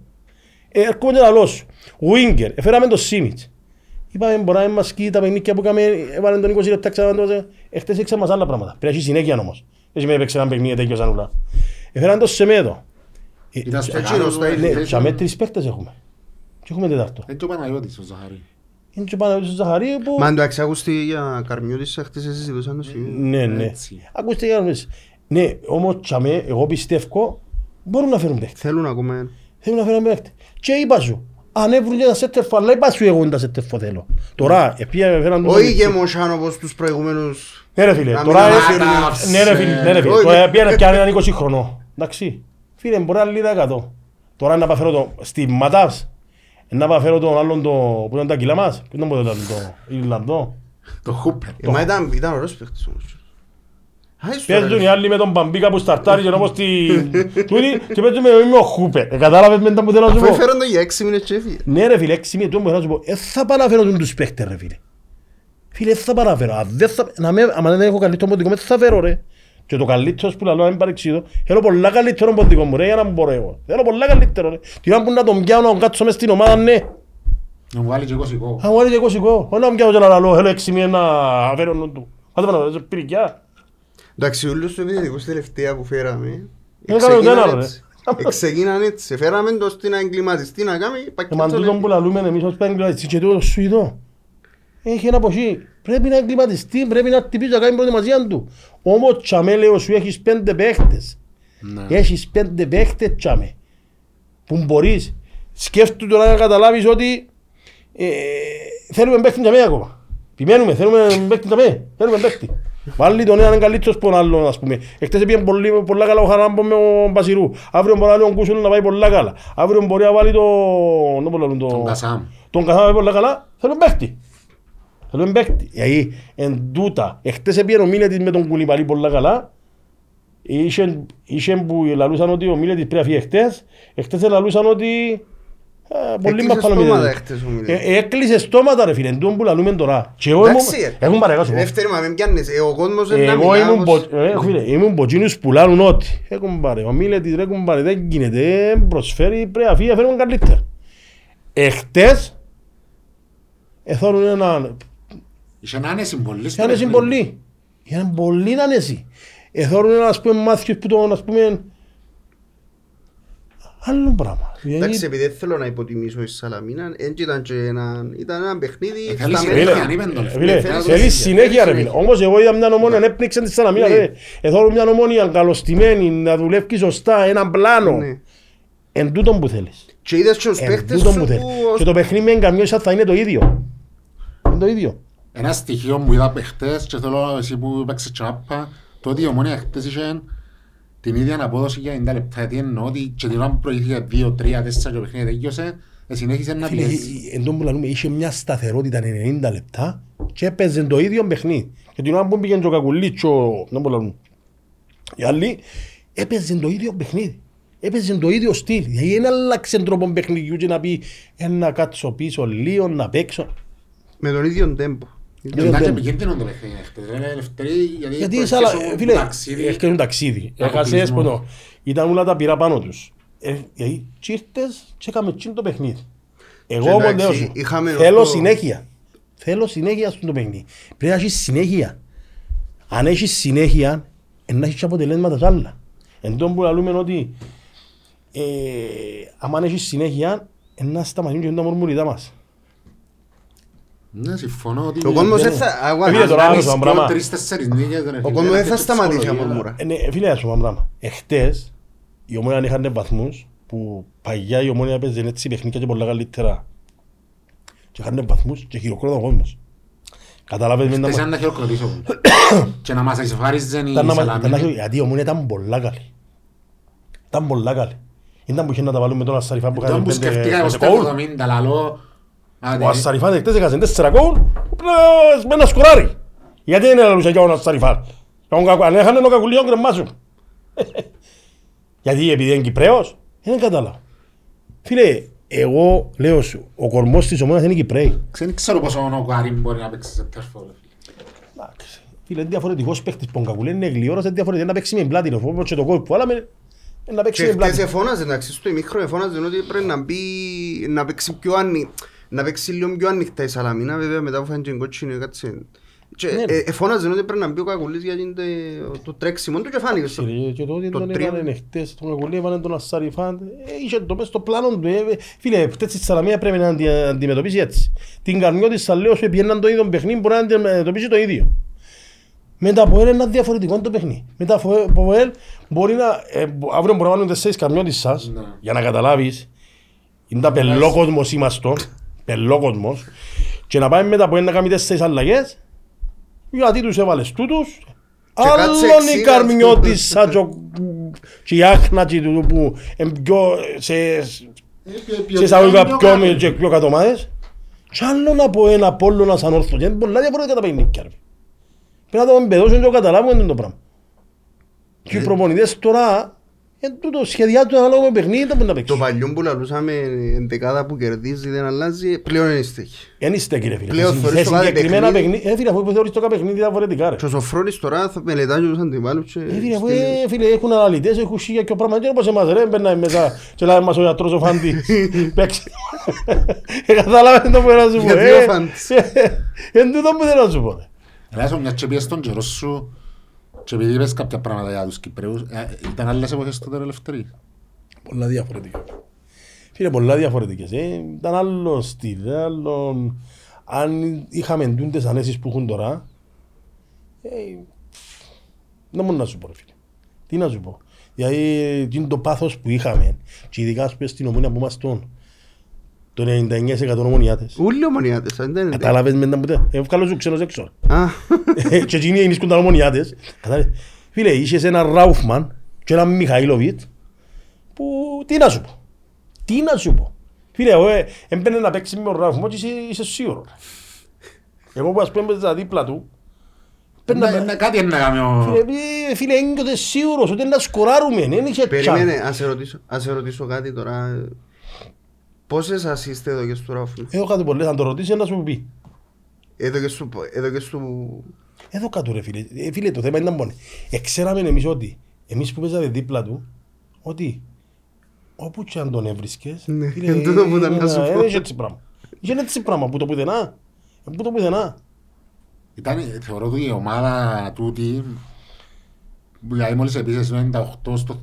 έρχομαι και να λέω σου. Βίγκερ, έφεραμε τον Σίμιτς. Είπαμε μπορεί να μας σκεί τα παιχνίκια που έκαμε, έβαλε τον 20 λεπτά ξανά το βάζε. Εχθές έξα μας άλλα πράγματα. Πρέπει να έχει συνέχεια όμως. Δεν σημαίνει παίξει ένα παιχνίδι τέτοιο σαν ούλα. Έφεραν τον Σεμέδο. Ε, Ήταν στο Εκείνος Γάλλο, τα ε, ίδια. Ναι, ε, και με τρεις παίκτες έχουμε. Και έχουμε τετάρτο. Ε, και ο Παναγιώτης ο Ζαχαρή. Είναι και πάνω στο Ζαχαρίου που... Μα αν το εξακούστη για Καρμιώτης, χτες εσείς συζητούσαν το σημείο. Ναι, ναι. Έτσι. Ακούστε για να δεις. Ναι, όμως τσαμέ, εγώ πιστεύω, μπορούν να φέρουν παίχτη. Θέλουν ακόμα. Θέλουν να φέρουν παίχτη. Και είπα σου, αν έβρουν και ένα σέτερφο, αλλά είπα σου εγώ είναι τα σέτερφο θέλω. Τώρα, επία φέραν τον... Όχι και μοσάν όπως τους προηγούμενους. Ναι ρε φίλε, Να τώρα... μην ε, αναφέρεις. Ναι ρε φίλε, ναι ρε φίλε. Όχι. Τώρα πήγαινε πια έναν 20 χρονό. Εντάξει. Φίλε, μπορεί να λύδα εκατό. Τώρα να πάω φέρω το... Στη Ματάβς, να πάω φέρω τον άλλον το... Που ήταν τα κιλά μας. Που ήταν ποτέ το Ιρλανδό. Το Χούπερ. Ε, Μα ήταν, ήταν ωραίος παίχτης όμως. Άις τώρα, Παίζουν ρε. οι άλλοι με τον Μπαμπίκα που σταρτάρει και όπως την... τούτη και παίζουν με με ο Χούπερ. Ε, Κατάλαβες με τα που θέλω να σου Αφού πω. έφεραν το για έξι μήνες και έφυγε. Ναι ρε φίλε, έξι μήνες, τούτο που θέλω να σου πω. Ε, θα πάω να φέρω τον τους παίχτες ρε φίλε. Φίλε, θα πάω να φέρω. Αν δεν θα... να με... άμα δεν έχω καλύτερο ποντικό, με τι θα φέρω ρε. Και το καλύτερος που λαλώ, αν παρεξίδω, θέλω πολλά καλύτερο ποντικό μου ρε, για να μπορώ εγώ. Θέλω πολλά καλύτερο ρε. Τι ώρα που να τον πιάω να τον κάτσω μες στην ομάδα, ναι. Να μου βάλει και εγώ σηκώ. Αν μου άρεσε εγώ σηκώ. Όχι να τον πιάω και να λαλώ, θέλω έξι μήνες να φέρω νου του. Άντε πάνω, σε πυρικιά. Εντάξει, όλους τους επιθετικούς τελευταία που φέραμε. Δεν έκαμε ούτε εξεκίναν ένα, ρε. έτσι. Εξεκίναν έτσι. Φέραμε το στην να εγκληματιστεί να κάνει Ε, μα πακέτο. τούτον λέει. που λαλούμε εμείς ως πέγγλατιστή και τούτο Σουηδό. Έχει ένα ποσί. Πρέπει να εγκληματιστεί, πρέπει να χτυπήσει να κάνει προετοιμασία του. Όμως τσαμέ λέω σου έχεις πέντε παίχτες. Ναι. Έχεις πέντε παίχτες τσαμέ. Που μπορείς. Σκέφτου τώρα να καταλάβεις ότι ε, θέλουμε παίχτη τσαμέ ακόμα. Επιμένουμε, θέλουμε παίχτη τσαμέ. Θέλουμε παίχτη. Βάλει τον έναν καλύτερος από τον άλλον, ας πούμε. Εχθές πήγε πολύ, πολλά καλά ο Χαράμπο με τον Μπασιρού. Αύριο μπορεί να βάλει τον Κούσουλ να πάει πολλά καλά. Αύριο μπορεί να βάλει τον... δεν μπορώ να πω, Τον Κασάμ. Τον Κασάμ να πάει πολλά καλά. Θέλουν παίχτη. Θέλουν παίχτη. Γιατί εν τούτα, εχθές πήγε ο Μίλετης με τον Κουλιπαλή πολλά καλά. Είχε, είχε που λαλούσαν ότι ο Μίλετης πρέπει να φύγει εχθές. Εχθές λαλούσαν ότι... ε, Πολύ Έκλεισε μας πάνω στόματα μηδέν. εχθές ο Ε, Μίλετης. ε, Έκλεισε στόματα ρε φίλε, εν τούτον που λαλούμε τώρα. Και εγώ Εντάξει, ήμουν- ε. έχουν παρακάτω σου πω. Δεύτερη, μα με πιάνεις. Ε, Ο κόσμος είναι να Εγώ μιλά, ήμουν, όμως- πο- ε, φίλε, ήμουν από εκείνους που λάλλουν ότι έχουν πάρει. Ο Μίλετης ρε έχουν πάρει, δεν γίνεται, δεν προσφέρει, πρέπει να φύγει, να φέρουν καλύτερα. Εχθές, εθώρουν έναν, Είχε άνεση πολύ στο άνεση παιχνίδι. πολύ. Είχαν πολύ άνεση. Εθώρουν έναν, ας πούμε, μάθιος που τον, ας πούμε, άλλο πράγμα. Εντάξει, Δηλαδή, επειδή δεν θέλω να υποτιμήσω η Σαλαμίνα, έτσι ήταν και ένα, ήταν ένα παιχνίδι Ε, θέλεις στα συνέχεια, μέτρα. αν είπεν τον. Φίλε, θέλεις θέλεις συνέχεια ρε φίλε. Όμως εγώ είδα μια ομόνια να έπνιξε τη Σαλαμίνα Ναι. ρε. Εθώρουν μια ομόνια καλωστημένη, να δουλεύει σωστά, έναν πλάνο. Ναι. Εν τούτον που θέλεις. Και είδες και τους Εν παίχτες τούτον σου που θέλεις. που- Και το παιχνίδι με εγκαμιώσα θα είναι το ίδιο. Είναι το ίδιο. Ένα στοιχείο που είδα χτες και θέλω εσύ που παίξες τσάπα, το ότι η Ομόνια χτες είχε την ίδια απόδοση για 90 λεπτά. Γιατί εννοώ ότι και την ώρα που προηγήθηκε 2, 3, 4 και το παιχνίδι τελείωσε, ε, συνέχισε να Φίλε, πιέζει. εν τόν που λαλούμε, είχε μια σταθερότητα 90 λεπτά και έπαιζε το ίδιο παιχνίδι. Και την ώρα που πήγαινε και ο Κακουλίτσο, δεν μπορώ να λαλούμε, οι άλλοι, έπαιζε το ίδιο παιχνίδι. Έπαιζε το ίδιο στυλ. Γιατί δεν άλλαξε τρόπο παιχνιδιού και να πει «Ε, να κάτσω πίσω λίγο, να παίξω. Με τον ίδιο τέμπο. Δεν Ήταν και δεν- επικίνδυνο το παιχνίδι χτες. ρε, ελευθερή, γιατί Γιατί προέρχεσαι σαλα, από φίλε, ταξίδι. έρχεται ταξίδι. Από Έχασες κλεισμό. που το, ήταν όλα τα πειρά πάνω τους. Ε, Γιατί τσίρτες και έκαμε τσιν το παιχνίδι. Εγώ Και όμως εντάξει, λέω σου, είχαμε θέλω αυτό- συνέχεια. Θέλω συνέχεια στο παιχνίδι. Πρέπει να έχεις συνέχεια. Αν έχεις συνέχεια, ε, να έχεις και αποτελέσματα κι άλλα. Εν τόν που λαλούμε ότι ε, άμα έχεις συνέχεια, ε, να σταματήσουν και τα μουρμουριτά μας. Ναι, συμφωνώ ότι... Ο κόσμος δεν δεν θα... αγώ, Φίλε, αν τώρα κάνεις- άκουσα ένα πράγμα. Τρεις-τέσσερις νίκες, ρε, Ο φίλε, κόσμος δεν και θα τη σταματήσει να ψυχολογία. μουρμουρά. Ε, ναι, φίλε, να σου πω ένα πράγμα. Εχθές, η Ομόνια είχαν βαθμούς που παγιά η Ομόνια έπαιζε έτσι παιχνίδια και πολλά καλύτερα. Και είχαν βαθμούς και χειροκρόταν ο κόσμος. Κατάλαβες με Χτες να... ήταν να χειροκροτήσω. και να μας εισφάριζαν η Ήταν να μας- ήταν να- Σαλαμίνη. Γιατί η Ομόνια ήταν πολλά καλή. Ήταν πολλά καλή. Ήταν που είχε να τα βάλουμε τον Ασσαριφά που Τον έκανε που πέντε σκεφτήκα εγώ πέντε στο Ο Ασσαριφάς εχθές έκασε τέσσερα γκολ με ένα σκοράρι. Γιατί δεν έλαλουσε για τον Ασσαριφά. Τον κακου- Αν έχανε τον κακουλί τον κρεμάσουν. Γιατί επειδή είναι Κυπρέος, δεν κατάλαβα. Φίλε, εγώ λέω σου, ο κορμός της ομόνας είναι Κυπρέοι. Δεν ξέρω πόσο ο Κουάριν μπορεί να παίξει σε τέρφο. ρε φίλε. Εντάξει. Φίλε, είναι διαφορετικός παίκτης που ο Κακουλή είναι γλυόρος, είναι διαφορετικός να παίξει με πλάτη. ρε. Όπως και το κόλ που βάλαμε, είναι να παίξει Και με χτες πλάτη. εφώναζε, εντάξει, στο ημίχρονο εφώναζε ότι πρέπει να μπει, να παίξει πιο άνοι, να παίξει λίγο πιο ανοιχτά η Σαλαμίνα, βέβαια μετά που φάνηκε κότσινο κάτσε. Και Ναι, ρε. ε, εφώναζε ότι πρέπει να μπει ο Κακουλής γιατί είναι το- το τρέξιμο του και φάνηκε στο- Κύριε, Και το ότι το τον τρία. έβαλε χτες, τον Κακουλή έβαλε τον Ασσαριφάν, ε, είχε το μες στο πλάνο του. ε, Φίλε, χτες η Σαλαμία πρέπει να αντι- αντιμετωπίσει έτσι. Την καρμιό της Σαλέως που πιέναν το ίδιο παιχνίδι μπορεί να αντιμετωπίσει το ίδιο. Με τα ΠΟΕΛ είναι ένα διαφορετικό το παιχνίδι. Με τα ΠΟΕΛ μπορεί να... ε, μπο- αύριο μπορεί να βάλουν τέσσερις καρμιώτες σας, Ναι. για να καταλάβεις. Είναι τα πελόκοσμος είμαστε, πελόκοσμος. Και να πάμε με τα ΠΟΕΛ να κάνει τέσσερις αλλαγές, γιατί τους έβαλες τούτους. κάτσε Άλλον η εξήντα καρμιώτης σαν και ο- και η άχνα και τούτου που είναι πιο σε σε εισαγωγικά πιο με- και πιο κατωμάδες. Και άλλο να πω ένα πόλο σαν όρθο. Και είναι πολλά διαφορετικά τα παιχνίδια. ρε. Πρέπει να το εμπεδώσουν και το καταλάβουν το πράγμα. Και οι προπονητές τώρα, εν τούτο σχεδιάζουν ανάλογα με παιχνίδι που να Το παίξουν. παλιό που λαλούσαμε εντεκάδα που κερδίζει δεν αλλάζει, πλέον είναι στέχη. Εν είστε κύριε φίλε. Πλέον Σε- θεωρείς σε το κάθε συγκεκριμένα παιχνίδι- παιχνίδια, ε, φίλε, αφού θεωρείς το κάθε παιχνίδι διαφορετικά ρε. Και ο Σοφρόνης τώρα θα μελετάει τους αντιπάλους και... Ε, φίλε, αφού, στέλνει. ε, φίλε, έχουν αναλυτές, έχουν σίγια και ο πράγμα. Και όπως εμάς ρε, μπαίναμε μέσα και λέει μας ο γιατρός ο Φάντης. Παίξει. Ε, Κατάλαβες το που θέλω να σου πω. Γιατί ε. ο Φάντης. Εν τούτο που θέλω να σου πω. ρε. Ελάς μια και πήγες στον καιρό σου και επειδή είπες κάποια πράγματα για τους Κυπρέους, ε, ήταν άλλες εποχές τότε ρε Ελευθερή. Πολλά διαφορετικά. Φίλε, πολλά διαφορετικές. Ε. Ήταν άλλο στυλ, άλλο... Αν είχαμε τούντες ανέσεις που έχουν τώρα, ε, δεν μπορώ να σου πω ρε φίλε. Τι να σου πω. Δηλαδή, τι είναι το πάθος που είχαμε, και ειδικά ας πούμε, στην ομόνια που είμαστε, Το 99% ομονιάτες. Ούλοι ομονιάτες, δεν είναι. Κατάλαβες με τα ποτέ. Εύκαλος σου ξένος έξω. Α, και εκείνοι ενίσκουν τα ομονιάτες. Κατάλαβες. Φίλε, είχες έναν Ράουφμαν και έναν Μιχαήλοβιτ που τι να σου πω. Τι να σου πω. Φίλε, εγώ ε, έμπαινε να παίξει με τον Ράουφμαν και είσαι, είσαι σίγουρος. Εγώ που ας πούμε έπαιζα δίπλα του, παίρνα Ναι, με- ναι, Κάτι είναι να κάνει ο... Φίλε, ε, Φίλε, ένιωθε σίγουρος ότι να σκοράρουμε, δεν είχε περίμενε, τσάν. ας σε ρωτήσω, ας σε ρωτήσω κάτι τώρα. Πόσες assist έδωκες του Ράφου; Έχω κάτι πολλές, αν το ρωτήσει να σου πει. Έδωκες του, έδωκες του... Εδώ κάτω ρε φίλε. Ε, φίλε, το θέμα ήταν μόνο. Εξέραμε εμείς ότι, εμείς που παίζαμε δίπλα του, ότι όπου και αν τον έβρισκες, Ναι, φίλε, εν τούτο που ήταν να σου ε, πω. Δεν είχε έτσι πράγμα. Είχε έτσι πράγμα, που το πουθενά. Ε, Που το πουθενά. Ήταν, θεωρώ ότι η ομάδα τούτη, δηλαδή μόλις επίσης το 98 στο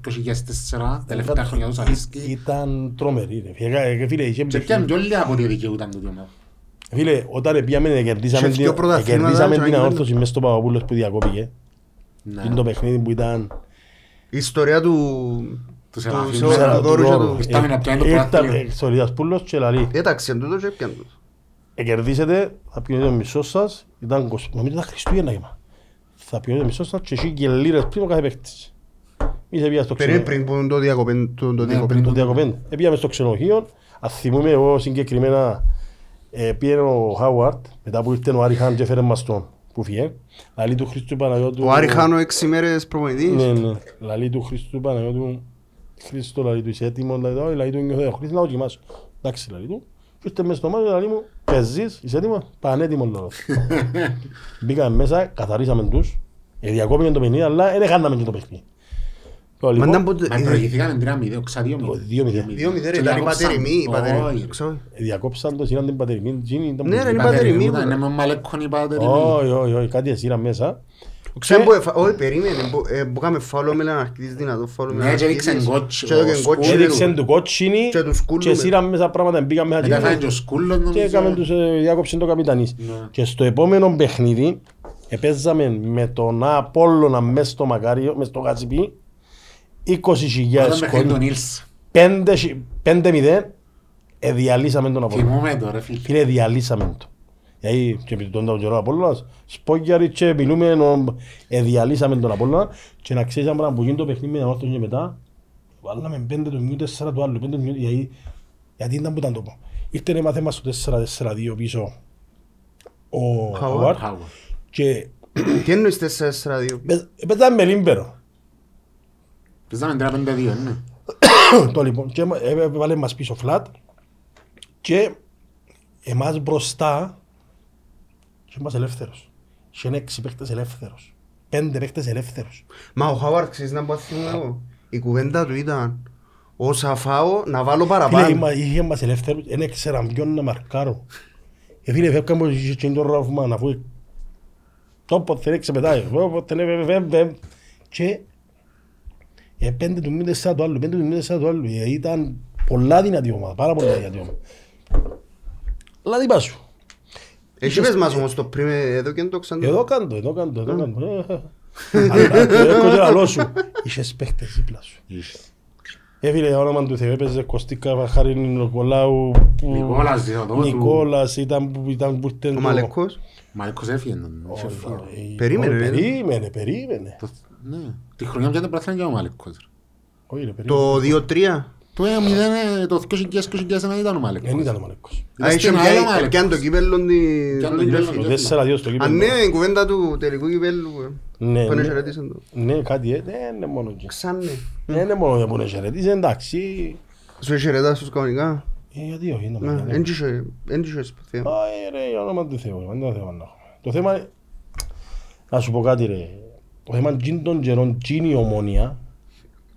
2004, τελευταία χρονιά τους Σαβίσκη, Ήταν τρομερή ρε. Φίλε, ε, φίλε, είχε και πιάνε κι όλοι από τη δικαιούταν τούτη ομάδα. Φίλε, όταν πήγαμε κερδίσαμε Σε την, δυο πρωταθλήματα, κερδίσαμε και την να αόρθωση μέσα στο Παπαπούλος που διακόπηκε. Ναι. Είναι το παιχνίδι που ήταν... Η ιστορία του... Του του Σεραφείμ. Σεω- Σερα- του Δώρου και του... Ήρθαμε να πιάνει το Ήρθαν πρωτάθλημα. εξορίας Πούλος και λαλεί. Έταξε τούτο και έπιαν τούτο. Εκερδίσετε, θα πιείτε το μισό σας, ήταν 20, νομίζω ήταν Χριστούγεννα γεμά. Θα πιείτε το μισό σας και εσύ και λίρες πριν ο κάθε παίκτης. Μη σε πήγα στο Περίμενε ξενοδοχείο. πριν που το διακοπέν, το το Ναι, διακοπέν. Το διακοπέν. Επήγαμε στο ξενοδοχείο, αν θυμούμαι εγώ συγκεκριμένα, ε, πήγαινε ο Χάουαρτ, μετά που ήρθε ο Άρη Χάν και έφερε μας τον που φύγε. Λαλή του Χριστού Παναγιώτου. Ο Άρη Χάνο έξι μέρες προπονητής. Ναι, ναι. Λαλή του Χριστού Παναγιώτου. Χρήστο, λαλή του είσαι έτοιμος, λαλή του, «Όχι», λαλή του νιώθω χρήστο, να δοκιμάσω. Εντάξει, λαλή του. Και ήρθε μέσα στο μάτι, λαλή μου, παίζεις, είσαι έτοιμο, πανέτοιμο λόγο. Μπήκαμε μέσα, καθαρίσαμε τους, ε, διακόπηκαν το παιχνίδι, αλλά δεν χάναμε και το παιχνίδι. Το Μα λοιπόν, ήταν που... Μα προηγηθήκαμε 3-0, ξα 2-0. Δύο μηδέν. Δύο μηδέν, Και ήταν η διακόψαν. πατερημή, η πατερημή. Όχι, Ξέρω. ε, διακόψαν το, σειράν την πατερημή, τζίνι, ήταν Ναι, που- ρε, η είναι πατερημή πατερημή, ήταν, που- είναι με μαλέκον η πατερημή. Όχι, όχι, όχι, κάτι εσύραν μέσα. Ξέρω που εφα- όχι, περίμενε, που- ε, που είχαμε φάουλο με Λαναρκίδης, δυνατό φάουλο με Ναι, και Λαναρκίδης. έδειξαν κότσο, Και έδωκεν ο κότσο. Σκούλου. Έδειξαν του κότσινι Και τους σκούλου και με- σύραν μέσα πράγματα, μπήκαν μέσα Μετά και- φάνε και ο Σκούλος και νομίζω. έκαμε τους, ε, διάκοψε το καπιτανής. Ναι. Και στο επόμενο παιχνίδι επέζαμε με τον Απόλλωνα μες στο Μακάριο, μες στο Γατσιπί 20.000 Όταν παιχνίδι τον κόσμο, Ήλς. 5-0 εδιαλύσαμε τον Απόλλωνα. Θυμούμε το ρε φίλε. Φίλε, διαλύσαμε το. Γιατί και επειδή τον τον καιρό Απόλλωνας, σπόγιαρη και μιλούμε, νο- εδιαλύσαμε τον Απόλλωνα και να ξέρεις ένα πράγμα που γίνει το παιχνίδι με την Αμόρθωση και μετά, βάλαμε πέντε του μιού, τέσσερα του άλλου, πέντε του μιού, γιατί, γιατί ήταν που ήταν το πω. Ήρθε να μάθει μας το 4-4-2 πίσω ο Howard. Χαουάρ Χάουα. και Τι εννοείς 4-4-2. παίζαμε με λίμπερο. Παίζαμε 3-5-2, ναι. το λοιπόν, και ε, ε, βάλε μας πίσω φλατ και εμάς μπροστά και είμαστε ελεύθερος. Και είναι έξι παίχτες ελεύθερος. Πέντε παίχτες ελεύθερος. Μα ο Χάουαρτ ξέρεις να πω θυμούμαι εγώ. Η κουβέντα του ήταν όσα φάω να βάλω Φίλε, παραπάνω. είμα- είχε μας ελεύθερους, δεν έξεραν ποιον να μαρκάρω. Ε, φίλε, φεύγαμε από και είναι το ράφμα, αφού το ποτέ δεν ξεπετάει. Εγώ ποτέ ναι, βε, βε, βε. Και ε, πέντε του μήνες τέσσερα του άλλου, πέντε του μήνες τέσσερα του άλλου. Ε, Ήταν πολλά δυνατή ομάδα, πάρα πολλά δυνατή ομάδα. Αλλά τι πας σου. Εσύ πες μας όμως το πριν εδώ και το ξανά. Εδώ κάντο, εδώ κάντο, εδώ κάντο. Ε, Αλλά το έχω και λαλό σου. Είχες παίχτες δίπλα σου. Ε, φίλε, για όνομα του Θεού έπαιζε Κωστίκα Βαχαρίνη Νικολάου. που- Νικόλας, Διοδότου. Νικόλας, ήταν που ήταν που ήρθε Ο το- Μαλεκός. Μαλέκος έφυγε. τον- είχε φύγει. Ε, Περίμενε, όχι, ρε. Περίμενε, περίμενε. Το- Ναι. Τη χρονιά που ήταν πράθυνα και ο Μαλέκος. ρε. Όχι ρε, περίμενε. Το 2-3. Το 1-0, ε, το 2000-2001 ήταν ο Μαλέκος. Δεν ήταν ο Μαλέκος. Α, είχε στην πια- άλλη ομάδα, πιάνει το Λεκός. κύπελλο τη- Πιάνει του το κύπελλο, Τζέφι. Το 4-2 στο Α, κύπελλο. ναι, η κουβέντα του τελικού κυπέλλου. ε, Ναι, Που ναι. χαιρετήσαν το. Ναι, κάτι, ε, δεν είναι μόνο εκεί. Ξάνε. Δεν είναι μόνο που είναι χαιρετήσει, εντάξει. Σου χαιρετάς τους κανονικά; Ε, Γιατί όχι, είναι Ναι, μόνο. εν είχε- εν είχε θέμα. Όχι ρε, για όνομα του Θεού, δεν το θέμα να έχουμε. Το θέμα είναι, να σου πω κάτι ρε, το θέμα είναι των καιρών, τζίνη η ομόνια,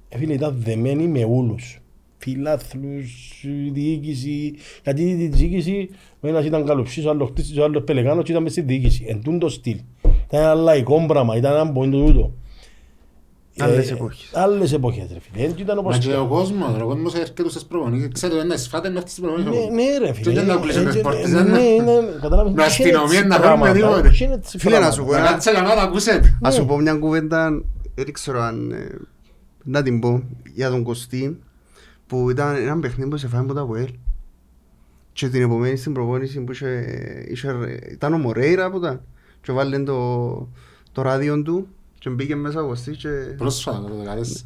ε, φίλε, ήταν δεμένη με όλους. Φιλάθλους, διοίκηση, γιατί η διοίκηση, ο ένας ήταν καλοψής, ο άλλος χτίστης, ο άλλος πελεγάνος και ήταν μες στη διοίκηση. Εν τούν το στυλ. Ήταν ένα λαϊκό πράγμα, ήταν ένα πόντο τούτο. Άλλες Ε, εποχές. Άλλες εποχές ρε φίλε, δεν ήταν Μα όπως και ο τώρα. κόσμος, ο κόσμος έρχεται στις προπονήσεις. Ξέρετε, είναι σφάτε να έρθει στις Ναι, προπονήσεις. ναι ρε φίλε. Και δεν τα ε, πουλήσουν ε, τις ε, πόρτες, ναι, δεν είναι. ναι, κατάλαβες, Με είχε αστυνομία έτσι να φέρουμε πράγματα, τίποτε. είχε έτσι Φίλε, να σου πράγματα. πω, Να κάτσε να μάθω, ακούσετε. Ας Ναι. σου πω μια κουβέντα, δεν ξέρω αν ε, να την πω, για τον Κωστή, που ήταν ένα παιχνίδι που σε φάμε από τα ΒΟΕΛ. Και την επομένη στην προπόνηση που είχε, είχε ήταν ο Μορέιρα που ήταν και βάλε το, το ράδιο του και μπήκε μέσα ο Κωστής και, Πρόσφατα το 14.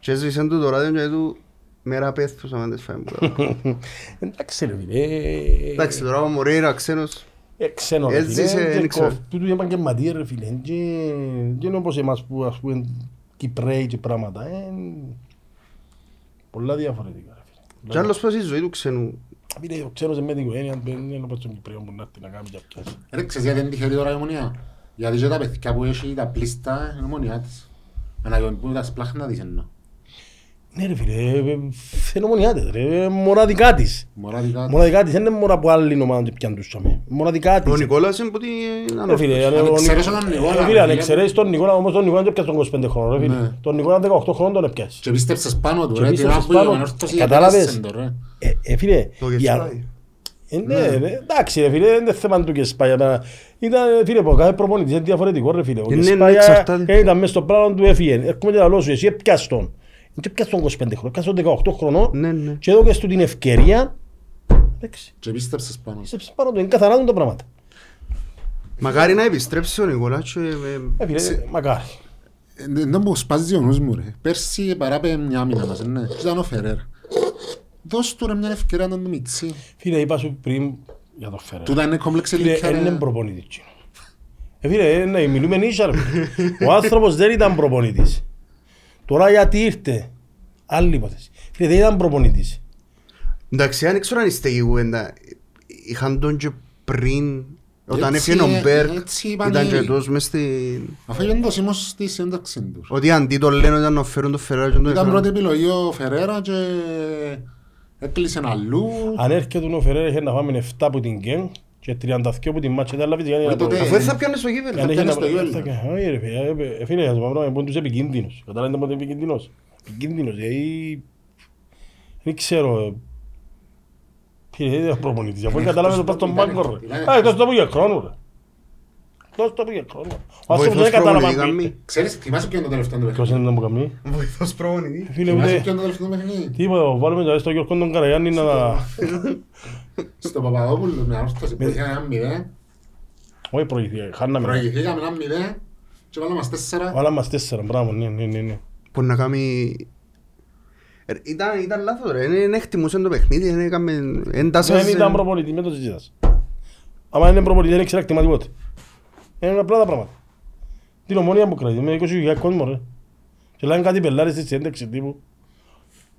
και έσβησε του το ράδιο και του μέρα πέθους άμα δεν φάει μου Εντάξει ρε φίλε. Εντάξει τώρα ο Μορέιρα ξένος Ε, ξένος ρε Έζησε, φίλε. δεν και ξέρω. κοφ- Τούτοι επαγγελματίες ρε φίλε. Και και είναι όπως εμάς που ας πούμε Κυπρέοι και πράγματα. Ε, Πολλά διαφορετικά ρε φίλε. και άλλος πας η ζωή του ξένου Φίλε, ο ξένος με την οικογένεια δεν είναι όπως τον Κυπρέο που να έρθει να κάνει και πιάσει. Ρε, ξέρεις γιατί είναι τυχερή τώρα η ομονία; Γιατί και τα παιδιά που έχει τα πλήστα είναι ομονιά της. Αναγκαιοποιούν τα σπλάχνα της εννοώ. Ναι ρε φίλε, ε, ε, φαινομονιάτες ρε, ε, μοναδικά της. Μωράτικα. Μοναδικά της, δεν είναι μόνο από άλλη ομάδα και πιάνουν τους τσάμε. Μοναδικά της. Ο Νικόλας είναι που είναι Ρε φίλε, ανόρθωτος. αν- ο εξαιρέσει Νικ- τον Νικόλα, Ε, φίλε, αν ρε, εξαιρέσεις τον Νικόλα, όμως τον Νικόλα δεν πιάσε τον 25 χρόνο ρε φίλε. Ναι. Τον Νικόλα 18 χρόνων τον έπιασε. Και πίστεψες πάνω του Και ρε. Την πίστεψες ώρα που η πάνω. Ομονόρθωση Κατάλαβες. έπιασε το, ρε. Ε, ε, φίλε, Το για- Γεσπάι. Ε, ναι, ρε, εντάξει ρε φίλε, δεν είναι θέμα του Κεσπάγια. Μα Ήταν, ε, φίλε, από κάθε προπονητής είναι διαφορετικό ρε φίλε. Ο Ναι, ναι, Κεσπάγια εξαρτάται. ε, ήταν μες στο πράγμα του έφυγε. Έρχομαι και λαλό σου, εσύ έπιασες τον. Δεν πιάσες τον 25 χρόνο, πιάσες τον 18 χρόνο Ναι, ναι. και έδωκες του την ευκαιρία. Εντάξει, Και πίστεψες πάνω. πίστεψες πάνω του, είναι καθαρά του τα πράγματα. Μακάρι να επιστρέψεις ο Νικόλας και, ε, Ε, φίλε, μακάρι. Ε, Δεν τον που σπάζει ο νους μου ρε. Πέρσι παράπε μια μήνα μας, ναι. Και ήταν ο Φερέρ. Δώσ' του ρε μια ευκαιρία να τον μιτσί. Φίλε, είπα σου πριν για το Φεραίρα. Τούτα είναι κόμπλεξ Φίλε, ηλικία δεν είναι ρε. προπονητής. εκείνος. Ε, φίλε, ε, ναι, μιλούμε νύσια, ρε. φίλε. Ο άνθρωπος δεν ήταν προπονητής. Τώρα γιατί ήρθε; Άλλη υπόθεση. Φίλε, δεν ήταν προπονητής. Εντάξει, αν ξέρω αν είστε η κουβέντα, είχαν τον και πριν, όταν Έτσι, έφυγε ο Μπέρκ, έτσι είπαν ήταν οι- και τόσο μες στην... Αφού έγινε το σήμος στη σύνταξη τους. Ότι αντί το λένε ήταν να φέρουν το Φεράρι και τον Ήταν έφεραν. πρώτη επιλογή ο Φερέρα και έκλεισε αλλού. Αν έρχεται ο Φεραίρα είχε να φάμε 7 από την Γκέν και 32 από την Μάτσα, ήταν λάβεις Ε, τότε- Αφού δεν θα πιάνε στο γήπεδο. Αν πιάνεις είχε στο να- γήπεδο. θα κα- Όχι ρε φίλε, ε, ε, φίλε, ας πούμε, είναι τους επικίνδυνος. Καταλάβετε πότε είναι επικίνδυνος; Επικίνδυνος, γιατί... Δεν ξέρω. ε, Φίλε, δεν είναι προπονητής. Αφού κατάλαβε το πας στον Ήταν- πάγκο ρε. ήταν- Α, εκτός το που για χρόνο ρε. Εκτός το που για χρόνο. Ο άνθρωπος Βοηθός δεν κατάλαβε. προπονητή αν- καμί. Ξέρεις, θυμάσαι ποιο είναι το τελευταίο του Ποιος παιχνίδι. είναι να μου καμνεί. Βοηθός προπονητή. Φίλε, Θυμάσαι ούτε... ποιο είναι το τελευταίο του παιχνίδι; Τίποτα, βάλουμε τώρα στο Γιώργο τον Καραγιάννη να... Στο Παπαδόπουλο με ανόρθωση που είχε ένα μηδέν. Όχι προηγηθεί, χάναμε. Προηγηθήκαμε ένα μηδέν και βάλαμε μας τέσσερα. Βάλαμε μας τέσσερα, μπράβο, ναι, ναι, ναι, ναι. Που να κάνει... Ε, Ήταν, ήταν λάθος ρε, δεν εκτιμούσαν το παιχνίδι, δεν έκαμε έντασες... Δεν ήταν προπονητή, με το συζήτας. Άμα είναι προπονητή, δεν ήξερα εκτιμά τίποτε. Είναι απλά τα πράγματα. Την ομόνια που κρατεί, με 20.000 κόσμο ρε. Και λένε κάτι πελάρες στη συνέντευξη τύπου.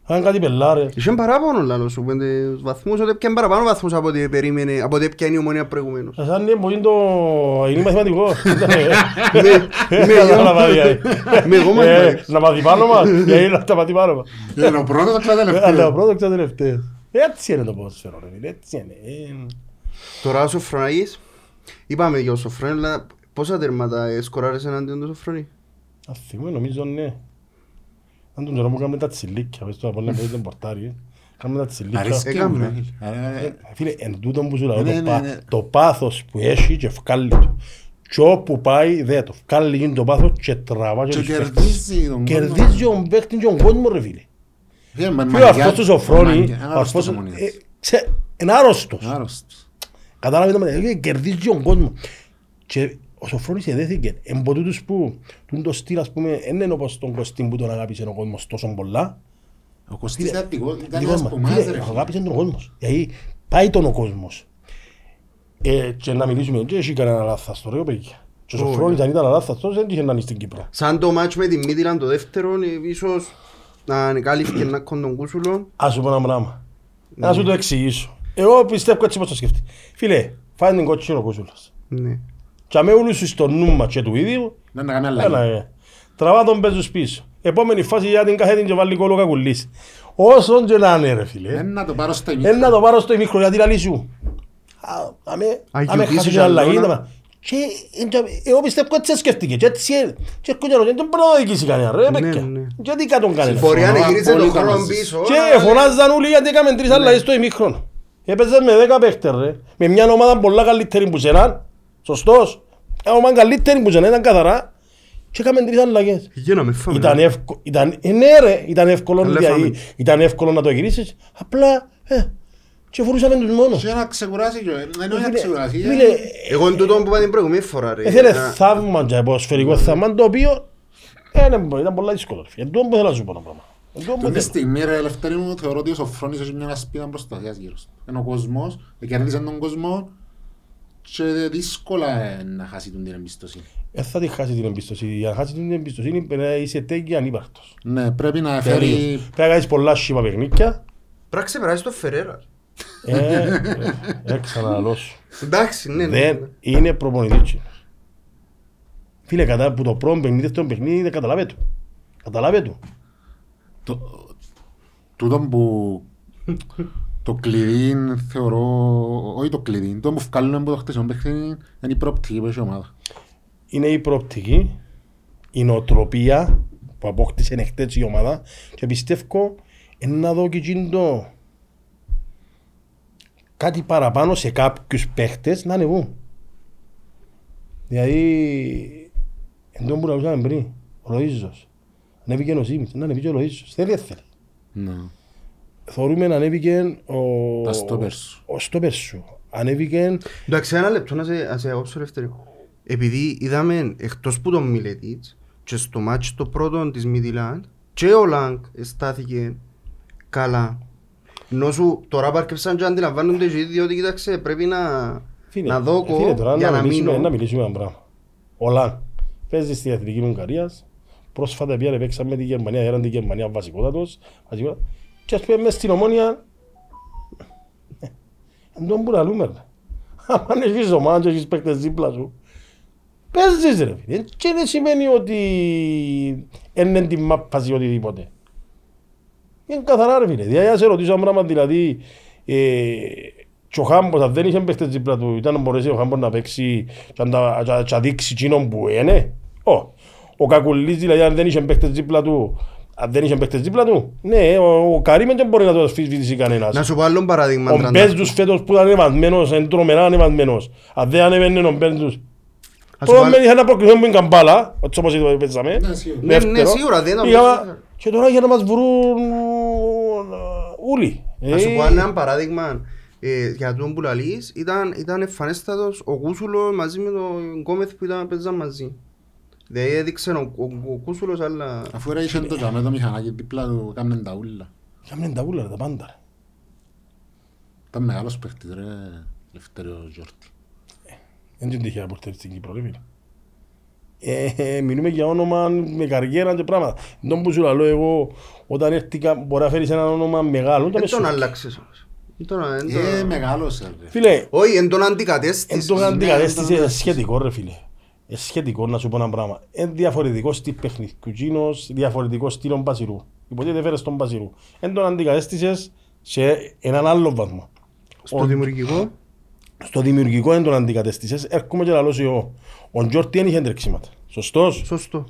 Λένε κάτι πελάρες. Είχε παράπονο λάλο σου, πέντε βαθμούς, ότι έπιαν παραπάνω βαθμούς από ό,τι περίμενε, από ό,τι έπιαν η ομόνια προηγουμένως. Σαν είναι που είναι το... είναι μαθηματικός. με Κατάλαβα, δηλαδή. Με εγώ Ε, μαθηματικός. Να μάθει πάνω μας, γιατί να τα μάθει πάνω μας. Είναι ο πρώτος και ο Αλλά ο τελευταίος. πρώτος και ο τελευταίος. Έτσι είναι το ποδοσφαίρο ρε φίλε, έτσι είναι. Ε, Τώρα ο Σοφρονάκης, είπαμε για ο Σοφρόνη, αλλά πόσα τέρματα ε, σκοράρες εναντίον του Σοφρόνη. Αν θυμώ, νομίζω ναι. Αν τον καιρό μου κάνουμε τα τσιλίκια, πες το από που ήταν πορτάρι. Κάνουμε τα τσιλίκια. Αρέσκει μου, Έκαμε. ρε. Ε, Ε, Φίλε, εν τούτον που σου λέω, Ναι, το ναι, πά- ναι. το πάθος που έχει και βγάλει το. Και όπου πάει, δε το. Βγάλει γίνει το πάθος και τραβά Και τους παίκτες. κερδίζει τον κόσμο. Κερδίζει τον παίκτη και τον κόσμο ρε φίλε. Ε, μα- Φίλε, ο μαγιά- αυτός τους Σοφρόνη, μαγιά- ο άρρωστος αυτός, ομονίας. ε, ξέ- είναι άρρωστος. Άρρωστος. Κατάλαβε το μεταξύ, κερδίζει τον κόσμο. Και ο Σοφρόνης εδέθηκε. Εν από τούτους που, τούν το στυλ ας πούμε, δεν είναι όπως τον Κωστίν που τον αγάπησε ο κόσμος τόσο πολλά. Ο Κωστής ήταν δικό- ήταν Δικός ένας μας. που μας, Φίλε, ρε. Αγάπησε τον κόσμος. Γιατί πάει τον ο κόσμος. Ε, και να μιλήσουμε, δεν έχει κανένα λάθος ρε παιδιά. Και ο Όχι. Σοφρόνης αν ήταν λάθος, δεν είχε να είναι στην Κύπρο. Σαν το μάτς με τη Μίτιλαν το δεύτερο, ε, ίσως να ανεκάλυφθηκε ένα κοντον κούσουλο. Ας σου πω ένα πράγμα. Να σου το εξηγήσω. Εγώ πιστεύω έτσι πως το σκεφτεί. Φίλε, φάει την κότσινο ο Κούσουλας. Ναι. Και με όλους στο νου μας και του ίδιου, Να να κάνει Έλα, αλλαγή. ε. Τραβά τον παίζους πίσω. Επόμενη φάση για την καθέτη και βάλει κόλλο κακουλής. Όσον και να είναι ρε Ε, φίλε. να το πάρω στο Ε, ημίχρονο. να το πάρω στο ημίχρονο γιατί λαλή σου. Α, Αμέ, αμέ Αγιοποιήσεις χάσεις και την αλλαγή. αλλόνα. τα μα. Και ε, και, εγώ πιστεύω έτσι σκέφτηκε. Και έτσι είναι. Και έρχονται να δεν μπορεί να οδηγήσει κανένα ρε Ναι, παιδιά. ναι. Γιατί κάτω κανένα. Μπορεί να Συμφωνώ γύρισε τον απόλυτα χρόνο μαζί σου. πίσω. Και αλλά- φωνάζαν όλοι γιατί έκαμε τρεις αλλαγές στο ημίχρονο. Έπαιζες με 10 παίχτες ρε. Με μια ομάδα πολλά καλύτερη που σέναν. Σωστός. Μια ομάδα καλύτερη που σέναν ήταν καθαρά. Και έκαμε τρεις αλλαγές. Για να με φάμε. Ήταν εύκολο, ήταν, ε, ναι ρε, ήταν εύκολο, Καλά δηλαδή, φάμε. ήταν εύκολο να το γυρίσεις. Απλά, ε, και φορούσαμε τους μόνος. Και να ξεκουράσει και δεν είναι να Φίλε, ξεκουράσει. φίλε, Εγώ είναι τούτο που είπα την προηγούμενη φορά ρε. Έθελε Να- θαύμα και ποδοσφαιρικό θαύμα το οποίο ε, ναι, μπορεί, ήταν πολλά δύσκολο. ρε φίλε. Εν τούτο που θέλω να σου πω ένα πράγμα. Εν τούτο που Τον τη θέλω. στιγμή ρε ελευθερή μου θεωρώ ότι ο Σοφρόνης έχει μια ασπίδα προστασίας γύρω του. Είναι ο κόσμος, κέρδισε τον κόσμο και δύσκολα ε, να χάσει τον την εμπιστοσύνη. Δεν θα τη χάσει την εμπιστοσύνη. Για να χάσει την εμπιστοσύνη πρέπει να είσαι τέγγι ανύπαρκτος. Ναι, πρέπει να Τελείως. φέρει... Πρέπει να κάνεις πολλά σχήμα παιχνίκια. Πρέπει να ξεπεράσεις το Φερέρα. Ε, ε, ξαναλώ σου. Εντάξει, ναι, ναι. Δεν είναι προπονητής. Φίλε, κατά που το πρώτο παιχνίδι, δεύτερο παιχνίδι, δεν καταλάβε του. Καταλάβε του. Το, τούτο που το κλειδί θεωρώ, όχι το κλειδί, το που βγάλουν από το χτεσινό παιχνίδι είναι η προοπτική που έχει η ομάδα. Είναι η προοπτική, η νοοτροπία που απόκτησε εχθές η ομάδα και πιστεύω είναι να δω και εκείνο κάτι παραπάνω σε κάποιους παίχτες να ανεβούν. Δηλαδή, εν τω που λαούσαμε πριν, ο Λοΐζος, ανέβηκε ο Σίμις, να ανέβηκε ο Λοΐζος, θέλει δεν θέλει. Ναι. Θεωρούμε να ανέβηκε ο... Τα στόπερ σου. Ο στόπερ σου. Ανέβηκε... Εντάξει, ένα λεπτό να σε, να σε αγώψω ελευθερικό. Επειδή είδαμε εκτός που τον Μιλετίτς και στο μάτσο το πρώτο της Μιτιλάντ και ο Λάγκ στάθηκε καλά. Ενώ σου τώρα πάρκεψαν και αντιλαμβάνονται και οι ίδιοι ότι κοίταξε πρέπει να, Φίλε, να δώκω φίλε, τώρα για να να μιλήσουμε, μείνω. να μιλήσουμε ένα πράγμα. Ο Λαν παίζει στη Εθνική Ουγγαρίας. Πρόσφατα πήγανε παίξαμε με τη Γερμανία, έραν τη Γερμανία βασικότατος. βασικότατος. Και ας πούμε μες στην Ομόνια... ε, Εν τον που λαλούμε. ρε. Αν έχεις ομάδα και έχεις παίκτες δίπλα σου. Παίζεις ρε φίλε. Και δεν σημαίνει ότι είναι την μάπαση οτιδήποτε. Είναι καθαρά ρε φίλε. Δηλαδή, αν σε ρωτήσω ένα πράγμα, δηλαδή, ε, και ο Χάμπος, αν δεν είχε παίχτες δίπλα του, ήταν να μπορέσει ο Χάμπος να παίξει και να τα- και να- και να δείξει εκείνον που είναι. Ω, ο Κακουλής, δηλαδή, αν δεν είχε παίχτες δίπλα του, αν δεν είχε παίχτες δίπλα του, ναι, ο, ο Καρίμεν δεν μπορεί να το ασφισβητήσει κανένας. Να σου πω άλλο παράδειγμα. Ο Τραντά. Μπέζους φέτος που ήταν ανεβασμένος, είναι τρομερά ανεβασμένος. Αν δεν ανεβαίνει ο Μπέζους, Ας σου Τώρα πω- μένει ένα προκριθόν που είναι καμπάλα, έτσι όπως το παίζαμε. Ναι, σίγουρα. Ναι, ναι, Δεύτερο. σίγουρα, δεν το Πήγαμε- παίζουμε. Και τώρα για να μας βρουν όλοι. Να σου Ε, πω ένα παράδειγμα ε, για τον που λαλείς, ήταν, ήταν εμφανέστατος ο Κούσουλος μαζί με τον Γκόμεθ που ήταν παίζαν μαζί. Δηλαδή έδειξε ο, ο, ο Κούσουλος αλλά... Αφού ρε είχε το τζαμέ το μηχανάκι δίπλα του, κάμνεν τα ούλα. Κάμνεν τα ούλα ρε, τα πάντα. ρε. Ήταν μεγάλος παίχτης ρε, Ελευθέριος Γιόρτη. Δεν είναι τυχαία που ήρθε στην Κύπρο, ρε φίλε. Ε, ε, μιλούμε για όνομα με καριέρα και πράγματα. Τον που σου λέω εγώ, όταν έρθει κα- μπορεί να φέρεις ένα όνομα μεγάλο, και Δεν τον αμέσως- άλλαξες όμως. Δεν τον- δεν τον- Ε, μεγάλος ρε. Φίλε, Όχι, εν τον εν αντικατέστησες. το αντικατέστησες ναι, ναι. σχετικό ρε φίλε. Ε, σχετικό να σου πω ένα πράγμα. Είναι διαφορετικό στυλ παιχνιδιού. Τζίνος, διαφορετικό στυλ Μπασιρού. Υποτίθεται φέρες τον Μπασιρού. Εν τον αντικατέστησες σε έναν άλλο βαθμό. Στο δημιουργικό; Στο δημιουργικό δεν τον αντικατέστησες. Έρχομαι και λαλώ σου εγώ. Ο Τζόρτι δεν είχε τρεξίματα. Σωστός; Σωστό.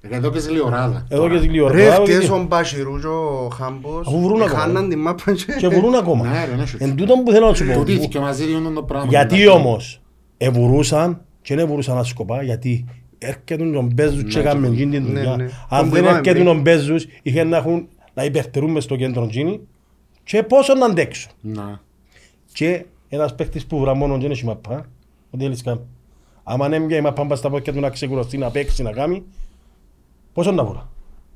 Ε, Εδώ παίζει λιωράδα. Εδώ και λίγο Ρε, ώρα. χτες ο Μπασιρού και ο Χάμπος Αφού βρουν ακόμα. χάναν την μάπα Και βουρούν ακόμα. Ναι, ρε, ναι, σου. Εν τούτον που θέλω να σου πω. Τούτοι και μαζί διόντων το πράγμα. Γιατί όμως εβουρούσαν και δεν εβουρούσαν άσκοπα γιατί έρχεται τον Μπέζους και έκαμε εκείνη την Ναι, δουλειά. ναι. Αν Τον που δεν είπαμε έρχεται πριν. τον Μπέζους είχε να έχουν να υπερτερούν μες στο κέντρο εκείνη και πόσο να αντέξουν. Να. Και ένας παίκτης που βρα μόνο και δεν έχει μαπά, ό,τι θέλεις κάνει. Άμα δεν έμεινε η μαπά μπας στα πόδια του να ξεκουραστεί, να παίξει, να κάνει, πόσο να βουρά.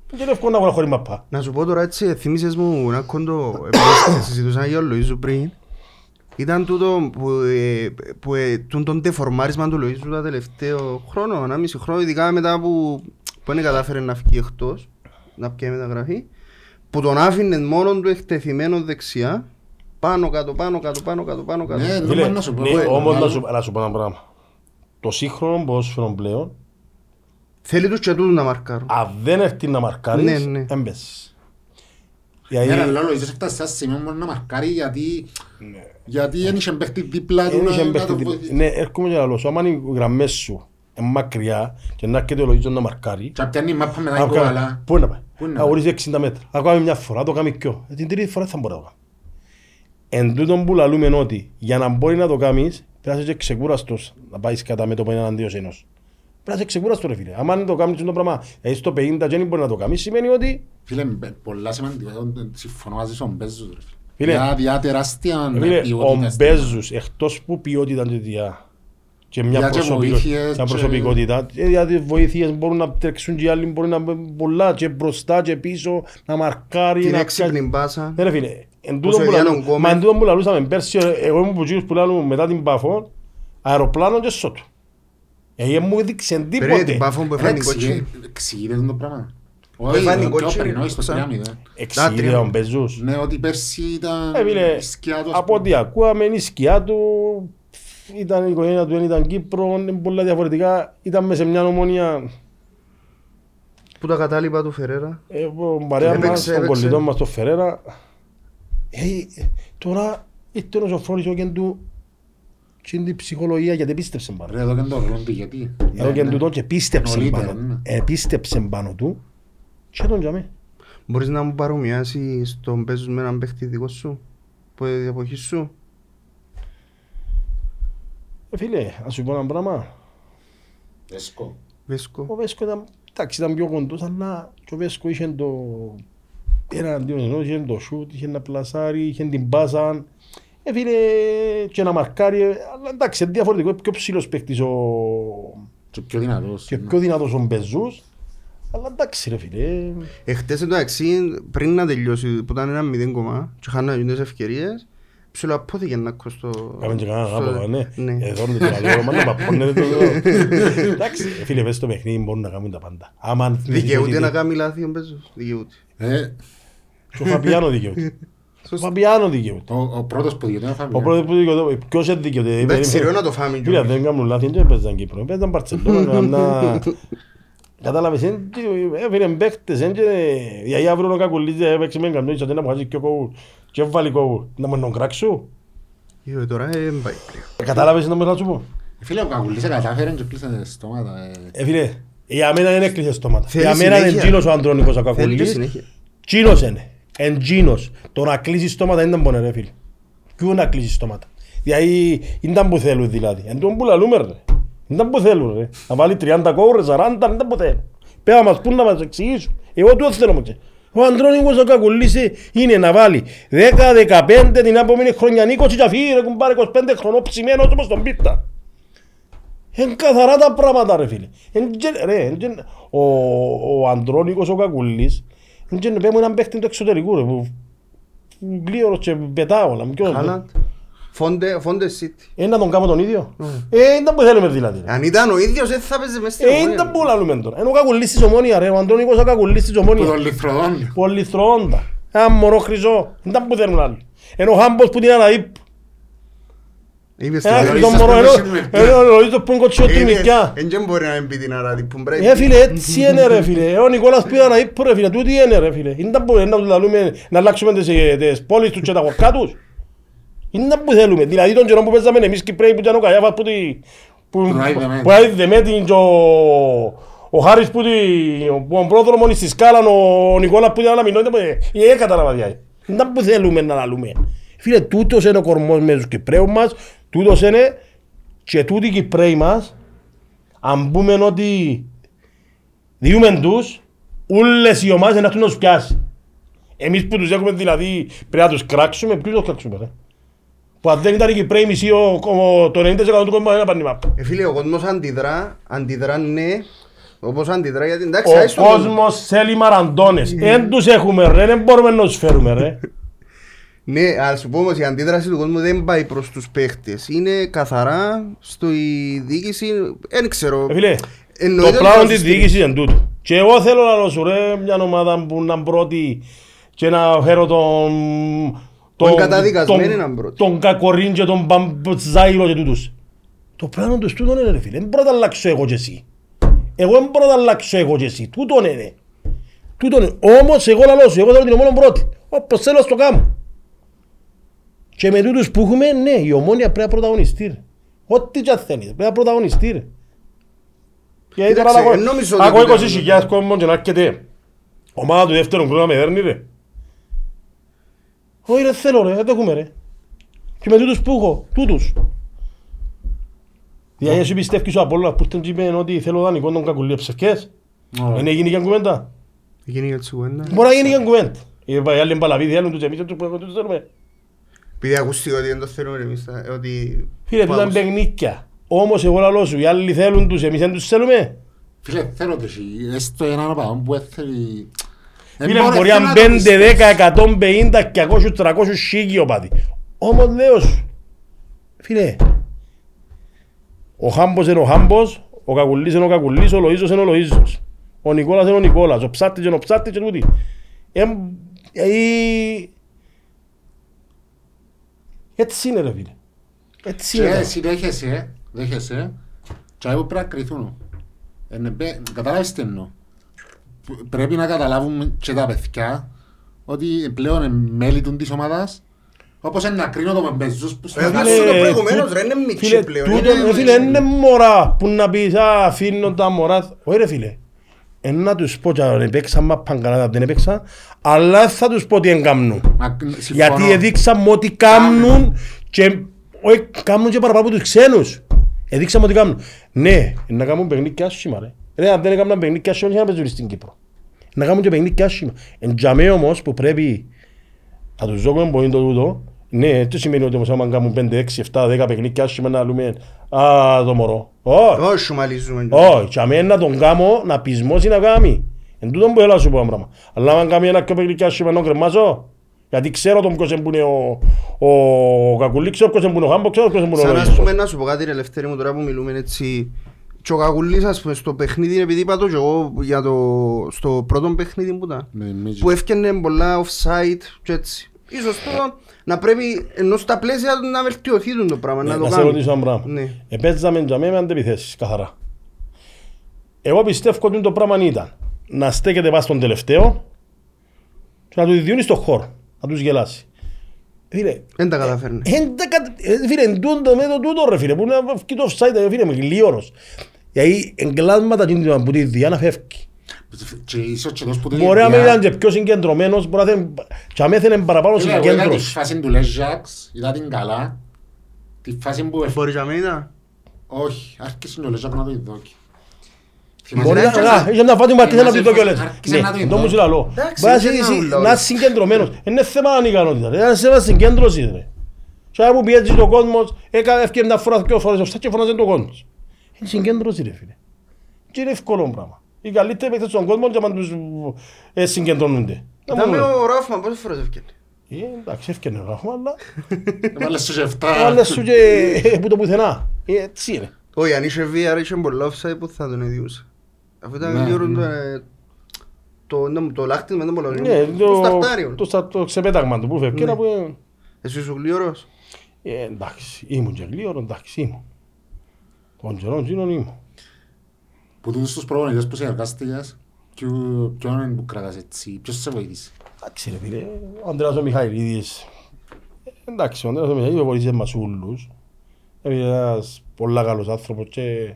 Και είναι εύκολο να βουρά χωρίς μαπά. Να σου πω τώρα έτσι, θύμισες μου ένα κόντο, επειδή συζητούσα για τον Λοΐζου πριν. Ήταν τούτο που, ε, που ε, τούν τον τεφορμάρισμα του Λοΐζου τα τελευταίο χρόνο, ένα μισή χρόνο, ειδικά μετά που, που δεν κατάφερε να φύγει εκτός, να πιάει μεταγραφή, που τον άφηνε μόνο του εκτεθειμένος δεξιά, πάνω κάτω, πάνω κάτω, πάνω κάτω, πάνω κάτω. Ναι, Φίλε, νομίζω να σου πω. ναι, ε, όμως να μεγάλο- σου, να σου πω ένα πράγμα. Το σύγχρονο ποδόσφαιρο πλέον, Θέλει τους και τούτους να μαρκάρουν. αν δεν έρθει να μαρκάρεις, Ναι, ναι. έμπαιζες. Ναι, ρε, Δηλαδή, λέω, Λοΐζος έφτασε σε ένα σημείο μόνο να μαρκάρει γιατί... Γιατί δεν είχε παίχτη δίπλα του δεν να- είχε να παίχτη το δίπλα. βοηθήσει. Ναι, έρχομαι και να λέω σου, άμα οι γραμμές σου είναι μακριά και να έρχεται ο Λογίζος να μαρκάρει, Και απ' την άλλη μάπα μετά να η κάνει- κόβαλα. πού είναι να πάει, Πού είναι να να αγορίσει 60 μέτρα, να κάνει μια φορά, να το κάνει πιο. Ε, Την τρίτη φορά θα μπορεί να το κάνει. Εν τούτον που λαλούμε είναι ότι για να μπορεί να το κάνεις, πρέπει να είσαι ξεκούραστος να πάεις κατά μέτωπο έναν αντίος ενός. Πρέπει να είσαι ξεκούραστος ρε φίλε. Αν δεν το κάνεις το πράγμα, ε, στο 50 και δεν μπορεί να το κάνεις, σημαίνει ότι Φίλε, μπε- πολλά σημαντικό. Εγώ Συμφωνώ μαζί σου, ο Μπέζος, ρε φίλε. Φίλε, Για διά τεράστια Φίλε, ο ποιότητας. Μπέζους, εκτός που ποιότητα και διά και μια, Για και προσωπικο- βοήθειες μια και- προσωπικότητα, ε, γιατί βοήθειες μπορούν να τρέξουν και οι άλλοι, μπορεί να μπουν πολλά και μπροστά και πίσω, να μαρκάρει, Την να έξυπνη μπάσα. Ναι ρε φίλε, εν Πόσο τούτο που διάνον λαλού- κόμμα. μα εν τούτο που λαλούσαμε πέρσι, ε, εγώ ήμουν που εκείνους που λαλούν μετά την Παφό, αεροπλάνο και σώτου. Ε, μου έδειξε Περίμενε τίποτε. την πάφο που Ρε, έφανε κότσι. εξηγεί- Εξηγείται το πράγμα. έφανε Όχι, πιο κότσινη, πριν, όχι στο σαν- 3-0. Εξηγείται Δάτρια. ο Μπεζούς. Ναι, ότι πέρσι ήταν Ε, φίλε, η σκιά του. ας από πούμε. ό,τι ακούαμε είναι η σκιά του, ήταν η οικογένεια του, δεν ήταν Κύπρο, είναι πολλά διαφορετικά, ήταν μέσα σε μια ομόνια, Πού τα κατάλοιπα του Φερέρα; ε, ο παρέα Έπαιξε, μας, τον έπαιξε. κολλητός μας, τον Φερέρα. Ε, ε, τώρα ήρθε ο Ζωφρόνης ο και του και την ψυχολογία γιατί πίστεψε πάνω. Ρε, εδώ και το ρόλο του γιατί; Εδώ και του το και πίστεψε Νωρίτερα, πάνω. ναι. Ε, πίστεψε πάνω του και τον τζαμί. Μπορείς να μου παρομοιάσεις τον παίζους με έναν παίχτη δικό σου. Που είναι η εποχή σου; Ε, φίλε, ας σου πω ένα πράγμα. Βέσκο. Βέσκο. Ο Βέσκο ήταν, εντάξει, ήταν πιο κοντός, αλλά και ο Βέσκο είχε το... Ένα αντίον ενός, είχε το σούτ, είχε να πλασάρει, είχε την πάσα. Ε, φίλε, και να μαρκάρει, ε, αλλά εντάξει, είναι διαφορετικό, πιο ψηλός παίκτης ο... Και πιο δυνατός. και πιο δυνατός ο Μπεζούς. Αλλά εντάξει ρε φίλε, Εχθές εντάξει, πριν να τελειώσει, που ήταν ένα μηδέν κομμά και είχαν τις ευκαιρίες, ψιλοαπόθηκε να ακούω στο... Κάμε και κανένα στο- άποτα, ναι. Ναι. Εδώ είναι το καλό, μα να παπώνετε το Εντάξει, ε, φίλε, πες στο παιχνίδι μπορούν να κάνουν τα πάντα. Άμα Δικαιούται να κάνει λάθη ο παίζος. Δικαιούται. Ε, Και ο Φαπιάνο δικαιούται. Ο Φαπιάνο δικαιούται. ο- Ο πρώτος που δικαιούται είναι ο Ο Φαβιάν. πρώτος που δικαιούται, ποιος δεν δικαιούται. Εντάξει, ρε, να το φάμε Φίλε, κιόλας. δεν κάνουν λάθη, δεν παίζαν Κύπρο. Παίζαν Μπαρτσελώνα, έκαναν- Κατάλαβες, είναι και- ε, φίλε, παίχτες, είναι και- γιατί αύριο ο Κακουλής ε, έπαιξε με κανόνις, ότι να μου χάσει και ο κόβου και βάλει κόβου. Να μου τον κράξω. Ε, Τώρα ε, δεν πάει πλέον. Ε, Κατάλαβες να μου να σου πω. Φίλε, ο Κακουλής κατάφερε και κλείσανε στόματα. ε. Ε, φίλε, για μένα δεν έκλεισε στόματα. Θέλει Για μένα είναι συνέχεια. τζίνος ο Αντρώνικος ο Θέλει και Κακουλής. συνέχεια. Τζίνος είναι. Εν τζίνος. Το να κλείσει στόματα δεν μπορεί ρε φίλε. Ποιο να κλείσει στόματα. Δηλαδή, ήταν που θέλουν δηλαδή. Εν τόν που λαλούμε ρε. Ήταν που θέλουν ρε. Να βάλει 30 κόβρες, 40, ήταν που θέλουν. Πέρα μας πούν να μας εξηγήσουν. Εγώ του θέλω μου. Ο Αντρώνικος ο Κακουλής ε, είναι να βάλει 10-15 την επόμενη χρονιά 20 και αφήγει ρε κουμπάρε 25 χρονών ψημένος όπως τον πίτα. Είναι καθαρά τα πράγματα ρε φίλε. Εν τζε- ρε, εν τζε- ο, ο Αντρώνικος ο Κακουλής εν τζε- πέ μου έναν παίχτη του εξωτερικού ρε που που γλίωρος και πετά όλα. Ποιος- Χάλαντ. Φόντε, φόντε City. Ε, να τον κάνω τον ίδιο. Ε, ήταν που θέλουμε δηλαδή. ρε. Αν ήταν ο ίδιος δεν θα παίζει μες στην Ε, ομόνια. ήταν που λαλούμε τώρα. Είναι ο Κακουλής της Ομόνια ρε. Ο Αντρώνικος ο Κακουλής της Που Ομόνια. τον λιθροδόν. Πολυθρόντα. Ένα μωρό χρυσό. Ήταν που θέλουν άλλοι. Ενώ ο Χάμπος που την αναδείπ. Είπες Ένα το, Λοΐζος χρυσό που μωρό. είναι Ενώ συνημερκιά. ενώ ο Λοΐζος που είναι κοτσιό Ε, του είναι- μικιά. εν και μπορεί να μπει την αράτη που πρέπει. Ε, φίλε, έτσι είναι ρε φίλε. Ο Νικόλας πήγε να είπε ρε φίλε. Τούτοι είναι ρε φίλε. Είναι που να τους λαλούμε να αλλάξουμε τις, ε, τις πόλεις τους και τα κοκκά τους. Είναι που θέλουμε. Δηλαδή τον καιρό που παίζαμε εμείς Κυπρέοι που ήταν ο Καϊάφας που τη... Που Που άιδε με. που άιδε με την και ο- ο Χάρης που τη... που ο πρόδρομος στη σκάλα ο Νικόλας που ήταν να μηνώνει. Ε, κατάλαβα διάει. Είναι που θέλουμε να λαλούμε. Φίλε, τούτος είναι ο κορμός με τους Κυπρέους μας. Τούτος είναι και τούτοι οι Κυπρέοι μας αν πούμε ότι διούμε τους, όλες οι ομάδες να έρθουν να τους πιάσει. Εμείς που τους έχουμε δηλαδή πρέπει να τους κράξουμε, ποιους τους κράξουμε ρε. Που αν δεν ήταν οι Κυπρέοι μισοί, ο, ο, το 90% του κόσμου δεν πάνε μάπα. Ε, φίλε, ο κόσμος αντιδρά, αντιδρά ναι, όπως αντιδρά γιατί εντάξει, Ο άιστο κόσμος θέλει μαραντώνες. Δεν τους έχουμε ρε, δεν μπορούμε να τους φέρουμε ρε. Ναι, ας σου πω όμως η αντίδραση του κόσμου δεν πάει προς τους παίχτες. Είναι καθαρά στο η διοίκηση, δεν ξέρω. Ε, Φίλε, το Εννοείται ότι πράγμα θα της σου διοίκησης είναι τούτο. Και εγώ θέλω να λέω σου ρε μια ομάδα που να πρώτη και να φέρω τον... είναι καταδικασμένοι να είναι πρώτοι. Τον Κακορίν και τον Μπαμπτζάιλο και τούτους. Το πράγμα τους τούτο είναι ρε φίλε. Δεν μπορώ να τα αλλάξω εγώ και εσύ. Εγώ δεν μπορώ να τα αλλάξω εγώ και εσύ. Τούτο είναι. Τούτο είναι. Όμως εγώ λαλώ σου, εγώ θέλω την ομόνια πρώτη. Όπως θέλω στο κάνω. Και με τούτους που έχουμε, ναι, η ομόνια πρέπει να πρωταγωνιστεί. ρε. Ό,τι και αν θέλει, πρέπει να πρωταγωνιστεί. ρε. Γιατί τώρα Κοίταξε, ακούω- εν νομίζω ότι ακούω ήταν- 20.000 κόσμο και να έρχεται ομάδα του δεύτερου χρόνου να με δέρνει ρε. Όχι ρε θέλω ρε, δεν το έχουμε ρε. Και με τούτους που έχω, τούτους. Δηλαδή εσύ πιστεύεις ο Απόλλωνας που ήρθαν και είπαν ότι θέλω δανεικό τον κακουλί ψευκές. Δεν έγινε και κουβέντα. Γίνει για τη κουβέντα. Μπορεί να γίνει και κουβέντα. Οι άλλοι μπαλαβίδι θέλουν τους εμείς, τους που τους θέλουμε. Επειδή ακούστηκε ότι δεν το θέλουμε εμείς, ε, ότι... Φίλε, που τούτα είναι άκουσα. παιχνίκια. Όμως εγώ λαλώ σου, οι άλλοι θέλουν τους, εμείς δεν τους θέλουμε. Φίλε, θέλω το εσύ, έστω έναν οπαδό που έθελε... Φίλε, μπορεί να 5, 10, 150, 200, 300 σίγοι οπαδοί. Όμως λέω σου, φίλε, ο Χάμπος είναι ο Χάμπος, ο Κακουλής είναι ο Κακουλής, ο Λοΐζος είναι ο Λοΐζος. Ο Νικόλας είναι ο Νικόλας, ο Ψάτης είναι ο Ψάτης και τούτοι. Εμ, ε, Έτσι είναι ρε φίλε. Έτσι Και είναι. εσύ δέχεσαι, δέχεσαι, και εγώ πρέπει να κρυθούν. Είναι πε- Κατάλαβες τι εννοώ. Π- Πρέπει να καταλάβουν και τα παιδιά ότι πλέον είναι μέλη του της ομάδας όπως είναι να κρίνω το με μπεζούς που Ε, στην ας σου το προηγουμένως, ρε, είναι μίτσι φίλε, πλέον, τούτο, είναι- ε, φίλε, είναι μωρά που να πεις «Α, αφήνω τα μωρά». Όχι ρε φίλε. Ε, να τους πω και αν έπαιξαν μάπαν καλά, δεν έπαιξαν, αλλά θα τους πω τι εγκάμνουν. Γιατί έδειξαμε ότι κάνουν και όχι κάνουν και παραπάνω από τους ξένους. Έδειξαμε ότι κάνουν. Ναι, να κάνουν παιχνίδια άσχημα ρε. Ρε, αν δεν έκαναν παιχνίδια άσχημα, δεν θα παίζουν στην Κύπρο. Να κάνουν και παιχνίδια άσχημα. Εν τζαμέ όμως που πρέπει να τους δώσουμε πολύ το τούτο, ναι, τι σημαίνει ότι όμως άμα κάνουν 5, 6, 7, 10 παιχνίδια άσχημα να λέμε «Α, το μωρό». Όχι. Όχι, σουμαλίζουμε. Όχι, και αμέ να τον κάνω να πεισμώσει να κάνει. Εν τούτον που θέλω να σου πω ένα πράγμα. Αλλά αν κάνει ένα πιο παιχνίδι άσχημα να τον κρεμάσω, γιατί ξέρω τον ποιος είναι ο, ο Κακουλή, ξέρω ποιος είναι ο Χάμπο, ξέρω ποιος είναι ο Σαν ας Λογίσος. πούμε να σου πω κάτι ρε Λευτέρη μου τώρα που μιλούμε έτσι και ο Κακουλής ας πούμε στο παιχνίδι επειδή είπα το και εγώ για το, στο πρώτο παιχνίδι που ήταν που έφτιανε πολλά offside και έτσι. Ίσως τώρα να πρέπει ενώ στα πλαίσια του να βελτιωθεί το πράγμα, να το Να σε κάνει. ρωτήσω ένα πράγμα. Ναι. Επέζαμε τζαμέ με αντεπιθέσεις, καθαρά. Εγώ πιστεύω ότι το πράγμα ήταν να στέκεται πάνω στον τελευταίο και να του διούν στον χώρο, να τους γελάσει. Φίλε, Δεν τα καταφέρνεις. Εν τα κατα- ε, Φίλε, εν τούτο με το τούτο ρε φίλε, που να βγει το offside, ρε φίλε, με γλίωρος. Γιατί εγκλάσματα την από τη διά να φεύγει. Και ίσως και τόσο που το Μπορεί να μην διά- ήταν και πιο συγκεντρωμένος, μπορεί να θέλει, και αν έθελε παραπάνω Φίλε, εγώ είδα τη συγκέντρωση. φάση του Λεζάκς, είδα την καλά. Τη φάση που... εφ- Μπορεί να μην ήταν. Όχι, άρχισε ο Λεζάκ να το ειδώσει. Μπορεί να, Θυμάσαι- να, είχε να φάει την παρτίδα να πει το κιόλας. Άρχισε να το Ναι, ειδώ. το μου σου λαλώ. Εντάξει, Μπορεί να δεν είσαι- είναι ούλα να όλα. είσαι συγκεντρωμένος. Είναι θέμα ανικανότητα, ρε. είναι θέμα συγκέντρωσης, ρε. Και που πιέζει το κόσμος, έκανα ευκαιρία μια φορά, δυο φορές, offside και φωνάζει το κόσμος. Είναι συγκέντρωση, ρε φίλε. Και είναι εύκολο πράγμα. Οι καλύτεροι παίκτες στον κόσμο και άμα τους ε, συγκεντρώνονται. Να Ήταν μου με λένε. ο Ράφμαν πόσες φορές έφτιανε. Ε, εντάξει, έφτιανε ράχμα, αλλά Έβαλες σου και εφτά. άλλες σου και ε, που το πουθενά. Ε, Έτσι είναι. Όχι, αν είχε VR είχε πολλά offside που θα τον ιδιούσε. Αφού ήταν Ναι, λίγο ναι. το, ε, το, ναι, το λάχτισμα δεν μπορεί Ναι, το το, σταρτάριο. το, στα- το ξεπέταγμα του που φεύγει. Ναι. να πούμε, Εσύ σου γλύωρος; Ε, εντάξει, ήμουν και γλύωρο, εντάξει, ήμουν. Τον καιρόν εκείνον ήμουν. Που τούτους τους προπονητές που συνεργάστηκες, ποιο- ποιον είναι που κρατάς έτσι, ποιος σε βοήθησε; Εντάξει ρε φίλε, ο Ανδρέας ο Μιχαηλίδης. Ε, Εντάξει, ο Ανδρέας ο Μιχαηλίδης βοήθησε μας ούλους. Είναι ένας πολλά καλός άνθρωπος και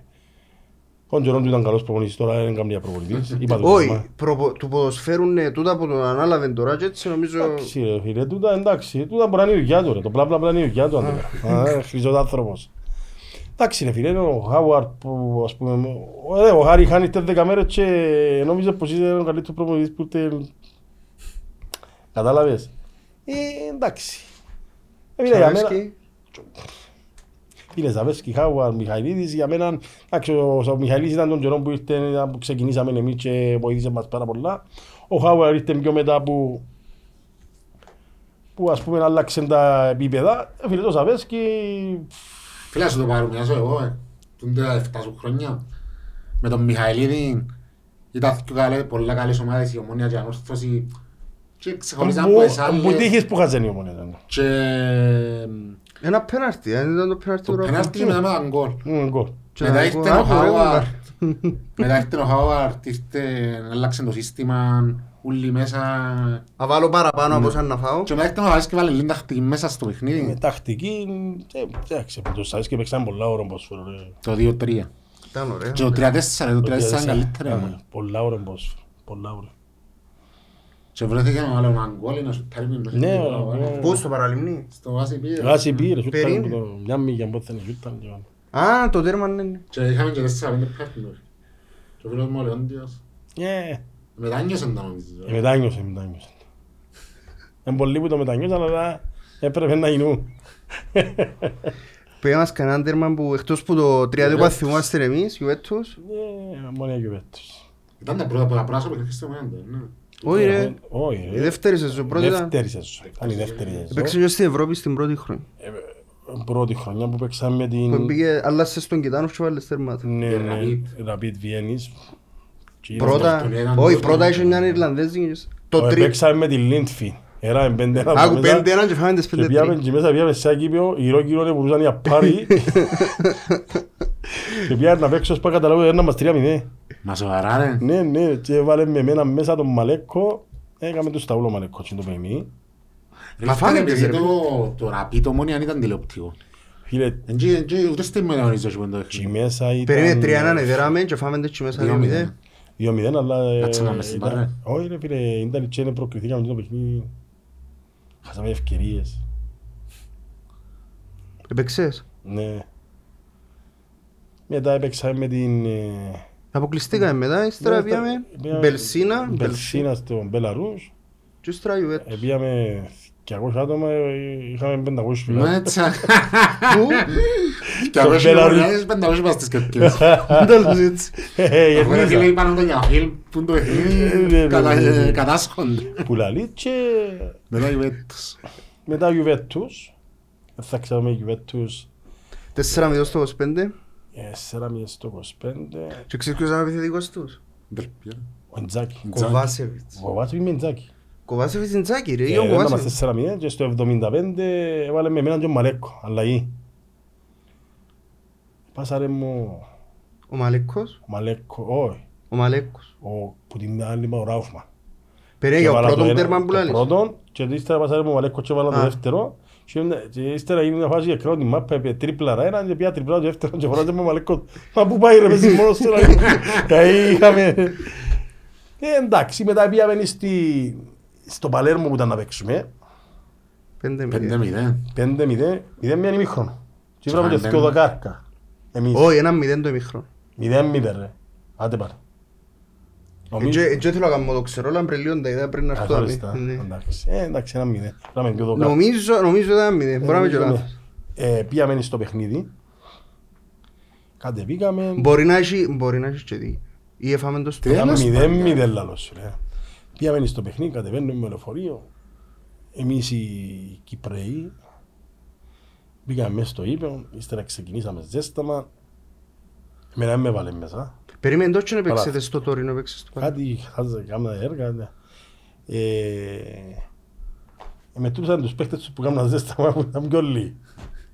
τον καιρόν του ήταν καλός προπονητής, τώρα δεν είναι καμία προπονητής. Είπα το Όχι, πράγμα. προπο- του ποδοσφαίρουν ε, τούτα που τον ανάλαβε τώρα και έτσι νομίζω... Εντάξει ρε φίλε, τούτα εντάξει, τούτα μπορεί να είναι η δουλειά του ρε, το πλά πλά πλά είναι η δουλειά του Ανδρέα. Α, Χρυσός άνθρωπος. Εντάξει ρε φίλε, είναι ο Χάουαρ που ας πούμε, ο- ρε, ο Χάρη χάνει τε δέκα μέρες και νόμιζε πως είσαι ο καλύτερος προπονητής που ήρθε. Κατάλαβες; Ε, εντάξει. Ε, φίλε, για μένα, Σαβέσκι. φίλε Ζαβέσκι, Χάουαρ, Μιχαηλίδης, για μένα, εντάξει, ο ο Μιχαηλίδης ήταν τον καιρό που ήρθε, ήταν που ξεκινήσαμε εμείς και βοήθησε μας πάρα πολλά. Ο Χάουαρ ήρθε πιο μετά που που ας πούμε άλλαξε τα επίπεδα. Ε, Φίλε το Ζαβέσκι, Φίλε, σου το παρομοιάζω εγώ, ε. Τούν τα 7 σου χρόνια. Με τον Μιχαηλίδη ήταν πιο καλέ, πολλά καλές ομάδες, η Ομόνια και η Ανόρθωση. Και ξεχωρίζαν από τις που άλλες. τύχεις που χαζένει ο Μονέτα. Και Ένα πέναρτι, δεν ήταν το πέναρτι το του Ράφμαν. πέναλτι μετά με τον γκολ. Μμμ, γκολ. Και Μετά να- ήρθε Α, ο ωραία, Χάουαρ. ωραία. Μετά ήρθε ο Χάουαρτ, ήρθε, άλλαξε το σύστημα, ούλοι μέσα. Να βάλω παραπάνω Ναι. από όσα να φάω. Και μετά ήρθε ο Βαβάς και βάλε λίγη τακτική μέσα στο Με παιχνίδι. τακτική, ε, εντάξει, το Ζαβέσκι παίξαν πολλά ώρα ποδόσφαιρο. ρε. Το 2-3. Ήταν ωραία. Και το 3-4, το 3-4 είναι Α, καλύτερο. Πολλά ώρα ποδόσφαιρο. Πολλά ώρα. Και βρέθηκε να βάλω έναν γκολ να σουτάρει με Ναι, παιχνίδι. ναι. Πού στο παραλιμνί. Στο βάση πήρε. Γάση πήρε, σου Περίμενε. ήταν το- μια μίγια που έθελε, σου ήταν και πάνω. Α, το τέρμα ναι. Και είχαμε και 4-5 πέφτουν. Και ο φίλος μου ο Λεόντιος. Ε, Μετάνιωσε να νομίζω. Ε, μετάνιωσε, μετάνιωσε. Είναι πολλοί που το μετανιώσαν, αλλά έπρεπε να γίνουν. Πέρα μας κανέναν τέρμα που εκτός που το 3-2 παθιμόμαστε εμείς, Ιουβέτους. Ναι, μόνο Ιουβέτους. Ήταν τα πρώτα πολλά πράγματα που έχεις ναι. όχι ρε, η δεύτερη σεζόν πρώτη ήταν. Δεύτερη σεζόν, ήταν η δεύτερη σεζόν. Έπαιξε και στην Ευρώπη στην πρώτη χρονιά. Ε, πρώτη χρονιά που παίξαμε την... Που πήγε, τον και βάλες τέρματα. Ναι, ναι, Rapid Πρώτα, Αυτόν ήταν όχι, πρώτο. πρώτα είχε μια Ιρλανδέζη. Το Όχι, τρί. Παίξαμε με την Λίντφιν. Έραμε πέντε ένα Άκου μέσα. πέντε έναν και φάμε τις Και πέντε πήγαμε τρί. και μέσα, πήγαμε σε Ακύπιο, οι ρόκυροι δεν μπορούσαν να πάρει. Και πήγαμε να παίξω, σπά καταλάβω, ένας μας τρία μηδέ. Μα σοβαρά ρε. Ναι, ναι, και βάλε με εμένα μέσα τον Μαλέκο. Έκαμε το σταούλο Μαλέκο, και το παιχνίδι. Ρε, Μα φάμε επειδή τις, ρε. το- Το ραπί το μόνοι αν ήταν τηλεοπτικό. Φίλε, Εν τζι- εν τζι- Ούτε στη μελαγωνίζω σου πέντο και μέσα ήταν... Περίμενε τρία έναν εδεράμε και φάμε τις μέσα Δύο δύο μηδέ. Μηδέν. 2-0, αλλά... ε, Κάτσε να μες στην ήταν- παρέ. Όχι ρε φίλε, ήταν και είναι προκριθήκαμε το παιχνίδι. Χάσαμε ευκαιρίες. Έπαιξες; Ναι. Μετά έπαιξαμε με την... ε, Αποκλειστήκαμε μετά, ύστερα Ναι, πήγαμε πήγαμε- Μπελσίνα Μπελσίνα στο Μπελαρούς. και ύστερα Ιουβέτους. Ε, Πήγαμε 200 άτομα, ε, είχαμε 500 Ναι, φυλάδες. έτσι. Πού? Και εγώ Στο Belarus. χιλιάδες πεντακόσιοι πας στις κερκίδες. Δεν το λες έτσι. Ε, ε, Αφού ρε φίλε γεμίζα. είπαν το για φιλμ που το Ναι, παιχνίδι ναι, κατα- ναι, ναι. ε, κατάσχονται. Που λαλεί και Μετά η Βέτος. μετά Juventus. Δεν θα ξέρουμε Juventus. Τέσσερα μηδό στο 25 4 μία στο 25. και ξέρεις ποιος ήταν ο επιθετικός τους. Μπερπιέρα. Ο Ιντζάκη. Κοβάσεβιτς. Ο Βάτσος με Ιντζάκη. Κοβάσεβιτς είναι τζάκι ρε, Ε, ή ο Ένα μας Κοβάσεβιτς. 4-0 και στο 75 έβαλε με εμένα και ο Μαλέκο. Αλλαγή. Πάσαρε μου Ο Μαλέκος. ο Μαλέκο, όχι. Ο Μαλέκος. Ο, που την άλλη μα ο Ράουφμα. Περίμενε για ο πρώτον τέρμα που λάλης. Το πρώτον και ύστερα πάσαρε μου ο Μαλέκο και έβαλα το Α. δεύτερο. Και ήμουν- Και ύστερα γίνει μια φάση και κράω τη μάπα, είπε τρίπλα ένα και πια τριπλά το δεύτερο και φοράζε με ο Μαλέκο. Μα πού πάει ρε παίζει μόνος του. ρε. Ε, είχαμε... Ε, εντάξει, μετά πήγαμε στη... στο Παλέρμο που ήταν να παίξουμε. Πέντε Πέντε μηδέν. μηδέν. 5-0, 0 μία ημίχρονο. Και βράμε και Φάμε. δυο δεκάρκα. Εμείς. Όχι, ένα μηδέν το ημίχρονο. 0-0 ρε. Άντε πάρε. Νομίζω... Έτσι θέλω να κάνω το ξέρω, αλλά πριν λίγο τα είδα πριν να έρθω. Καθόριστα. Ναι. Εντάξει, Ε, εντάξει, ένα 0. Βράμε δυο δεκάρκα. Νομίζω, νομίζω ήταν μηδέν. Μπορεί να είμαι και Ε, λάθος. Ε, πήγαμε στο παιχνίδι. Κατεβήκαμε. Μπορεί να έχει, μπορεί να έχεις και δει. Ή έφαμε το στο... Τι; Είχαμε Τέλος 0-0 λαλό σου ρε. Πήγαμε στο παιχνίδι, κατεβαίνουμε με λεωφορείο. Εμείς οι Κυπραίοι μπήκαμε μέσα στο ύπνο, ύστερα ξεκινήσαμε ζέσταμα. Εμένα δεν με βάλε μέσα. Περίμενε τόσο να παίξετε Καλά. στο τωρινό, παίξες στο παρά. Κάτι χάζε, κάμνα έργα. ναι. Ε, ε, μετρούσαν τους παίχτες τους που κάμναν ζέσταμα που ήταν πιο λίγοι.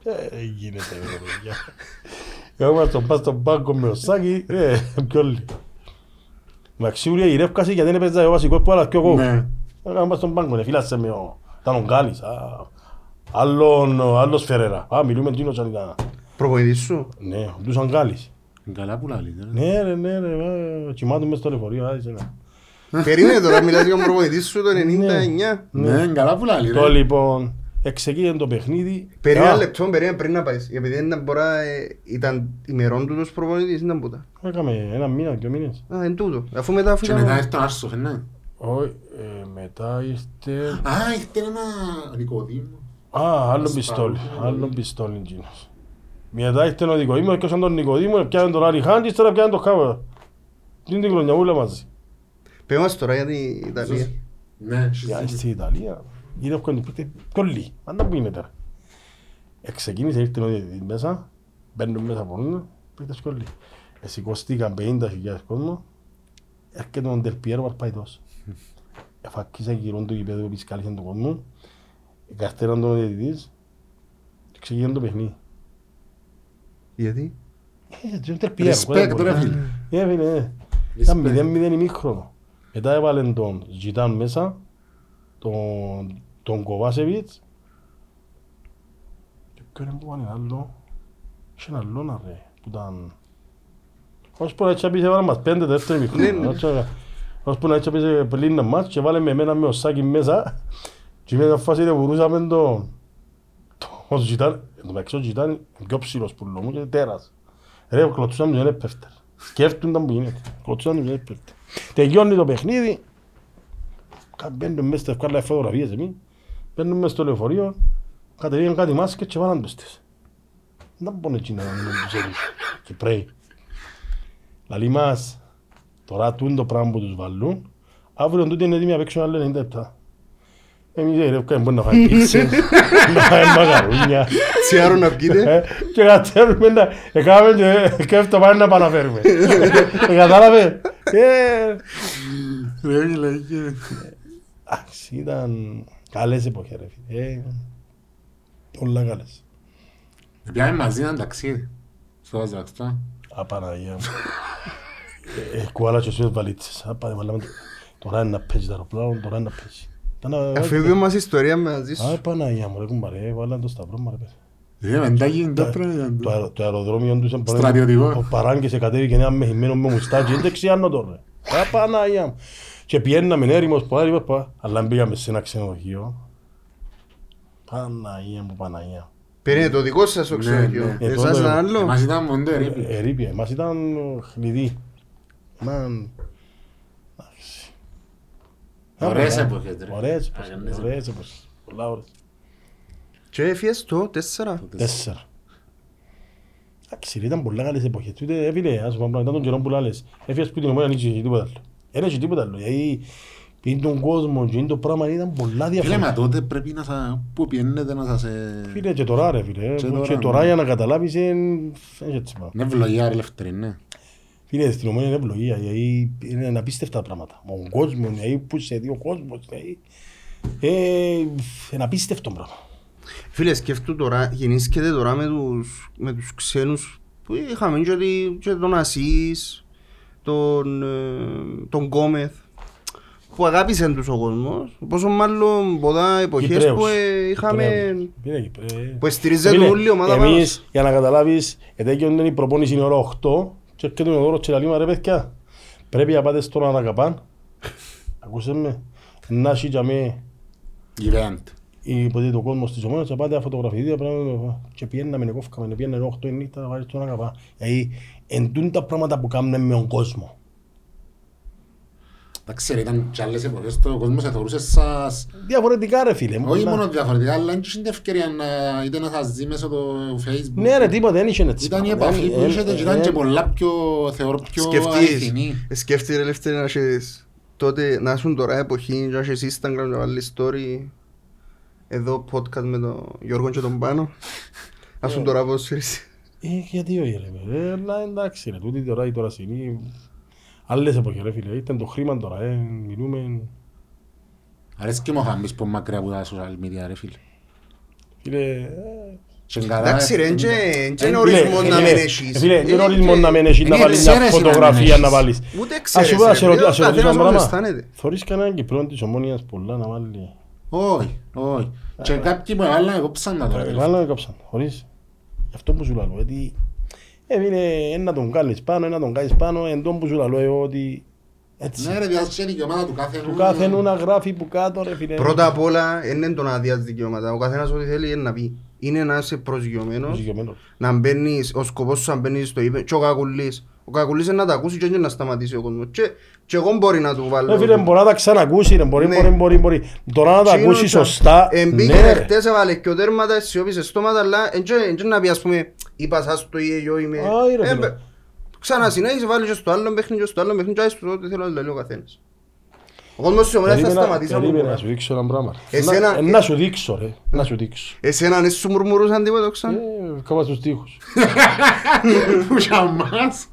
Ε, γίνεται ρε παιδιά. Εγώ ήμουν στον στον πάγκο με ο Σάκη, ε, πιο λίγοι. Μαξιούρια ηρεύκασε γιατί δεν έπαιζα ο βασικός που άλλα πιο εγώ. Ναι. Έκανα πας στον πάγκο, ναι, φύλασε με ο... Ήταν ο Γκάλης, α, άλλον, άλλος Φερέρα. Α, μιλούμε εκείνος αν ήταν. Προπονητής σου. Ναι, ο Ντούσαν Γκάλης. Καλά που λαλείς. ρε. Ναι ρε, ναι ρε, ε, κοιμάτων μες στο λεωφορείο, άισε να. Περίμενε τώρα, μιλάς για τον προπονητή σου το 99. Ναι, καλά που λαλείς. ρε. Το λοιπόν, εξεκίνησε το παιχνίδι. Περίμενε Α, ένα λεπτό, περίμενε πριν να πάεις. Επειδή δεν ήταν μπορά, ε, ήταν ημερών του τους προπονητής, ήταν πούτα. Έκαμε ένα μήνα, δύο μήνες. Α, εν τούτο. Αφού μετά αφού Και μετά ήταν... ήρθε ο Άρσοφ, ναι. Όχι, ε, μετά ήρθε... Α, ήρθε ένα νοικοδήμο. Α, άλλο Ασπαρού. πιστόλι, άλλο πιστόλι εκείνος. Μετά ήρθε ο Νικοδήμος, έπιασαν τον Νικοδήμο, πιάνε τον Άρη Χάν και ύστερα πιάνε τον Χάβα. Τι είναι την κλονιαβούλα μαζί. Πες μας τώρα για την Ιταλία. Ναι, Για στην Ιταλία, γύρευκαν την πίτε κολλή. Αν να πίνε τώρα. Εξεκίνησε, ήρθε ο διαιτητής μέσα, μπαίνουν μέσα από όλα, πίτες κολλή. Εσηκωστήκαν 50.000 κόσμο, έρχεται ο Ντελπιέρο Παρπαϊτός. Εφακίσα γύρω του γηπέδου που πισκάλισε τον κόσμο, καρτέραν τον διαιτητής και ξεκίνησε το παιχνίδι. Γιατί; Ε, τον Ντελπιέρο. Respect, ρε φίλε. Ε, φίλε, ε. Ήταν Respect. 0-0 ημίχρονο. Μετά έβαλε τον Ζιτάν μέσα, τον, τον Κοβάσεβιτς. Και ποιο είναι που πάνε άλλο. Είχε ένα άλλο να ρε, που ήταν... Ως που να έτσι απίσε έβαλε μας πέντε το δεύτερο Ναι, ημίχρονο. ναι. Έτσι, Ως που να έτσι απίσε πριν ένα μάτς και βάλε με εμένα με ο Σάκη μέσα. Και με μια φάση δεν μπορούσαμε τον... τον Ζιτάν. Εν τω μεταξύ ο Ζιτάν είναι πιο ψηλός που λέω μου και τέρας. Ρε, κλωτσούσαν τους δεν έπεφτερ. Σκέφτονταν που γίνεται. Κλωτσούσαν τους δεν έπεφτερ. Τελειώνει το παιχνίδι. Κα- Μπαίνουν μέσα στα ευκάλα φωτογραφίες εμείς. Μπαίνουν μέσα στο λεωφορείο. Κατεβήκαν κάτι μάσκες και βάλαν τους τις. Δεν μπορεί έτσι να είναι τους έδους. Κυπρέοι. Λαλή μας, τώρα τούν το πράγμα που τους βάλουν, αύριο τούτοι είναι έτοιμοι να παίξουν άλλο 90 λεπτά. Εμείς οι ρεύκα μπορεί να φάει πίτσες, να φάει μαγαρούνια. Τσιάρο να βγείτε. Ε, Και κατέρουμε να έκαμε και σκέφτο πάνε να επαναφέρουμε. Ε, Κατάλαβε; Ε, Ρε γελαγέ. Εντάξει, ήταν καλές εποχές ρε φίλε. Ε, Πολλά καλές. Πιάμε μαζί ένα ταξίδι. Στο Καζακστάν. Απαναγία μου. Ε, Κουάλα και σου βαλίτσες. Απάνε, βάλαμε το- Τώρα είναι να παίζει το αεροπλάνο, τώρα είναι να παίζει. Ήταν να- Αφήγουμε μας ιστορία μαζί Α, σου. Παναγία μου, ρε κουμπάρε, βάλαν το σταυρό μου ρε παιδί. Ε, μεντάκι το πρέπει Το αερο- Το αεροδρόμιο τους ήταν πολύ- Στρατιωτικό. Ο Παράγκης κατέβηκε ένα μεχημένο με μουστάκι, δεν ξέρω τώρα. Α, Παναγία μου. Και πιέναμε έρημος που άρη, παπα, αλλά μπήκαμε σε ένα ξενοδοχείο. Παναγία μου, Παναγία. Περίμενε το δικό σας το Ναι, ξενοδοχείο. ναι. Ε, Εσάς τότε- ήταν άλλο; Εμάς ήταν μοντό Ε, ερήπη. Ερήπια, μας ήταν χλειδί. Μαν. εντάξει. Ωραίες Ωραία. εποχές, ρε. Ωραίες εποχές, Αγωνίες. ωραίες εποχές. Πολλά ώρες. Και έφυγες το τέσσερα; Τέσσερα. Εντάξει, ρε, ήταν πολλά καλές εποχές. Τούτε, ε, φίλε, ας πούμε, ήταν τον καιρό που λάλες. Έφυγες που την ομόνια, δεν είχε τίποτα άλλο. Δεν είχε τίποτα άλλο. Γιατί πριν τον κόσμο και το πράγμα ήταν πολλά Φίλε, μα διαφορετικά. τότε πρέπει να σας... Πού πιένετε να σας... ε, Φίλε, και τώρα ρε φίλε, Και και τώρα, τώρα ναι. για να καταλάβεις είναι είναι έτσι πράγμα. Είναι ευλογία ρε ελεύθερη, ναι. Φίλε, στην ομόνια είναι ευλογία, γιατί είναι απίστευτα πράγματα. Με τον κόσμος, γιατί που σε δει ο κόσμος, γιατί... Ε, είναι απίστευτο πράγμα. Φίλε, σκέφτου τώρα, γεννήσκεται τώρα με τους, με τους ξένους που είχαμε και, τη- και τον Ασίς, τον, ε, τον Γκόμεθ, που αγάπησαν τους ο κόσμος, πόσο μάλλον πολλά εποχές Κυπρέους. που ε, είχαμε, Κυπρέους. Φίλε, Κυπρέ- που στηρίζεται Φίλε, όλη η ομάδα μας. Εμείς, για να καταλάβεις, ετέγιονταν η προπόνηση η ώρα 8 και έρχεται ο δώρος και λέει, «Μα ρε παιδιά, πρέπει να πάτε στον Ανακαπάν. Ακούσες με; Να έχει για με Event. υποτίθεται ο κόσμος της ομόνας, να πάτε να φωτογραφηθείτε πράγματα και πιέναμε, κόφκαμε, πιέναμε 8 η νύχτα να πάτε στον Ανακαπάν. Δηλαδή, εν τούν τα πράγματα που κάνουμε με τον κόσμο. Εντάξει ρε, ήταν και άλλες εποχές, το κόσμος σε θεωρούσε σας... Διαφορετικά ρε φίλε. Όχι πολλά. μόνο διαφορετικά, αλλά δεν είχε την ευκαιρία να είτε να σας δει μέσω του Facebook. Ναι ρε, τίποτα, δεν είχε έτσι. Ήταν η πράγματα. επαφή που Ε, είχατε ε, και ήταν ε, και πολλά πιο, θεωρώ, πιο Σκεφτείς, αληθινή. ε, σκέφτηκε ρε ελεύθερη να έχεις τότε να ήσουν τώρα εποχή να έχεις Instagram να βάλεις story εδώ podcast με τον Γιώργο και τον Πάνο να ήσουν τώρα πώς Ε, γιατί όχι ρε παιδί, αλλά εντάξει ρε, τούτη τώρα η τώρα στιγμή, άλλες εποχές ρε φίλε, ήταν το χρήμα τώρα, ε, μιλούμε, Αρέσκει μου χάμπης που μακριά από τα social media ρε φίλε. φίλε, ε, Και καλά, Εντάξει ρε, ε, δεν ε, είναι ορισμός φίλε, να φίλε, μην έχεις. Φίλε, δεν είναι ορισμός να μην έχεις, να Είναι βάλεις μια εξαίρεση να μην φωτογραφία έχεις. να βάλεις. Ούτε Ας ξέρεις σου πω, ας σε ρε, ρωτήσω- ας σε ο ρωτήσω καθένας ένα όπως πράγμα. αισθάνεται. Θωρείς κανέναν Κυπρό της Ομόνιας πολλά να βάλει. Όχι, όχι. Και κάποιοι που έβαλαν κόψαν τα τώρα. ρε. Βάλαμε κόψαν, χωρίς. Γι' αυτό που σου λέω, γιατί ε, φίλε, ένα τον κάνεις πάνω, ένα τον κάνεις πάνω, εν τόν που σου λέω εγώ ότι έτσι. Ναι ρε, διάσχε δικαιώματα του κάθε Του κάθε νου να γράφει που κάτω ρε φίλε. Πρώτα απ' όλα είναι το να αδειάς δικαιώματα. Ο καθένας ό,τι θέλει είναι να πει. Είναι να είσαι προσγειωμένος, Προσγειωμένος. να μπαίνεις, ο σκοπός σου να μπαίνεις στο είπε και ο κακουλής. Ο κακουλής είναι να τα ακούσει και όχι να σταματήσει ο κόσμος. Και, και εγώ μπορεί να του βάλω. Ε, φίλε, μπορεί να τα ξανακούσει, ρε, μπορεί, Ναι. μπορεί, μπορεί, μπορεί. Τώρα να τα Τσίνο ακούσει τσα- σωστά, Εμπήκε ναι, ρε. χτες, έβαλε και ο τέρματας, σιώπησε στόματα, αλλά εν και- εν και να πει ας πούμε, είπα σας το ή εγώ είμαι. Όχι, ρε, Ε, φίλε. μπε- Ξανασυνέχισε, βάλει και στο άλλο παιχνίδι και στο άλλο παιχνίδι και άσε το ό,τι θέλω να λέει ο καθένας. Ο κόσμος της ομονίας θα Περίμενα- σταματήσει από περίμενα τώρα. να σου δείξω ένα πράγμα. Εσένα- Να- ε, Να σου δείξω, ρε. Να σου δείξω. Εσένα δεν σου μουρμουρούσαν τίποτα ξανά. Ε, Κάμα στους τοίχους. Που σαμάς.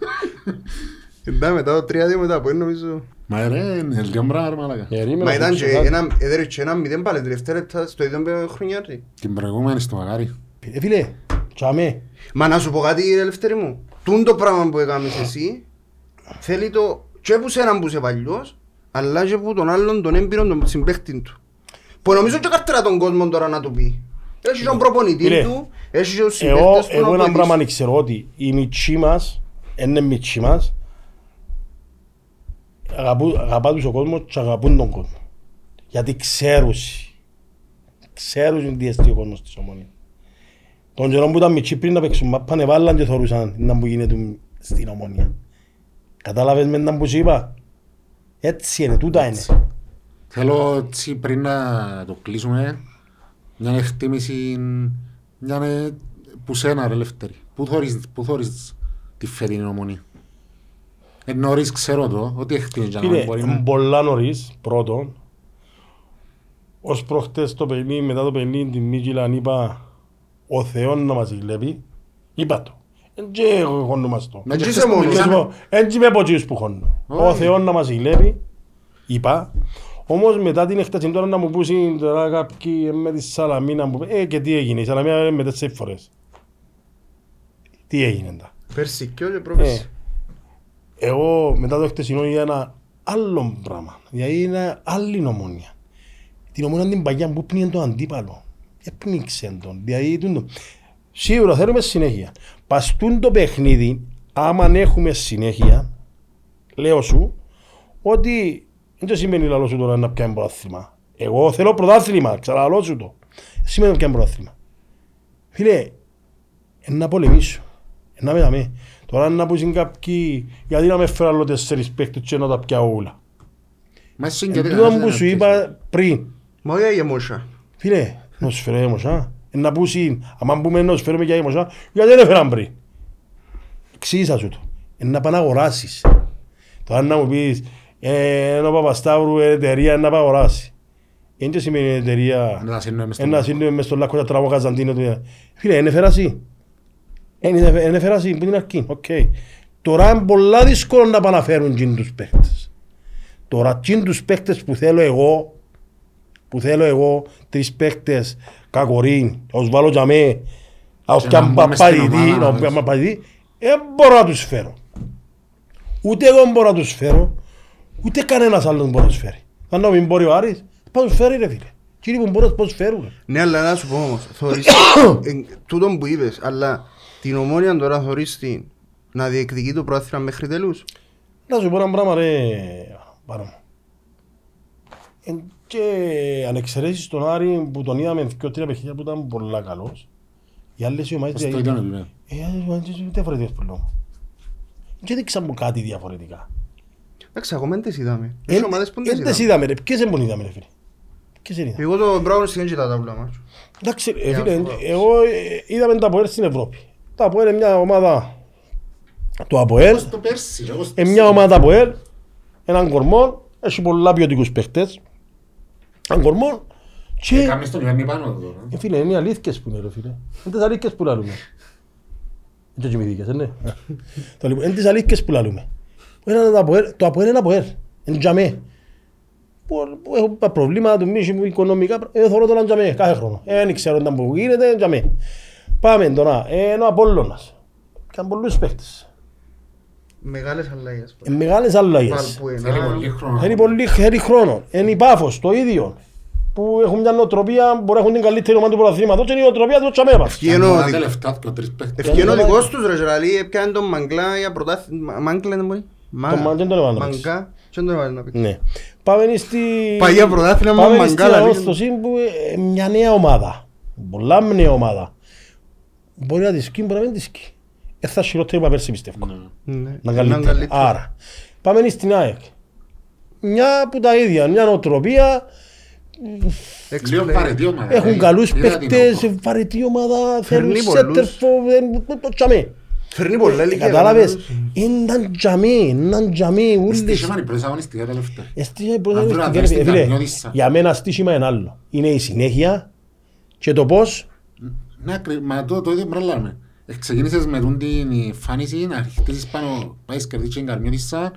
Εντάξει μετά το 3-2 μετά που είναι νομίζω. Μα ρε, είναι λίγο πράγμα ρε μαλάκα. Περίμενα Μα να ήταν δείξω και κάτι. ένα, έδερε και ένα μηδέν πάλι τελευταία λεπτά στο ίδιο χρονιά ρε. Την προηγούμενη στο μαγάρι. Ε, Φίλε, τσάμε. Μα να σου πω κάτι ρε ελεύθερη μου. Τούν το πράγμα που έκαμες εσύ θέλει το και που σέναν που είσαι παλιός αλλά και που τον άλλον τον έμπειρο τον συμπαίχτη του. Που νομίζω και καρτέρα τον κόσμο τώρα να του πει. Έχει τον προπονητή Φίλε, του, έχει τους Εγώ, συμπαίχτες του εγώ να ένα βοηθήσουν. πράγμα ξέρω ότι οι μητσοί μας, είναι μητσοί μας, αγαπούν, αγαπά τους ο κόσμος και αγαπούν τον κόσμο. Γιατί ξέρουν, ξέρουν τι εστί ο κόσμος της ομόνιας. Τον καιρό που ήταν μητσοί πριν να παίξουν μάπα, βάλαν και θωρούσαν να που γίνεται στην ομόνια. Κατάλαβες με να που σου είπα; Έτσι είναι, τούτα είναι. Θέλω έτσι πριν να το κλείσουμε Μια εκτίμηση, μια ε, που σένα ρε Λευτέρη. Πού θωρείς, πού θωρείς τη φετινή ομονία. Ε, νωρίς ξέρω το, ότι εκτίμηση για να Φίλε, μπορεί είναι να... πολλά νωρίς, πρώτον. Ως προχτές το παιχνίδι, μετά το παιχνίδι την Μίκυλαν είπα ο Θεός να μας βλέπει. Είπα το. Εν και εγώ χώνουμε το. Ναι, και είσαι χθες που μόνος. μιλήσαμε- Εν και είμαι από εκείνους που χώνω. Ο Όχι. Θεός να μας βλέπει. Είπα. Όμως μετά την έκταση τώρα να μου πούσει τώρα κάποιοι με τη Σαλαμίνα μου Ε, και τι έγινε. Η Σαλαμίνα είναι με τέσσερις φορές. Τι έγινε τα. Πέρσι και όχι Ε, πρόπερσι. εγώ μετά το χτεσινό είδα ένα άλλο πράγμα. Δηλαδή είναι άλλη νομόνια. Την ομόνια την παγιά που πνίγει τον αντίπαλο. Έπνιξε τον. Δηλαδή τούτο. Σίγουρα θέλουμε συνέχεια. Παστούν το παιχνίδι, άμα έχουμε συνέχεια, λέω σου, ότι δεν το σημαίνει λαλό σου τώρα να πιάνει πρωτάθλημα. Εγώ θέλω πρωτάθλημα, ξαναλώ σου το. Δεν σημαίνει να πιάνει πρωτάθλημα. Φίλε, να πολεμήσω. Να με δαμε. Τώρα να πούσουν κάποιοι, γιατί να με φέρω άλλο τέσσερις παίκτες και να τα πιάω όλα. Μα εσύ Εν και τούτο που σου είπα πριν, Μα όχι αγεμόσα. φίλε, να σου φέρω έμοσα. Να πούσουν, άμα μπούμε να σου φέρουμε για έμοσα, γιατί δεν έφεραν πριν. Εξήγησα σου το. Ε, να πάνε να αγοράσεις. Τώρα να μου πεις, ε, ένα Παπασταύρου ε, εταιρεία να πάει να αγοράσεις. Είναι και σημαίνει η εταιρεία; Να σύννομε στον ένα λάθο. σύνδεο μες στο λάκκο τα τραβώ Καζαντίνο του. Φίλε, είναι φέραση. Είναι φέραση που την αρκεί. Οκ. Τώρα είναι πολλά δύσκολο να πάνε να φέρουν τζιν τους παίχτες. Τώρα τζιν τους παίχτες που θέλω εγώ, που θέλω εγώ, τρεις παίχτες, κακορίν, να τους βάλω για με, να τους Και πιάνε να μπουν μες στην παπαδιτή, ομάδα, να να τους πιάνε δεις. παπαδιτή, δεν μπορώ να τους φέρω. Ούτε εγώ μπορώ να τους φέρω, ούτε κανένας άλλος μπορεί να τους φέρει. Αν να μην μπορεί ο Άρης, πώς τους φέρει ρε φίλε. Κύριοι που μπορούν πώς τους φέρουν. Ναι, αλλά να σου πω όμως, θωρείς, εν- τούτον που είπες, αλλά την ομόνια τώρα θωρείς την να διεκδικεί το πρόθυμα μέχρι τέλους; Να σου πω ένα πράγμα ρε πάνω μου. Εν και αν εξαιρέσεις τον Άρη που τον είδαμε και τρία παιχνίδια που ήταν πολλά καλός, οι άλλες οι ομάδες Στο ίδιο επίπεδο. Ε, οι άλλες ομάδες είναι διαφορετικές που λέω. Και δείξαν μου κάτι διαφορετικά. Εντάξει, ακόμα δεν τις είδαμε. Τις ομάδες που δεν Εν τις τις είδαμε. είδαμε ρε, ποιες δεν είδαμε ρε φίλε. Ποιες δεν είδαμε. Εγώ το Μπράουν στην έτσι τα ταύλα μας. Εντάξει, ε, Για φίλε, να σου πω. εγώ ε, είδαμε τα ΑΠΟΕΛ στην Ευρώπη. Τα ΑΠΟΕΛ είναι μια ομάδα του ΑΠΟΕΛ, Όπως το πέρσι, όπως το είναι μια ομάδα ΑΠΟΕΛ, έναν κορμό, έχει πολλά ποιοτικούς παίχτες. Έναν κορμό και... Ε, Κάμνεις τον Ιωάννη πάνω εδώ. ε. Ε, φίλε, είναι οι αλήθειες που είναι ρε φίλε. Είναι τις αλήθειες που λαλούμε. Δεν κοιμηθήκες, ε, ναι. Το λοιπόν, είναι τις αλήθειες που λαλούμε. Είναι το ΑΠΟΕΛ, το ΑΠΟΕΛ είναι ΑΠΟΕΛ. Είναι τζαμέ. Που που έχουν τα προβλήματα του μίσου μου οικονομικά, ε, θωρώ τώρα τζαμέ κάθε χρόνο. Ε, δεν ξέρω όταν που γίνεται, τζαμέ. Πάμε τώρα, ε, είναι ο Απόλλωνας. Κάνε πολλούς παίχτες. Μεγάλες αλλαγές. Ε, μεγάλες αλλαγές. Βάλ που Θέλει ένα. πολύ χρόνο. Θέλει πολύ θέλει χρόνο. Είναι η Πάφος, το ίδιο. Που έχουν μια νοοτροπία, μπορεί να έχουν την καλύτερη ομάδα του πρωταθλήματος και είναι η νοοτροπία τους τσαμέ μας. Ευκαινώ Ένα δι- τελευταίο και ο τρεις παίχτες. Ευκαινώ ο δικός τους ρε δηλαδή, έπιανε τον Μαγκλά για πρωτάθλημα. Μάγκλα δεν μπορεί. Τον Μα- δεν τον έβαλε να παίξει. Μαγκά. Και δεν τον έβαλε να παίξει. Ναι. Πάμε στη... Παγιά πρωτάθλημα, Πάμε Μαγκάλα, στην λέγεται. Ανόρθωση που ε, μια νέα ομάδα. Πολλά νέα ομάδα. Μπορεί να τη σκεί, μπορεί να μην τη σκεί. Ε, θα χειρότερη από πέρσι πιστεύω. Ναι. Ναι. Να Να καλύτερη. καλύτερο. Άρα, πάμε στην ΑΕΚ. Μια που τα ίδια, μια νοοτροπία, Λίγο Explain. βαρετή ομάδα. έχουν Ε, καλούς είδα την παίκτες, όκο. βαρετή ομάδα, θέλουν Φέρνει πολλούς. σέντερφο, δεν- το τσαμέ. Φέρνει πολλά Ε, ηλικία. Κατάλαβες, βέβαια. ήταν τζαμί, ήταν τζαμί, ούλες. Στήσιμαν οι πρώτες αγωνιστικές τελευταία. Εστίχημα βρω είναι να στην δεις την φίλε, καρμιώτισσα. Για μένα στήσιμα είναι άλλο. Είναι η συνέχεια και το πώς Ναι, ακρι- μα το, το ίδιο πρέπει να λέμε. Ε, Ξεκίνησες με τούν την εμφάνιση, να χτίσεις πάνω, πάει σκερδί και εγκαρμιώτισσα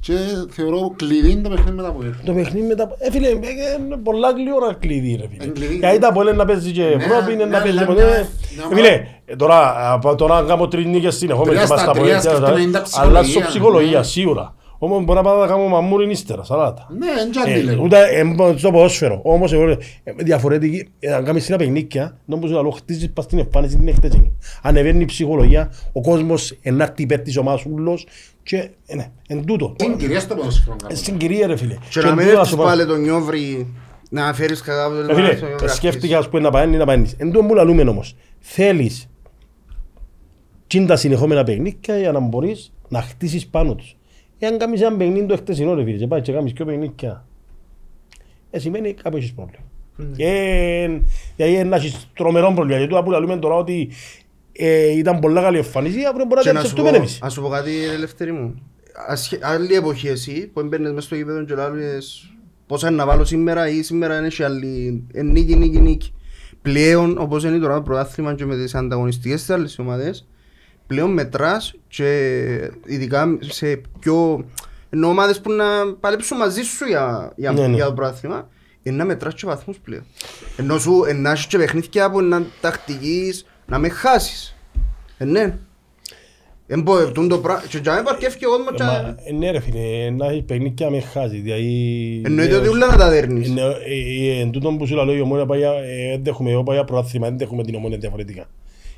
και θεωρώ κλειδί είναι το παιχνίδι μετά από έρθει. το παιχνίδι μετά... Ε, φίλε, ε, είναι πολλά γλυόρα κλειδί ρε φίλε. Είναι κλειδί. Γιατί τα πόλε να παίζει και Ναι, Ευρώπη, είναι ναι, να παίζει ναι, ποτέ. ναι. Ε, Ναι, Φίλε, ε, τώρα, από- τώρα να κάνω τρεις νίκες συνεχόμενες Τρία και μας στα τα τρία πόλε, σκεφτούμε, είναι τα αλλά στο ψυχολογία, ψυχολογία ναι. σίγουρα. Όμως μπορεί να πάμε να κάνουμε μαμούριν ύστερα, σαλάτα. Ναι, δεν και Ε, αντιλέγω. Ούτε ε, στο ποδόσφαιρο. Όμως εγώ, ε, διαφορετική, ε, αν κάνεις ένα παιχνίκια, νομίζω ότι χτίζεις πας στην εμφάνιση την εκτέτσινη. Ανεβαίνει η ψυχολογία, ο κόσμος ενάρτη υπέρ της ομάδας ούλος και ε, ναι, εν τούτο. Την κυρία στο ποδόσφαιρο. Ε, κάπου. Στην κυρία ρε φίλε. Και εν να μην τούτο να έρθεις σου πω- πάλι τον Νιόβρη να φέρεις κατά Ε, το Φίλε, ε, σκέφτηκα ας πούμε να πάει να πάει. Εν τούτο που λαλούμε όμως. Θέλεις τσιν τα συνεχόμενα παιχνίκια για να μπορείς να χτίσεις πάνω τους. Εάν κάνεις ένα παιχνίδι το χτεσινό ρε φίλε και πάει και κάνεις και παιχνίκια. Ε, σημαίνει κάπου έχεις πρόβλημα. Και- Δηλαδή να έχεις τρομερό πρόβλημα. Γιατί τούτα που λέμε τώρα ότι ε, ήταν πολλά καλή εμφάνιση, αύριο μπορεί Και να να τα σου ψευτούμε πω, εμείς. ας σου πω κάτι ελεύθερη μου. Ασχε- Άλλη εποχή εσύ που έμπαιρνες μες στο γήπεδο και λάβεις πόσα είναι να βάλω σήμερα ή σήμερα είναι και άλλη ε, νίκη, νίκη, νίκη. Πλέον όπως είναι τώρα το πρωτάθλημα και με τις ανταγωνιστικές της άλλες ομάδες πλέον μετράς και ειδικά σε πιο ενώ ομάδες που να παλέψουν μαζί σου για, για, Ναι, ναι. για το πρωτάθλημα είναι να μετράς και βαθμούς πλέον. Ενώ σου ε, να έχεις και παιχνίδια που να τακτικής να με χάσεις. Ε, ναι. Εν πω, τούν το πράγμα. Και για μένα παρκεύει ο κόσμος Ε, και- μα, ε, Ναι ρε φίλε, να έχει παιχνίδια με χάσει. Δηλαδή, Εννοείται ναι, ότι ως- ούλα να τα δέρνεις. Ναι, ε, ε, εν τούτον που σου λέω η ομόνια πάει, για- ε, δεν έχουμε, εγώ πάω για πρωτάθλημα, δεν έχουμε την ομόνια διαφορετικά.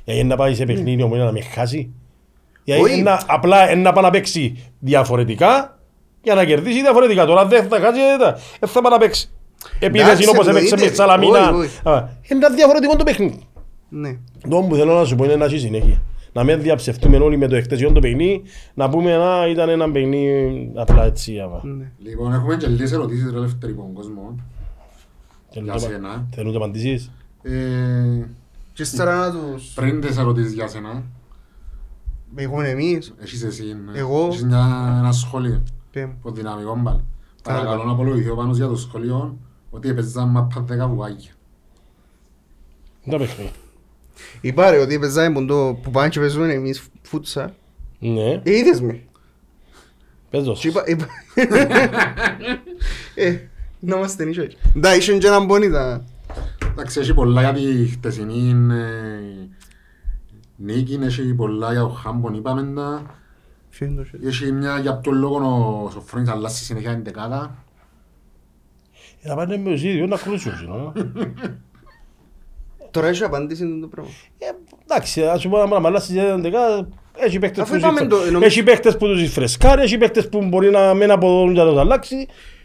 Γιατί να πάει σε παιχνίδι η ομόνια να με χάσει. Γιατί Όχι. είναι απλά είναι να πάει να παίξει διαφορετικά για να κερδίσει διαφορετικά. Τώρα δεν θα χάσει, δεν θα- δεν θα πάει να παίξει. Επίθεση Εντάξει, όπως έπαιξε με εννοείται. τη Σαλαμίνα. Όχι, όχι. Α, Είναι διαφορετικό το παιχνίδι. Ναι. Το που θέλω να σου πω είναι να έχει συνέχεια. Να μην διαψευτούμε όλοι με το εχθεσιόν το παιχνίδι, να πούμε να ήταν ένα παιχνίδι απλά έτσι. αβα. ναι. Λοιπόν, έχουμε και λίγες ερωτήσεις ρε ελεύθερη από τον κόσμο. Θέλουν Για το- σένα. Θέλουν να απαντήσεις; Ε, Και ύστερα να τους... πριν τις ερωτήσεις για σένα, Έχουμε εμείς. έχεις εσύ ναι. Εγώ. έχεις μια, ένα σχόλιο Πέμ. από δυναμικό μπαλ. Παρακαλώ να απολογηθώ πάνω για το σχόλιο ότι έπαιζαν μαπά δέκα βουάγια. Δεν τα παιχνίδι. Είπα ρε ότι παίζαμε που το- που πάνε και παίζουμε εμείς φούτσα. Ναι, Ε, είδες με. παίζω. Και είπα... είπα- Ε, να είμαστε νύχιο έτσι. Ντά, ήσουν και έναν πόνι τα... Εντάξει, έχει πολλά για τη χτεσινή ε, νίκη, έχει πολλά για ο Χάμπον, είπαμε τα. Ποιο είναι το χέρι. Έχει μια για ποιο λόγο ο Σοφρόνης αλλάζει συνέχεια την δεκάδα. Ε, Θα πάνε με τους ίδιους να κρούσουν. no? Τώρα έχει απάντηση το πράγμα. Ε, Εντάξει, ας σου πω ένα πράγμα, αλλά στις δεκάδες έχει παίκτες Αφού που είπαμε τους- το- νομίζω- έχει παίκτες που τους φρεσκάρει, έχει παίκτες που μπορεί να μην αποδώνουν και να τους αλλάξει.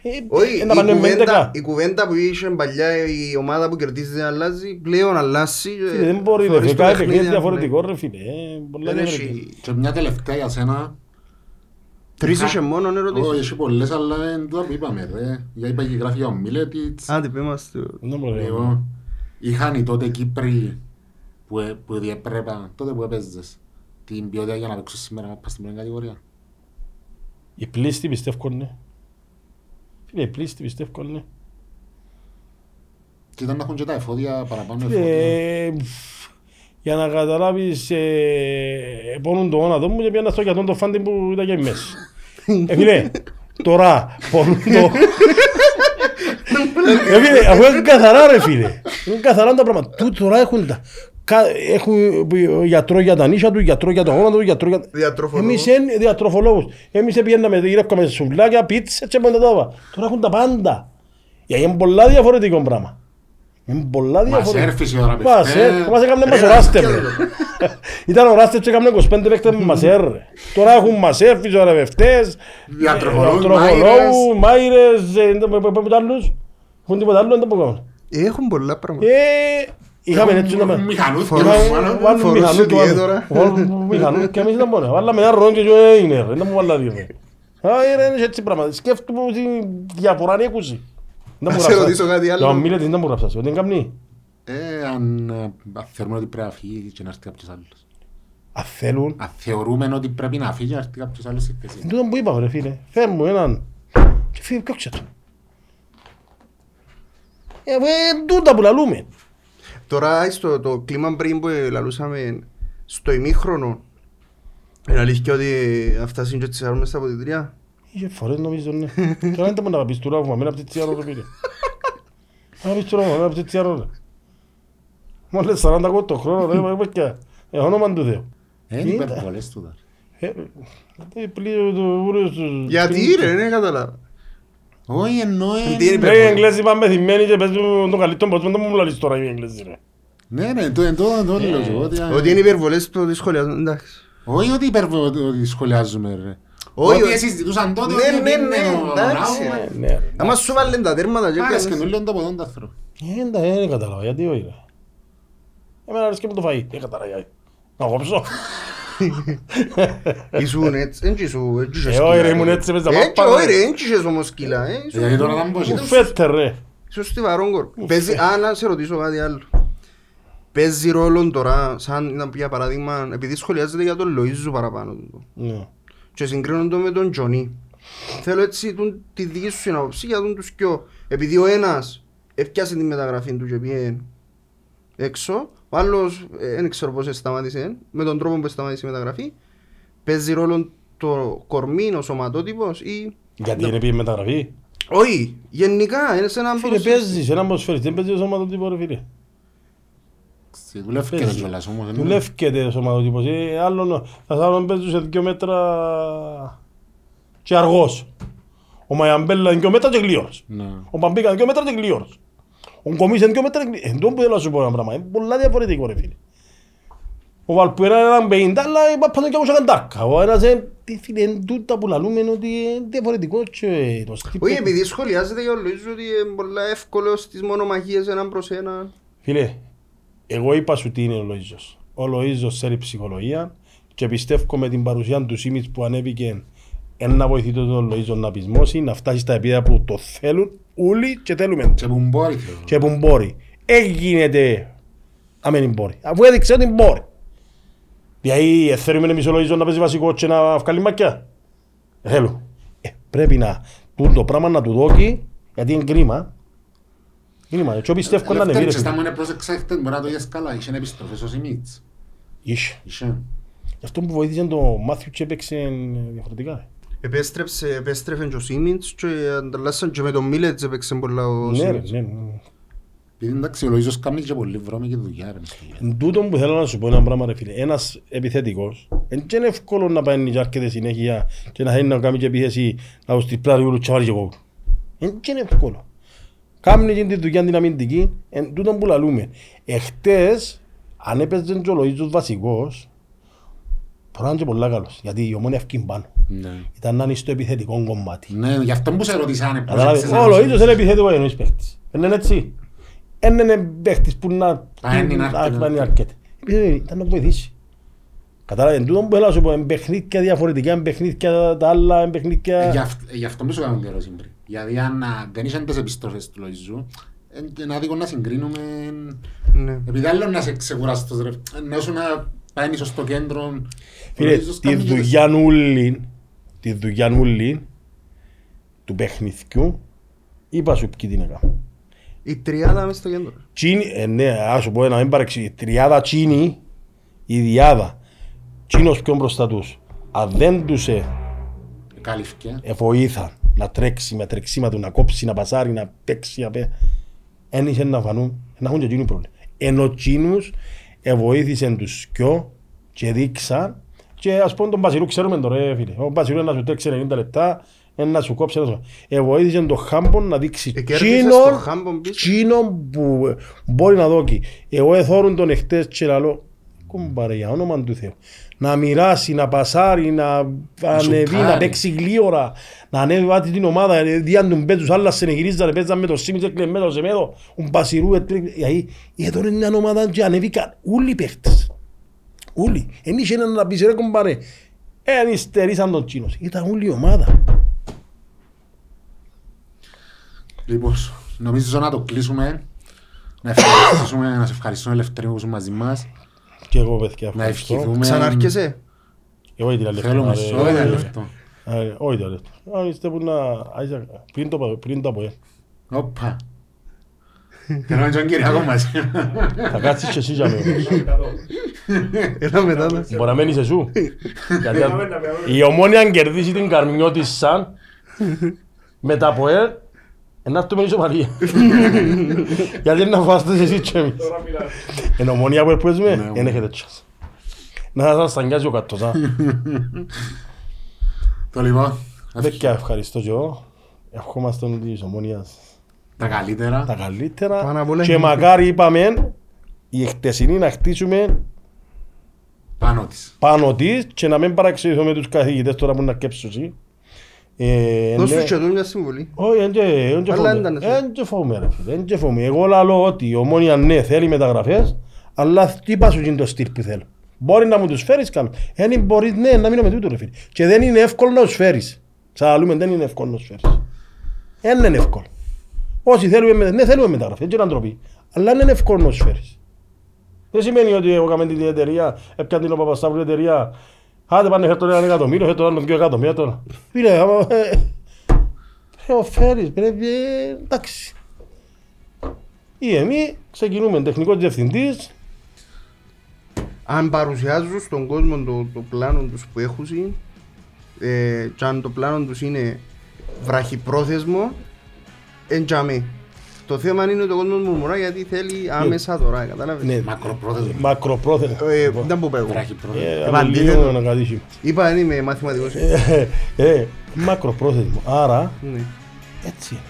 Ε, Όχι, ε, η να πάνε με κουβέντα, έντεκα. η κουβέντα που είχε παλιά η ομάδα που κερδίζει δεν αλλάζει, πλέον αλλάζει. Φίλε, Δεν μπορεί, ρε, Θωρείς φίλε, το κάθε παιχνίδι, παιχνίδι ναι. διαφορετικό, ρε φίλε. ε, πολλά Δεν διαφορετικό. έχει... Και μια τελευταία για σένα. Τρεις είχε μόνο Όχι, ερωτήσεις. έχει πολλές, αλλά δεν το είπαμε ρε. Για είπα και γράφει για ο Μίλετιτς. Άντε, πέ μας το... Δεν μπορεί. Λοιπόν, Είχαν οι τότε Κύπροι που, ε- που διέπρεπαν, τότε που έπαιζες, την ποιότητα για να παίξουν σήμερα να πας στην πρώτη κατηγορία. Οι πλήστοι πιστεύω ναι. Φίλε, οι πλήστοι πιστεύω ναι. Και ήταν να έχουν και τα εφόδια παραπάνω εφόδια. Ε, για να καταλάβεις, ε, πόνουν το γόνατο μου και πιάνα στο γιατόν το φάντι που ήταν και μέσα. Ε, φίλε, τώρα πόνουν το... Ε, φίλε, αφού είναι καθαρά ρε φίλε. Είναι καθαρά τα πράγματα. Τού τώρα έχουν τα... κα- Έχουν γιατρό για τα νύσια του, γιατρό για το γόνατο του, γιατρό για... Διατροφολόγο. Εμείς είναι διατροφολόγους. Εμείς πήγαιναμε, γύρευκαμε σουβλάκια, πίτσες και πάντα τώρα. Τώρα έχουν τα πάντα. Γιατί είναι πολλά διαφορετικό πράγμα. Είναι πολλά διαφορετικό. Μασέρ φυσιογραφιστές. Μασέρ, μας έκαμε μας ο Ρε, Ράστερ. ρε. ρε. Ήταν ο Ράστερ και έκαμε 25 παίκτες με μασέρ. ρε. Τώρα έχουν μασέρ, φυσιογραφευτές, Διατροφολόγους, διατροφολόγους, μάιρες, ε, δεν πω- πω- πω- τίποτα άλλους. Έχουν τίποτα άλλο, δεν μπορούμε. Έχουν πολλά πράγματα. Ε, Είχαμε έτσι να Έχουν με... Μηχανούς και Φορά- όλους, Είχαμε- μάλλον. βάλουμε φορούσε μηχανού του άλλου. διέδωρα. Βάλουμε μηχανού και εμείς ήταν μόνο. Βάλαμε ένα ρόν και σου έγινε ρε. Δεν μου βάλα δύο. ρε. Α, ρε, είναι έτσι πράγμα. Σκέφτομαι ότι διαφορά είναι έκουση. Δεν Να μου σε γράψα. ρωτήσω κάτι άλλο. Για να μιλείτε, δεν μου γράψα. Ότι είναι καμνή; Ε, αν ε, αν θεωρούμε ότι πρέπει να φύγει και να έρθει κάποιος άλλος. Αν θέλουν. Αν θεωρούμε ότι πρέπει να φύγει και να έρθει κάποιος άλλος στη θέση. Είναι τούτο που είπα ρε φίλε. Φέρ μου έναν. Και φύγει πιόξε το. Ε, ε, τούτα που λαλούμε. Τώρα στο το κλίμα πριν που λαλούσαμε στο ημίχρονο είναι αλήθεια ότι αυτά είναι και τσιάρουν μες στα ποτητρία. Είχε φορές νομίζω ναι. Τώρα δεν μπορεί να πεις του ράβουμε, μένα από τη τσιάρο το πήρε. Να πεις του ράβουμε, μένα από τη τσιάρο ρε. Μόλις 40 κότο χρόνο, δεν είπα και ε, όνομα του Θεού. Ε, είναι Κοίτα. υπερβολές του τώρα. Ε, ε, πλήρω το ούριο στους... Γιατί ρε, δεν κατάλαβα. Όχι εννοώ... ε, Τι είναι Ρε, οι υπερβολή. Εγγλέζοι πάνε θυμμένοι και παίζουν τον καλύτερο πώς δεν μου λαλείς τώρα οι Εγγλέζοι ρε. Ναι, ναι, το το το λέω εγώ, ότι, ε, Ότι είναι υπερβολές που τη σχολιάζουν, εντάξει. Όχι ότι υπερβο- ότι σχολιάζουμε ρε. Όχι, Ότι ο- συζητούσαν τότε Ναι, ότι ναι, είναι ναι, ο εντάξει, Ράου, ρε. Ε, Ναι ρε. Άμα σου βάλουν τα τέρματα και Άρεσε και έκανες- μου λέω το ποδόν του άνθρωπου. Ε, εντάξει, δεν κατάλαβα, γιατί όχι ρε. Εμένα αρέσκει μου το φαΐ, δεν κατάλαβα. Να κόψω. Ήσουν έτσι, έτσι σου, έτσι είχες Ε, όχι, ρε, σκύλα, ήμουν ρε. έτσι, παίζα Έτσι, μάπα, όχι ρε. ρε, έτσι είχες όμως σκύλα, ε. ήσουν- Γιατί τώρα δεν μπορεί. Μου φέτε ρε. Ίσως στιβαρόν κορπ. Παίζει, α, να σε ρωτήσω κάτι άλλο. Παίζει ρόλο τώρα, σαν να για παράδειγμα, επειδή σχολιάζεται για τον Λοΐζου παραπάνω του. Ναι. Και συγκρίνονται με τον Τζονί. Θέλω έτσι τον, τη δική σου συνάποψη για τον τους κοιό. Επειδή ο ένας έφτιασε τη μεταγραφή του και πήγε έξω, ο άλλος ε, δεν ξέρω πώς σταμάτησε, με τον τρόπο που σταμάτησε η μεταγραφή, παίζει ρόλο το κορμί, ο σωματότυπος ή... Γιατί είναι πήγε μεταγραφή; Όχι, γενικά, είναι σε έναν Φίλε, ποδοσφαίρι. παίζεις έναν ποδοσφαίριστη, δεν παίζει ο σωματότυπος ρε φίλε. Δουλεύκεται Παίζει. κιόλας όμως. δεν είναι. Δουλεύκεται ο σωματότυπος. Ε, Άλλον, θα άλλον παίζουν σε δύο μέτρα και αργός. Ο Μαϊαμπέλα είναι δύο μέτρα και γλύωρος. Ναι. Ο Παμπίκα είναι δύο μέτρα και γλύωρος. Ο Κομίς είναι δύο μέτρα και γλύωρος. Εν τόν που θέλω να σου πω ένα πράγμα. Είναι πολλά διαφορετικό ρε φίλε. Ο Βαλπουέρα είναι έναν πενήντα, αλλά η Παπαδόν και όμως έκανε τάρκα. Ο ένας είναι, τι φίλε, είναι τούτα που λαλούμε είναι ότι είναι διαφορετικό και το στύπο. Όχι, επειδή σχολιάζεται για ο Λοΐζου ότι είναι πολλά εύκολος στις μονομαχίες έναν προς έναν. Φίλε, εγώ είπα σου τι είναι ο Λοΐζος. Ο Λοΐζος θέλει ψυχολογία και πιστεύω με την παρουσία του Σίμιτς που ανέβηκε ένα βοηθητή τον Λοΐζο να πεισμώσει, να φτάσει στα επίπεδα που το θέλουν όλοι και θέλουμε. Και που μπορεί θέλω. Και που μπορεί. Έγινεται να μην μπορεί. Αφού έδειξε ότι μπορεί. Δηλαδή, ε, θέλουμε εμείς ο Λοΐζος να παίζει βασικό και να βγάλει μακιά. Ε, Θέλω. Ε, πρέπει να τούτο το πράγμα να του δώσει, γιατί είναι κρίμα. Κρίμα. Και πιστεύω να ανεβεί. ρε Λευτέρη, φίλε. στα μου είναι πρόσεξα μπορεί να το είδες καλά. Είχε επιστροφές ο Σιμίτς. Είχε. Είχε. Γι' αυτό που βοήθησε το Μάθιου και έπαιξε διαφορετικά. Επέστρεψε, επέστρεφε και ο Σίμιντς και ανταλλάσσαν και με τον Μίλετς έπαιξε πολλά ο Ναι, ρε, Σίμιντς. ναι. ναι. Επειδή εντάξει ο Λοΐζος κάνει και πολύ βρώμικη δουλειά ρε. μες στη δουλειά. Εν τούτο που θέλω να σου πω ένα πράγμα ρε φίλε. Ένας επιθετικός, δεν είναι εύκολο να πάει και έρχεται συνέχεια και να θέλει να κάνει και επίθεση να του στυπλά του και βάλει και κόβουν. Δεν είναι εύκολο. Κάμνει και τη δουλειά την αμυντική, εν τούτο που λαλούμε. Εχτες, αν έπαιζε και ο Λοΐζος βασικός, μπορεί να είναι και πολλά καλός. Γιατί η ομόνια ευκεί πάνω. Ναι. Ήταν να είναι στο επιθετικό κομμάτι. Ναι, γι' αυτό που σε ρωτήσα αν Κατάλαβες, πρόσεξες ο αν ο Λοΐζος Σιμίτς. είναι επιθετικό εννοείς παίχτης. Δεν είναι έτσι. Δεν είναι παίχτης που να Α, εν είναι αρκετό. να είναι αρκετό. Επειδή Ήταν να βοηθήσει. Κατάλαβες, εν τούτο που έλα να σου πω, είναι παιχνίδια διαφορετικά, είναι παιχνίδια τα άλλα, είναι Ε, Γι' παιχνίδια... αυτ- Γι' αυτό που σου κάνω την ερώτηση πριν. Γιατί αν α, δεν είχαν τις επιστροφές του Λοΐζου, είναι άδικο να συγκρίνουμε... Ναι. Επειδή άλλο να σε ξεκουράστος ρε. Να σου να πάει ίσως στο κέντρο... ο Φίλε, Λοΐζος τη κάνει και τις- δουλειά ούλη, τη δουλειά ούλη του παιχνιδιού, είπα σου ποιοι την έκανα. Η τριάδα μες στο κέντρο. Τσίνη, ε, ναι, ας σου πω ένα, μην παρεξηγεί. Τριάδα Τσίνη, η διάδα, Τσίνος πιο μπροστά τους. Αν δεν τους ε, Καλύφθηκε. βοήθαν να τρέξει με τρεξίμα του, να κόψει, να πασάρει, να παίξει, να πέ... Εν είχε να φανούν, να έχουν και εκείνοι πρόβλημα. Ενώ τσίνους βοήθησαν τους κοιό και δείξαν και ας πούμε τον Πασιλού ξέρουμε τώρα ρε φίλε. Ο Πασιλού είναι να σου τρέξει 90 λεπτά, είναι να σου κόψει ένα σου. Βοήθησαν τον Χάμπον να δείξει Ε, κέρδισες τσίνον, τον Χάμπον πίσω. τσίνον που μπορεί να δώσει. Εγώ εθώρουν τον εχθές και λαλώ, κουμπάρε για όνομα του Θεού. Να μοιράσει, να πασάρει, να ανεβεί, να σουτάρει. παίξει γλίωρα, να ανέβει βάτη την ομάδα, ε, διάν τον παίζους, άλλα συνεχειρίζανε, παίζαν με το Σίμιτς, έκλαιγε μέτρο σε μέτρο, ο Μπασιρού, έτρεξε, γιατί ε, τώρα είναι μια ομάδα και ανέβηκαν όλοι οι παίχτες. Όλοι. Εν είχε έναν να πεις ρε κομπάρε, εν υστερήσαν τον Τσίνος. Ήταν όλη η ομάδα. Λοιπόν, νομίζω να το κλείσουμε. Να ευχαριστήσουμε, να σε ευχαριστούμε Ελευθερίου που είσαι μαζί μας. Και εγώ παιδιά Να ευχαριστώ. ευχηθούμε. Ξανάρχεσαι; Εγώ ήταν λεπτό. Θέλουμε ρε. σ' όλα λεπτό. Ε, Όχι τα λεπτό. Αν είστε που να... άισα- Πριν το πριν το από ε. Όπα. Θέλω να τον Κυριακό μαζί. Θα κάτσεις και εσύ για μένα. Έλα μετά. να- Μπορεί να μένεις εσού. Γιατί αν- η ομόνια αν κερδίσει την Καρμιό της σαν με τα ΠΟΕΛ να έρθουμε ισοπαλία. Γιατί να φάστε εσύ και εμείς. Εν ομόνια που παίζουμε, Ναι, δεν έχετε τσάς. Να σας σταγκιάζει ο κατός. α. Το λοιπόν, Παιδιά ευχαριστώ και εγώ. Ευχόμαστε της ομόνιας τα καλύτερα. τα καλύτερα Πάνω απ' όλα και είναι- μακάρι είπαμε η χτεσινή να χτίσουμε Πάνω της. πάνω της και να μην παραξηγηθούμε τους καθηγητές τώρα που να κέψουν εσύ. Ε, Δώσ' ναι. τους και τους μια συμβουλή. Όχι, εν και- εν και Αλλά φοβούμαι. ήταν εσύ. Εν και φοβούμαι, ρε φίλε, εν και φοβούμαι. Εγώ λαλώ ότι η ομόνια ναι θέλει μεταγραφές, αλλά τι πας σου γίνει το στυλ που θέλω. Μπορεί να μου τους φέρεις κάνω. Εν μπορείς ναι να μείνω με τούτο ρε φίλε. Και δεν είναι εύκολο να τους φέρεις. Ξαναλούμε δεν είναι εύκολο να τους φέρεις. Δεν είναι εύκολο. Όσοι θέλουμε, με- ναι θέλουμε μεταγραφή, έτσι είναι ντροπή. Αλλά είναι εύκολο να τους φέρεις. Δεν σημαίνει ότι εγώ έκαμε την εταιρεία, έπιαν την ο Παπασταύρου εταιρεία. Άντε πάνε φέρ τον ένα εκατομμύριο, φέρ τον άλλο δύο εκατομμύρια τώρα. Φίλε, άμα... ε, ε, ο φέρεις, πρέπει, ε, εντάξει. Ή εμείς ξεκινούμε τεχνικός διευθυντής, Αν παρουσιάζουν στον κόσμο το, το πλάνο τους που έχουν ε, και αν το πλάνο τους είναι βραχυπρόθεσμο, εντιαμέ. Το θέμα είναι ότι ο κόσμος μουρμουρά γιατί θέλει άμεσα τώρα, κατάλαβες; ναι, Μακροπρόθεσμο. μακροπρόθεσμα. Ε, δεν πω πέγω. Βράχυπρόθεσμο. Ε, Επ' αντίθετο. αντίθετο να κατήσει. Είπα δεν είμαι μαθηματικός. Ε, ε, μακροπρόθεσμο. Άρα, Ναι. έτσι είναι.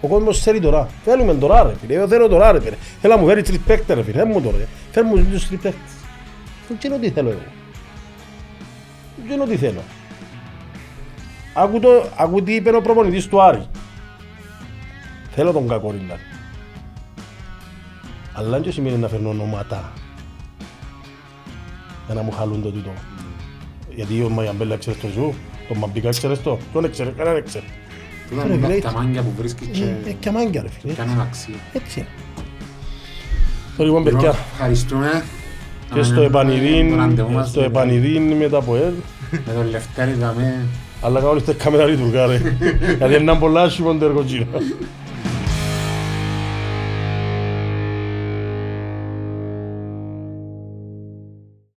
Ο κόσμος θέλει τώρα. Θέλουμε τώρα ρε φίλε. Εγώ θέλω τώρα ρε φίλε. Θέλω να μου φέρει τρεις παίκτες ρε φίλε. Φέρ μου τώρα. Φέρ μου τους τρεις παίκτες. Δεν ξέρω τι θέλω εγώ. Δεν ξέρω τι θέλω. Άκου, το, άκου τι είπε ο προπονητής του Άρη. Θέλω τον Κακορίντα. Αλλά δεν σημαίνει να φέρνω ονόματα. Για να μου χαλούν το τούτο. Γιατί ο Μαγιαμπέλα ξέρεις το ζου, τον Μαμπίκα ξέρεις το, τον ξέρει, κανέναν ξέρει. Τούτα Ρε, είναι λέει, τα μάγκια που βρίσκεις Ε, και ε, και αμάγκια ρε φίλε. κάνουν αξία. Έτσι είναι. Το λοιπόν Λοιπόν, παιδιά, Ευχαριστούμε. και στο Το επανειδήν, ραντεβού μας στο με- επανειδήν με τα ΠΟΕΛ, Με τον Λευτέρη δαμε. αλλά κάνουν όλες τα κάμερα λειτουργά ρε. Γιατί είναι πολλά άσχημο το έργο γύρω.